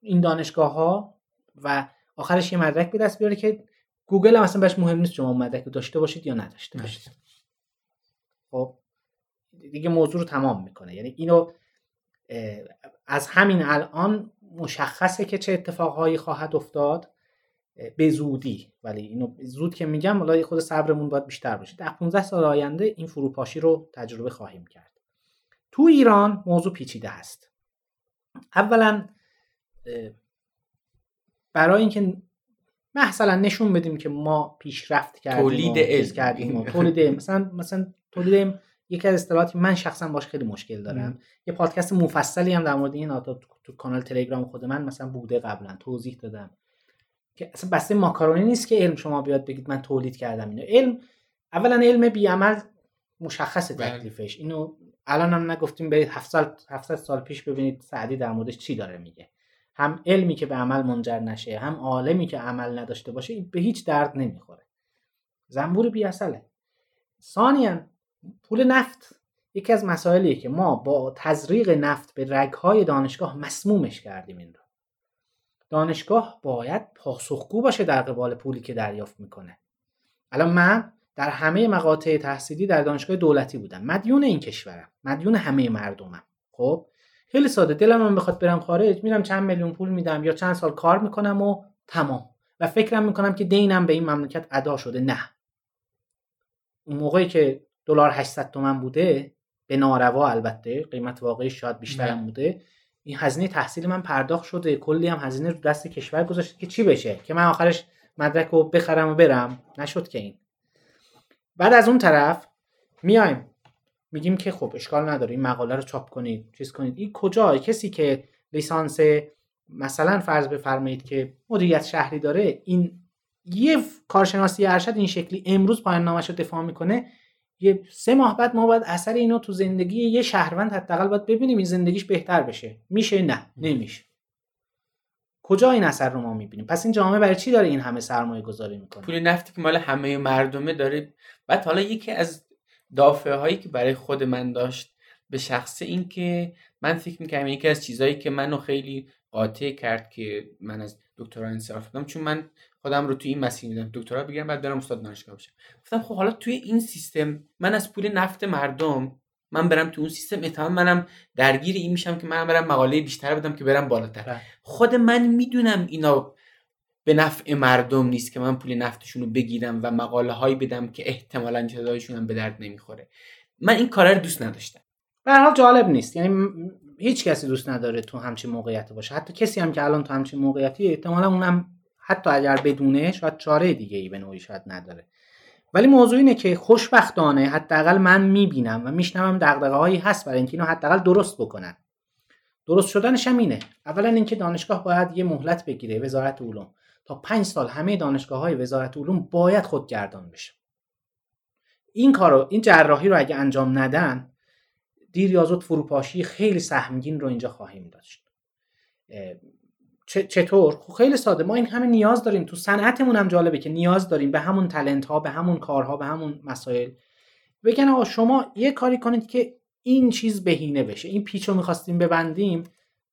این دانشگاه ها و آخرش یه مدرک به دست بیاره که گوگل هم اصلا بهش مهم نیست شما مدرک داشته باشید یا نداشته باشید. خب دیگه موضوع رو تمام می‌کنه. یعنی اینو از همین الان مشخصه که چه اتفاقهایی خواهد افتاد به زودی. ولی اینو زود که میگم حالا خود صبرمون باید بیشتر باشه. در 15 سال آینده این فروپاشی رو تجربه خواهیم کرد. تو ایران موضوع پیچیده هست اولا برای اینکه مثلا نشون بدیم که ما پیشرفت کردیم تولید علم. کردیم تولید مثلا مثلا تولید یکی از اصطلاحاتی من شخصا باش خیلی مشکل دارم. یه پادکست مفصلی هم در مورد این تو, تو کانال تلگرام خود من مثلا بوده قبلا توضیح دادم. که اصلا بسته ماکارونی نیست که علم شما بیاد بگید من تولید کردم اینو. علم اولا علم بی عمل مشخص بله. تکلیفش. اینو الان هم نگفتیم برید 700 700 سال پیش ببینید سعدی در موردش چی داره میگه. هم علمی که به عمل منجر نشه هم عالمی که عمل نداشته باشه به هیچ درد نمی‌خوره. زنبور بی اصله ثانیا پول نفت. یکی از مسائلیه که ما با تزریق نفت به رگهای دانشگاه مسمومش کردیم این رو. دانشگاه باید پاسخگو باشه در قبال پولی که دریافت می‌کنه. الان من در همه مقاطع تحصیلی در دانشگاه دولتی بودم. مدیون این کشورم. مدیون همه مردمم. خب؟ خیلی ساده. دلم هم بخواد برم خارج. میرم چند میلیون پول میدم یا چند سال کار می‌کنم و تمام. و فکرم می‌کنم که دینم به این مملکت ادا شده. نه. اون موقعی که دلار 800 تومن بوده به ناروا البته قیمت واقعی شاید بیشترم بوده. این هزینه تحصیل من پرداخت شده کلی هم هزینه رو دست کشور گذاشته که چی بشه؟ که من آخرش مدرک رو بخرم و برم. نشد که این. بعد از اون طرف میایم. میگیم که خب اشکال نداره. این مقاله رو چاپ کنید چیز کنید. این کجا کسی که لیسانس مثلا فرض بفرمایید که مدیریت شهری داره این یه کارشناسی ارشد این شکلی امروز پایان نامش رو دفاع می‌کنه یه سه ماه بعد ما باید اثر اینو تو زندگی یه شهروند حداقل باید ببینیم این زندگیش بهتر بشه. میشه؟ نه. نمیشه. کجا این اثر رو ما می‌بینیم؟ پس این جامعه برای چی داره این همه سرمایه گذاری می‌کنه؟ پول نفتی که مال همه مردمه داره. بعد حالا یکی از دافعه هایی که برای خود من داشت به شخص این که من فکر می‌کنم یکی از چیزهایی که منو خیلی قاطع کرد که من از دکترا انصراف دادم چون من خودم رو توی این مسیر میدم دکترا بگیرم بعد برم استاد دانشگاه بشم. گفتم خب حالا توی این سیستم من از پول نفت مردم من برم تو اون سیستم احتمال منم درگیر این میشم که من برم مقاله بیشتر بدم که برم بالاتر. بله. خود من می‌دونم اینا به نفع مردم نیست که من پول نفتشون رو بگیرم و مقاله هایی بدم که احتمالا جدایشون هم به درد نمی‌خوره. من این کار رو دوست نداشتم. به حال جالب نیست. یعنی هیچ کسی دوست نداره تو همچین موقعیتی باشه. حتی کسی هم که الان تو همچین موقعیتی احتمالا اونم حتی اگر بدونه شاید چاره دیگه ای به نوعی شاید نداره. ولی موضوع اینه که خوشبختانه حداقل من می‌بینم و میشنوم دغدغه هایی هست برای اینکه اینو حداقل درست بکنن. درست شدنش هم اینه. اولا اینکه دانشگاه باید یه مهلت بگیره وزارت علوم. تا پنج سال همه دانشگاه های وزارت علوم باید خودگردان بشه. این کارو این جراحی رو اگه انجام ندن دیر یا زود فروپاشی خیلی سهمگین رو اینجا خواهیم داشت. چطور؟ خب خیلی ساده. ما این همه نیاز داریم. تو صنعتمون هم جالبه که نیاز داریم به همون تلنت ها به همون کارها به همون مسائل. بگن آقا شما یه کاری کنید که این چیز بهینه بشه. این پیچ رو می‌خواستیم ببندیم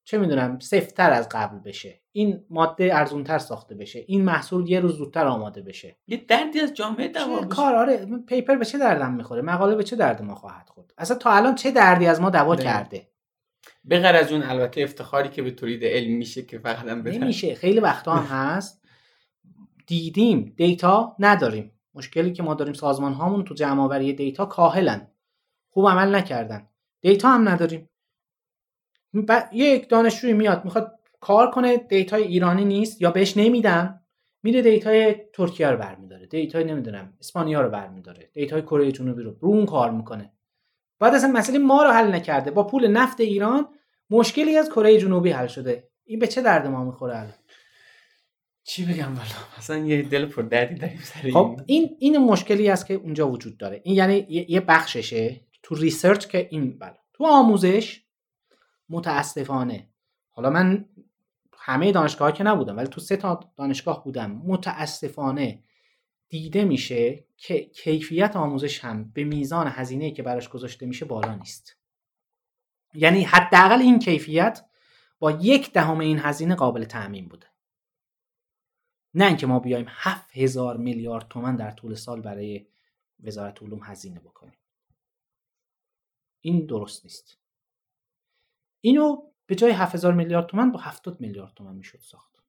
چه می‌دونم سفتر از قبل بشه. این ماده ارزونتر ساخته بشه. این محصول یه روز زودتر آماده بشه. یه دردی از جامعه دوا کار؟ آره پیپر به چه دردم می‌خوره؟ مقاله به چه درد ما خواهد خورد؟ اصلا تا الان چه دردی از ما دوا کرده؟ بغیر از اون البته افتخاری که به تولید علم میشه که فقط هم نمیشه. خیلی وقتا هم هست. دیدیم. دیتا نداریم. مشکلی که ما داریم سازمان هامون تو جمع آوری دیتا کاهلن. خوب عمل نکردن. data هم نداریم. یک دانشجوی میاد می‌خواد کار کنه data ی ایرانی نیست یا بهش نمیدن میره data ی ترکیه رو برمیداره. data ی نمی‌دونم اسپانیا رو برمیداره. data ی کره جنوبی رو. رو اون کار می‌کنه. بعد اصلا مسئله ما رو حل نکرده. با پول نفت ایران مشکلی از کره جنوبی حل شده. این به چه درد ما می‌خوره الان؟ چی بگم والا؟ اصلا یه دل پر دردی داریم سر خب این این مشکلی است که اونجا وجود داره. این یعنی یه بخششه تو ریسرچ که این بله. تو آموزش متاسفانه حالا من همه دانشگاه که نبودم ولی تو سه تا دانشگاه بودم متاسفانه دیده میشه که کیفیت آموزش هم به میزان هزینه که براش گذاشته میشه بالا نیست. یعنی حداقل این کیفیت با یک دهم این هزینه قابل تعمین بوده. نه اینکه ما بیایم هفت هزار میلیارد تومن در طول سال برای وزارت علوم هزینه بکنیم. این درست نیست. اینو به جای 7000 میلیارد تومن با 70 میلیارد تومن می‌شد ساخت.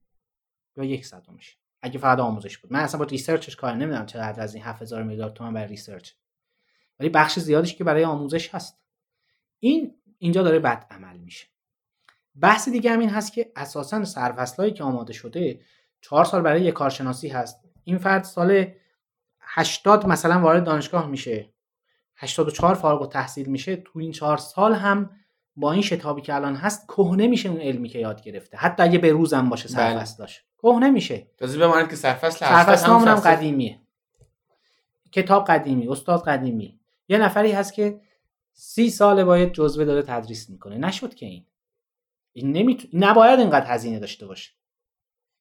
یا یک صدمش. اگه فقط آموزش بود. من اصلا با research ش کار نمی‌دونم چقدر از این 7000 میلیارد تومن برای research. ولی بخش زیادش که برای آموزش هست. این اینجا داره بد عمل میشه. بحث دیگه هم این هست که اساسا سرفصلایی که آماده شده چهار سال برای یک کارشناسی هست. این فرد سال 80 مثلا وارد دانشگاه میشه. 84 فارغ التحصیل میشه. تو این چهار سال هم با این شتابی که الان هست کهنه میشه اون علمی که یاد گرفته. حتی اگه به روزم باشه بله. سرفصل داشت کهنه میشه. تازه بماند که سرفصل سرفصل هم, هم قدیمیه. کتاب قدیمی استاد قدیمی. یه نفری هست که سی سال باید جزوه داره تدریس می‌کنه. نشد که این. این نمیتو... نباید اینقدر هزینه داشته باشه.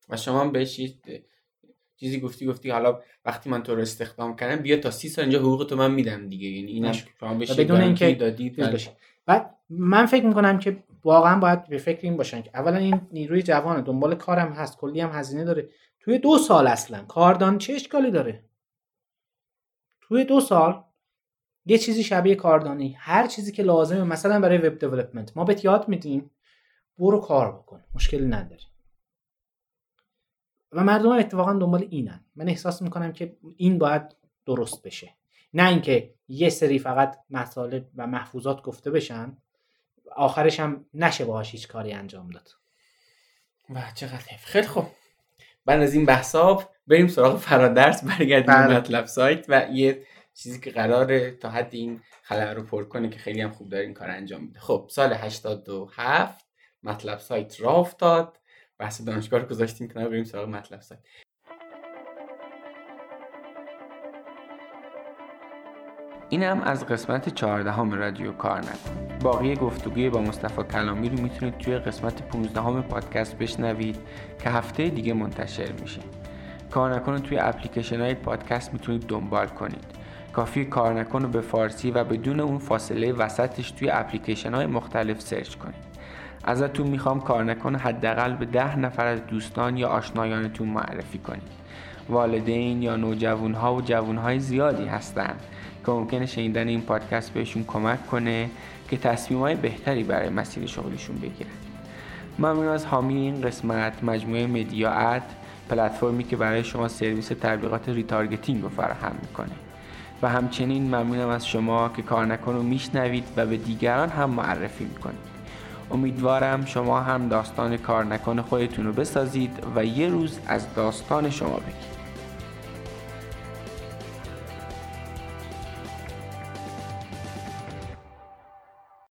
و شما به چیزی گفتی گفتی حالا وقتی من تو رو استخدام کردم بیا تا سی سال اینجا حقوق تو من میدم دیگه. یعنی اینم شما بدون اینکه دادید بله. بعد من فکر می‌کنم که واقعا باید به فکر این باشن که اولا این نیروی جوان دنبال کارم هست کلی هم هزینه داره. توی دو سال اصلا کاردان چه اشکالی داره؟ توی دو سال یه چیزی شبیه کاردانی. هر چیزی که لازمه مثلا برای وب دیولپمنت ما بهت یاد میدیم برو کار بکن. مشکلی نداره و مردم اتفاقا دنبال اینن. من احساس می‌کنم که این باید درست بشه. نه اینکه یه سری فقط مطالب و محفوظات گفته بشن آخرش هم نشه باهاش هیچ کاری انجام داد. و چقدر خیلی خوب. بعد از این بحثا بریم سراغ فرادرس برگردیم بله. مطلب سایت و یه چیزی که قراره تا حد این خلاه رو پر کنه که خیلی هم خوب داره این کار انجام میده. خب سال 87 مطلب سایت را افتاد. بحث دانشگاه رو گذاشتیم کنار بریم سراغ مطلب سایت. اینم از قسمت 14 هم رادیو کار نکن باقی گفتگوی با مصطفی کلامی رو می‌تونید توی قسمت 15 هم پادکست بشنوید که هفته دیگه منتشر میشه. کار نکن توی اپلیکیشن های پادکست می‌تونید دنبال کنید. کافی کار نکن رو به فارسی و بدون اون فاصله وسطش توی اپلیکیشن های مختلف سرچ کنید. ازتون می‌خوام کار نکن حداقل به ده نفر از دوستان یا آشنایانتون معرفی کنید. والدین یا نوجوان ها و جوان های زیادی هستند که ممکنه شنیدن این پادکست بهشون کمک کنه که تصمیم های بهتری برای مسیر شغلشون بگیرن. ممنون از حامی این قسمت مجموعه مدیاعت پلتفرمی که برای شما سرویس تبلیغات retargeting رو فراهم می‌کنه. و همچنین ممنونم از شما که کار نکن رو میشنوید و به دیگران هم معرفی می‌کنید. امیدوارم شما هم داستان کار نکن خودتون رو بسازید و یه روز از داستان شما بگید